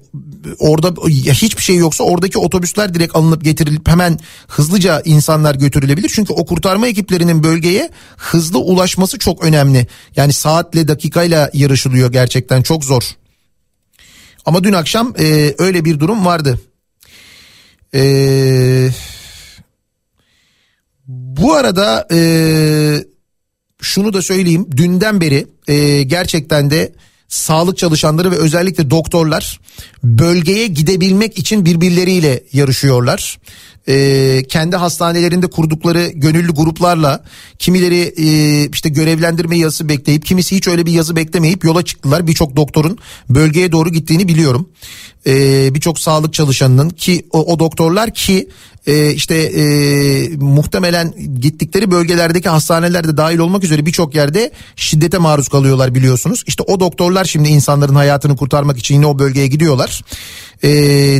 orada hiçbir şey yoksa oradaki otobüsler direkt alınıp getirilip hemen hızlıca insanlar götürülebilir. Çünkü o kurtarma ekiplerinin bölgeye hızlı ulaşması çok önemli. Yani saatle dakikayla yarışılıyor gerçekten çok zor. Ama dün akşam e, öyle bir durum vardı. E, bu arada e, şunu da söyleyeyim. Dünden beri e, gerçekten de sağlık çalışanları ve özellikle doktorlar bölgeye gidebilmek için birbirleriyle yarışıyorlar e, kendi hastanelerinde kurdukları gönüllü gruplarla kimileri e, işte görevlendirme yazısı bekleyip kimisi hiç öyle bir yazı beklemeyip yola çıktılar. Birçok doktorun bölgeye doğru gittiğini biliyorum. E, Birçok sağlık çalışanının ki o, o doktorlar ki e, işte e, muhtemelen gittikleri bölgelerdeki hastanelerde dahil olmak üzere birçok yerde şiddete maruz kalıyorlar biliyorsunuz. İşte o doktorlar şimdi insanların hayatını kurtarmak için yine o bölgeye gidiyorlar. E,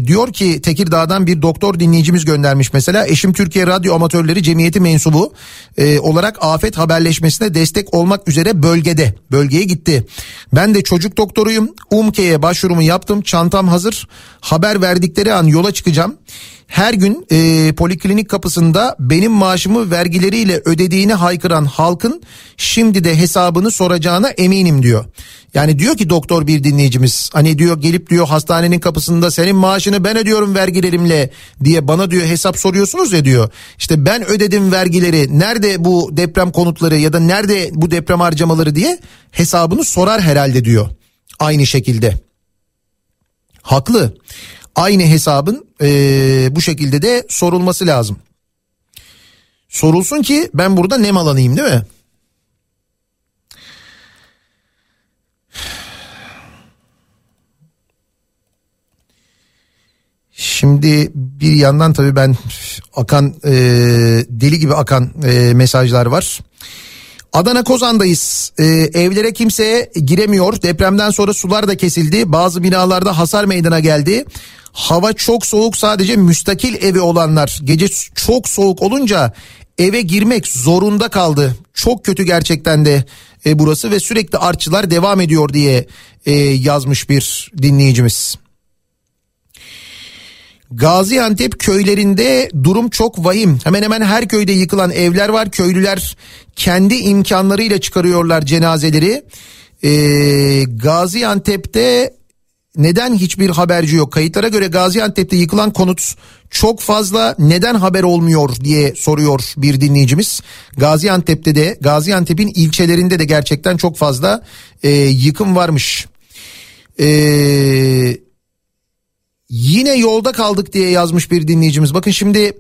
diyor ki Tekirdağ'dan bir doktor dinleyicimiz göndermiş mesela. Eşim Türkiye Radyo Amatörleri Cemiyeti mensubu e, olarak afet haberleşmesine destek olmak üzere bölgede. Bölgeye gitti. Ben de çocuk doktoruyum. UMKE'ye başvurumu yaptım. Çantam hazır. Haber verdikleri an yola çıkacağım her gün e, poliklinik kapısında benim maaşımı vergileriyle ödediğini haykıran halkın şimdi de hesabını soracağına eminim diyor. Yani diyor ki doktor bir dinleyicimiz hani diyor gelip diyor hastanenin kapısında senin maaşını ben ödüyorum vergilerimle diye bana diyor hesap soruyorsunuz ya diyor. İşte ben ödedim vergileri nerede bu deprem konutları ya da nerede bu deprem harcamaları diye hesabını sorar herhalde diyor. Aynı şekilde. Haklı aynı hesabın e, bu şekilde de sorulması lazım. Sorulsun ki ben burada nem alanayım değil mi? Şimdi bir yandan tabii ben akan e, deli gibi akan e, mesajlar var. Adana Kozan'dayız. Ee, evlere kimse giremiyor. Depremden sonra sular da kesildi. Bazı binalarda hasar meydana geldi. Hava çok soğuk sadece müstakil evi olanlar gece çok soğuk olunca eve girmek zorunda kaldı. Çok kötü gerçekten de e, burası ve sürekli artçılar devam ediyor diye e, yazmış bir dinleyicimiz. Gaziantep köylerinde durum çok vahim. Hemen hemen her köyde yıkılan evler var. Köylüler kendi imkanlarıyla çıkarıyorlar cenazeleri. Ee, Gaziantep'te neden hiçbir haberci yok? Kayıtlara göre Gaziantep'te yıkılan konut çok fazla neden haber olmuyor diye soruyor bir dinleyicimiz. Gaziantep'te de Gaziantep'in ilçelerinde de gerçekten çok fazla e, yıkım varmış. Eee Yine yolda kaldık diye yazmış bir dinleyicimiz. Bakın şimdi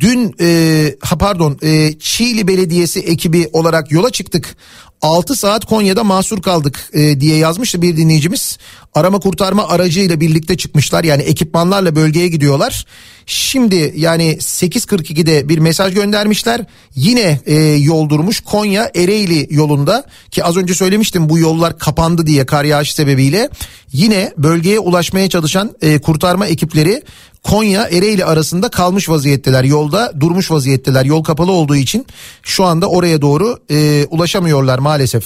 dün e, ha pardon e, Çiğli Belediyesi ekibi olarak yola çıktık. 6 saat Konya'da mahsur kaldık e, diye yazmıştı bir dinleyicimiz. Arama kurtarma aracıyla birlikte çıkmışlar yani ekipmanlarla bölgeye gidiyorlar. Şimdi yani 8.42'de bir mesaj göndermişler. Yine e, yol durmuş Konya Ereğli yolunda ki az önce söylemiştim bu yollar kapandı diye kar yağışı sebebiyle. Yine bölgeye ulaşmaya çalışan e, kurtarma ekipleri Konya Ereğli arasında kalmış vaziyetteler. Yolda durmuş vaziyetteler. Yol kapalı olduğu için şu anda oraya doğru e, ulaşamıyorlar maalesef.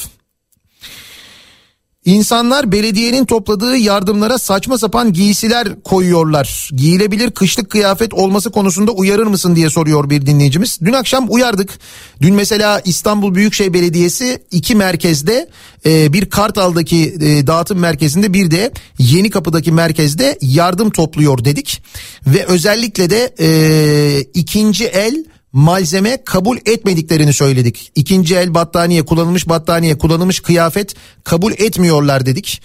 İnsanlar belediyenin topladığı yardımlara saçma sapan giysiler koyuyorlar. Giyilebilir kışlık kıyafet olması konusunda uyarır mısın diye soruyor bir dinleyicimiz. Dün akşam uyardık. Dün mesela İstanbul Büyükşehir Belediyesi iki merkezde e, bir Kartal'daki e, dağıtım merkezinde bir de Yeni Kapı'daki merkezde yardım topluyor dedik. Ve özellikle de e, ikinci el malzeme kabul etmediklerini söyledik. İkinci el battaniye, kullanılmış battaniye, kullanılmış kıyafet kabul etmiyorlar dedik.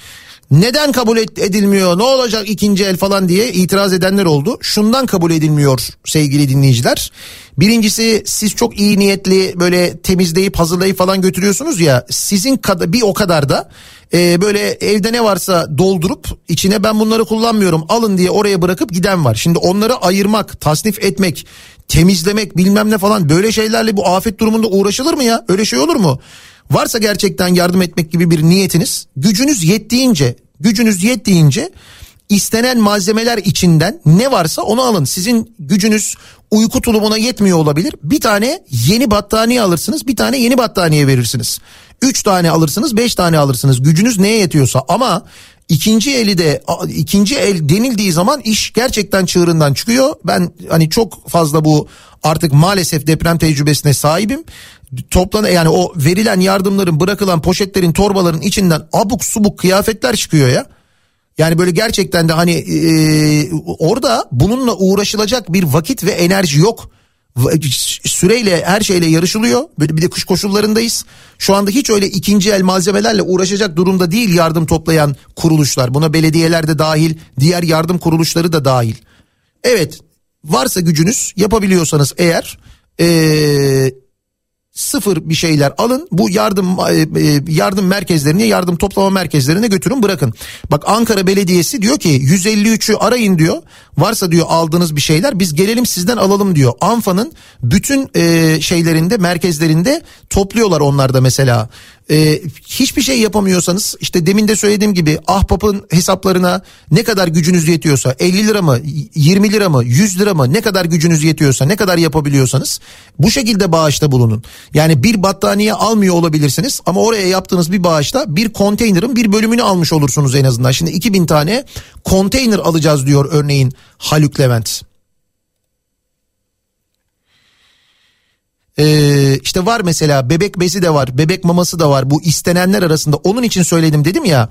Neden kabul edilmiyor ne olacak ikinci el falan diye itiraz edenler oldu. Şundan kabul edilmiyor sevgili dinleyiciler. Birincisi siz çok iyi niyetli böyle temizleyip hazırlayıp falan götürüyorsunuz ya sizin kad- bir o kadar da e, böyle evde ne varsa doldurup içine ben bunları kullanmıyorum alın diye oraya bırakıp giden var. Şimdi onları ayırmak, tasnif etmek, temizlemek bilmem ne falan böyle şeylerle bu afet durumunda uğraşılır mı ya? Öyle şey olur mu? Varsa gerçekten yardım etmek gibi bir niyetiniz gücünüz yettiğince gücünüz yettiğince istenen malzemeler içinden ne varsa onu alın. Sizin gücünüz uyku tulumuna yetmiyor olabilir. Bir tane yeni battaniye alırsınız bir tane yeni battaniye verirsiniz. Üç tane alırsınız beş tane alırsınız gücünüz neye yetiyorsa ama ikinci eli de ikinci el denildiği zaman iş gerçekten çığırından çıkıyor. Ben hani çok fazla bu artık maalesef deprem tecrübesine sahibim. Toplan yani o verilen yardımların bırakılan poşetlerin torbaların içinden abuk subuk kıyafetler çıkıyor ya. Yani böyle gerçekten de hani e, orada bununla uğraşılacak bir vakit ve enerji yok. Süreyle her şeyle yarışılıyor. Böyle bir de kış koşullarındayız. Şu anda hiç öyle ikinci el malzemelerle uğraşacak durumda değil yardım toplayan kuruluşlar. Buna belediyeler de dahil, diğer yardım kuruluşları da dahil. Evet, varsa gücünüz yapabiliyorsanız eğer ee, sıfır bir şeyler alın bu yardım e, e, yardım merkezlerine yardım toplama merkezlerine götürün bırakın. Bak Ankara Belediyesi diyor ki 153'ü arayın diyor varsa diyor aldığınız bir şeyler biz gelelim sizden alalım diyor. Anfa'nın bütün e, şeylerinde merkezlerinde topluyorlar onlar da mesela ee, hiçbir şey yapamıyorsanız işte demin de söylediğim gibi ahbapın hesaplarına ne kadar gücünüz yetiyorsa 50 lira mı 20 lira mı 100 lira mı ne kadar gücünüz yetiyorsa ne kadar yapabiliyorsanız bu şekilde bağışta bulunun. Yani bir battaniye almıyor olabilirsiniz ama oraya yaptığınız bir bağışta bir konteynerin bir bölümünü almış olursunuz en azından. Şimdi 2000 tane konteyner alacağız diyor örneğin Haluk Levent. Ee, işte var mesela bebek bezi de var bebek maması da var bu istenenler arasında onun için söyledim dedim ya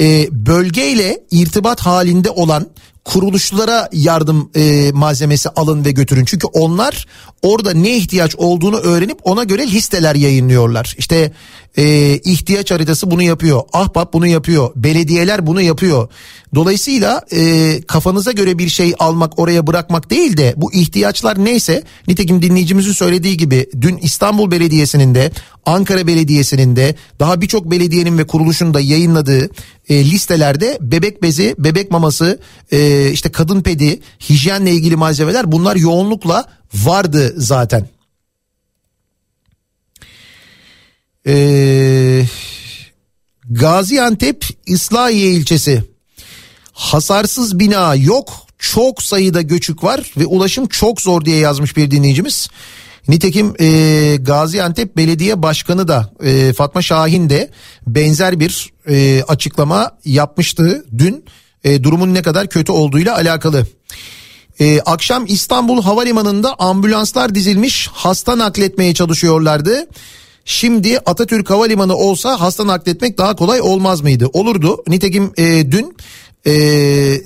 e, bölgeyle irtibat halinde olan kuruluşlara yardım e, malzemesi alın ve götürün. Çünkü onlar orada ne ihtiyaç olduğunu öğrenip ona göre listeler yayınlıyorlar. İşte e, ihtiyaç haritası bunu yapıyor. Ahbap bunu yapıyor. Belediyeler bunu yapıyor. Dolayısıyla e, kafanıza göre bir şey almak oraya bırakmak değil de bu ihtiyaçlar neyse nitekim dinleyicimizin söylediği gibi dün İstanbul Belediyesi'nin de Ankara Belediyesi'nin de daha birçok belediyenin ve kuruluşun da yayınladığı e, listelerde bebek bezi, bebek maması, e, işte kadın pedi, hijyenle ilgili malzemeler bunlar yoğunlukla vardı zaten. Ee, Gaziantep İslahiye ilçesi hasarsız bina yok çok sayıda göçük var ve ulaşım çok zor diye yazmış bir dinleyicimiz. Nitekim e, Gaziantep Belediye Başkanı da e, Fatma Şahin de benzer bir e, açıklama yapmıştı dün e, durumun ne kadar kötü olduğuyla alakalı. E, akşam İstanbul Havalimanı'nda ambulanslar dizilmiş hasta nakletmeye çalışıyorlardı. Şimdi Atatürk Havalimanı olsa hasta nakletmek daha kolay olmaz mıydı? Olurdu. Nitekim e, dün e,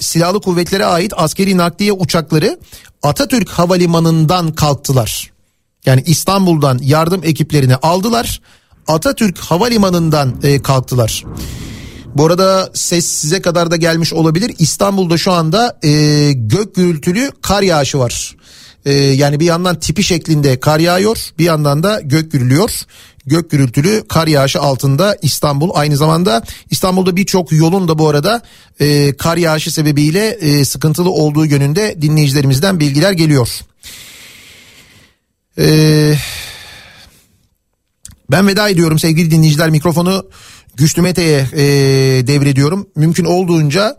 silahlı kuvvetlere ait askeri nakliye uçakları Atatürk Havalimanı'ndan kalktılar. Yani İstanbul'dan yardım ekiplerini aldılar. Atatürk Havalimanı'ndan e, kalktılar. Bu arada ses size kadar da gelmiş olabilir. İstanbul'da şu anda e, gök gürültülü kar yağışı var. E, yani bir yandan tipi şeklinde kar yağıyor bir yandan da gök gürülüyor. Gök gürültülü kar yağışı altında İstanbul. Aynı zamanda İstanbul'da birçok yolun da bu arada e, kar yağışı sebebiyle e, sıkıntılı olduğu yönünde dinleyicilerimizden bilgiler geliyor. Ee, ben veda ediyorum sevgili dinleyiciler mikrofonu Güçlü Mete'ye e, devrediyorum. Mümkün olduğunca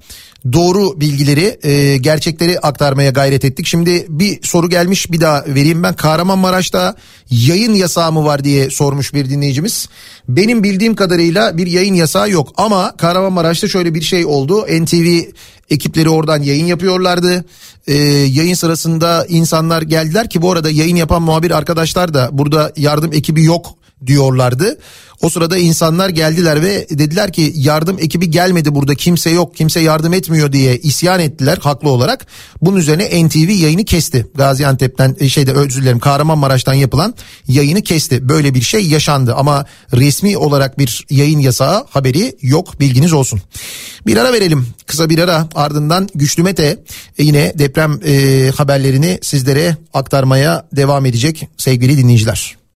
doğru bilgileri, e, gerçekleri aktarmaya gayret ettik. Şimdi bir soru gelmiş bir daha vereyim ben. Kahramanmaraş'ta yayın yasağı mı var diye sormuş bir dinleyicimiz. Benim bildiğim kadarıyla bir yayın yasağı yok ama Kahramanmaraş'ta şöyle bir şey oldu. NTV ekipleri oradan yayın yapıyorlardı. Ee, yayın sırasında insanlar geldiler ki bu arada yayın yapan muhabir arkadaşlar da burada yardım ekibi yok diyorlardı. O sırada insanlar geldiler ve dediler ki yardım ekibi gelmedi burada kimse yok kimse yardım etmiyor diye isyan ettiler haklı olarak. Bunun üzerine NTV yayını kesti. Gaziantep'ten e, şeyde özür dilerim Kahramanmaraş'tan yapılan yayını kesti. Böyle bir şey yaşandı ama resmi olarak bir yayın yasağı haberi yok bilginiz olsun. Bir ara verelim kısa bir ara ardından Güçlü Mete e, yine deprem e, haberlerini sizlere aktarmaya devam edecek sevgili dinleyiciler.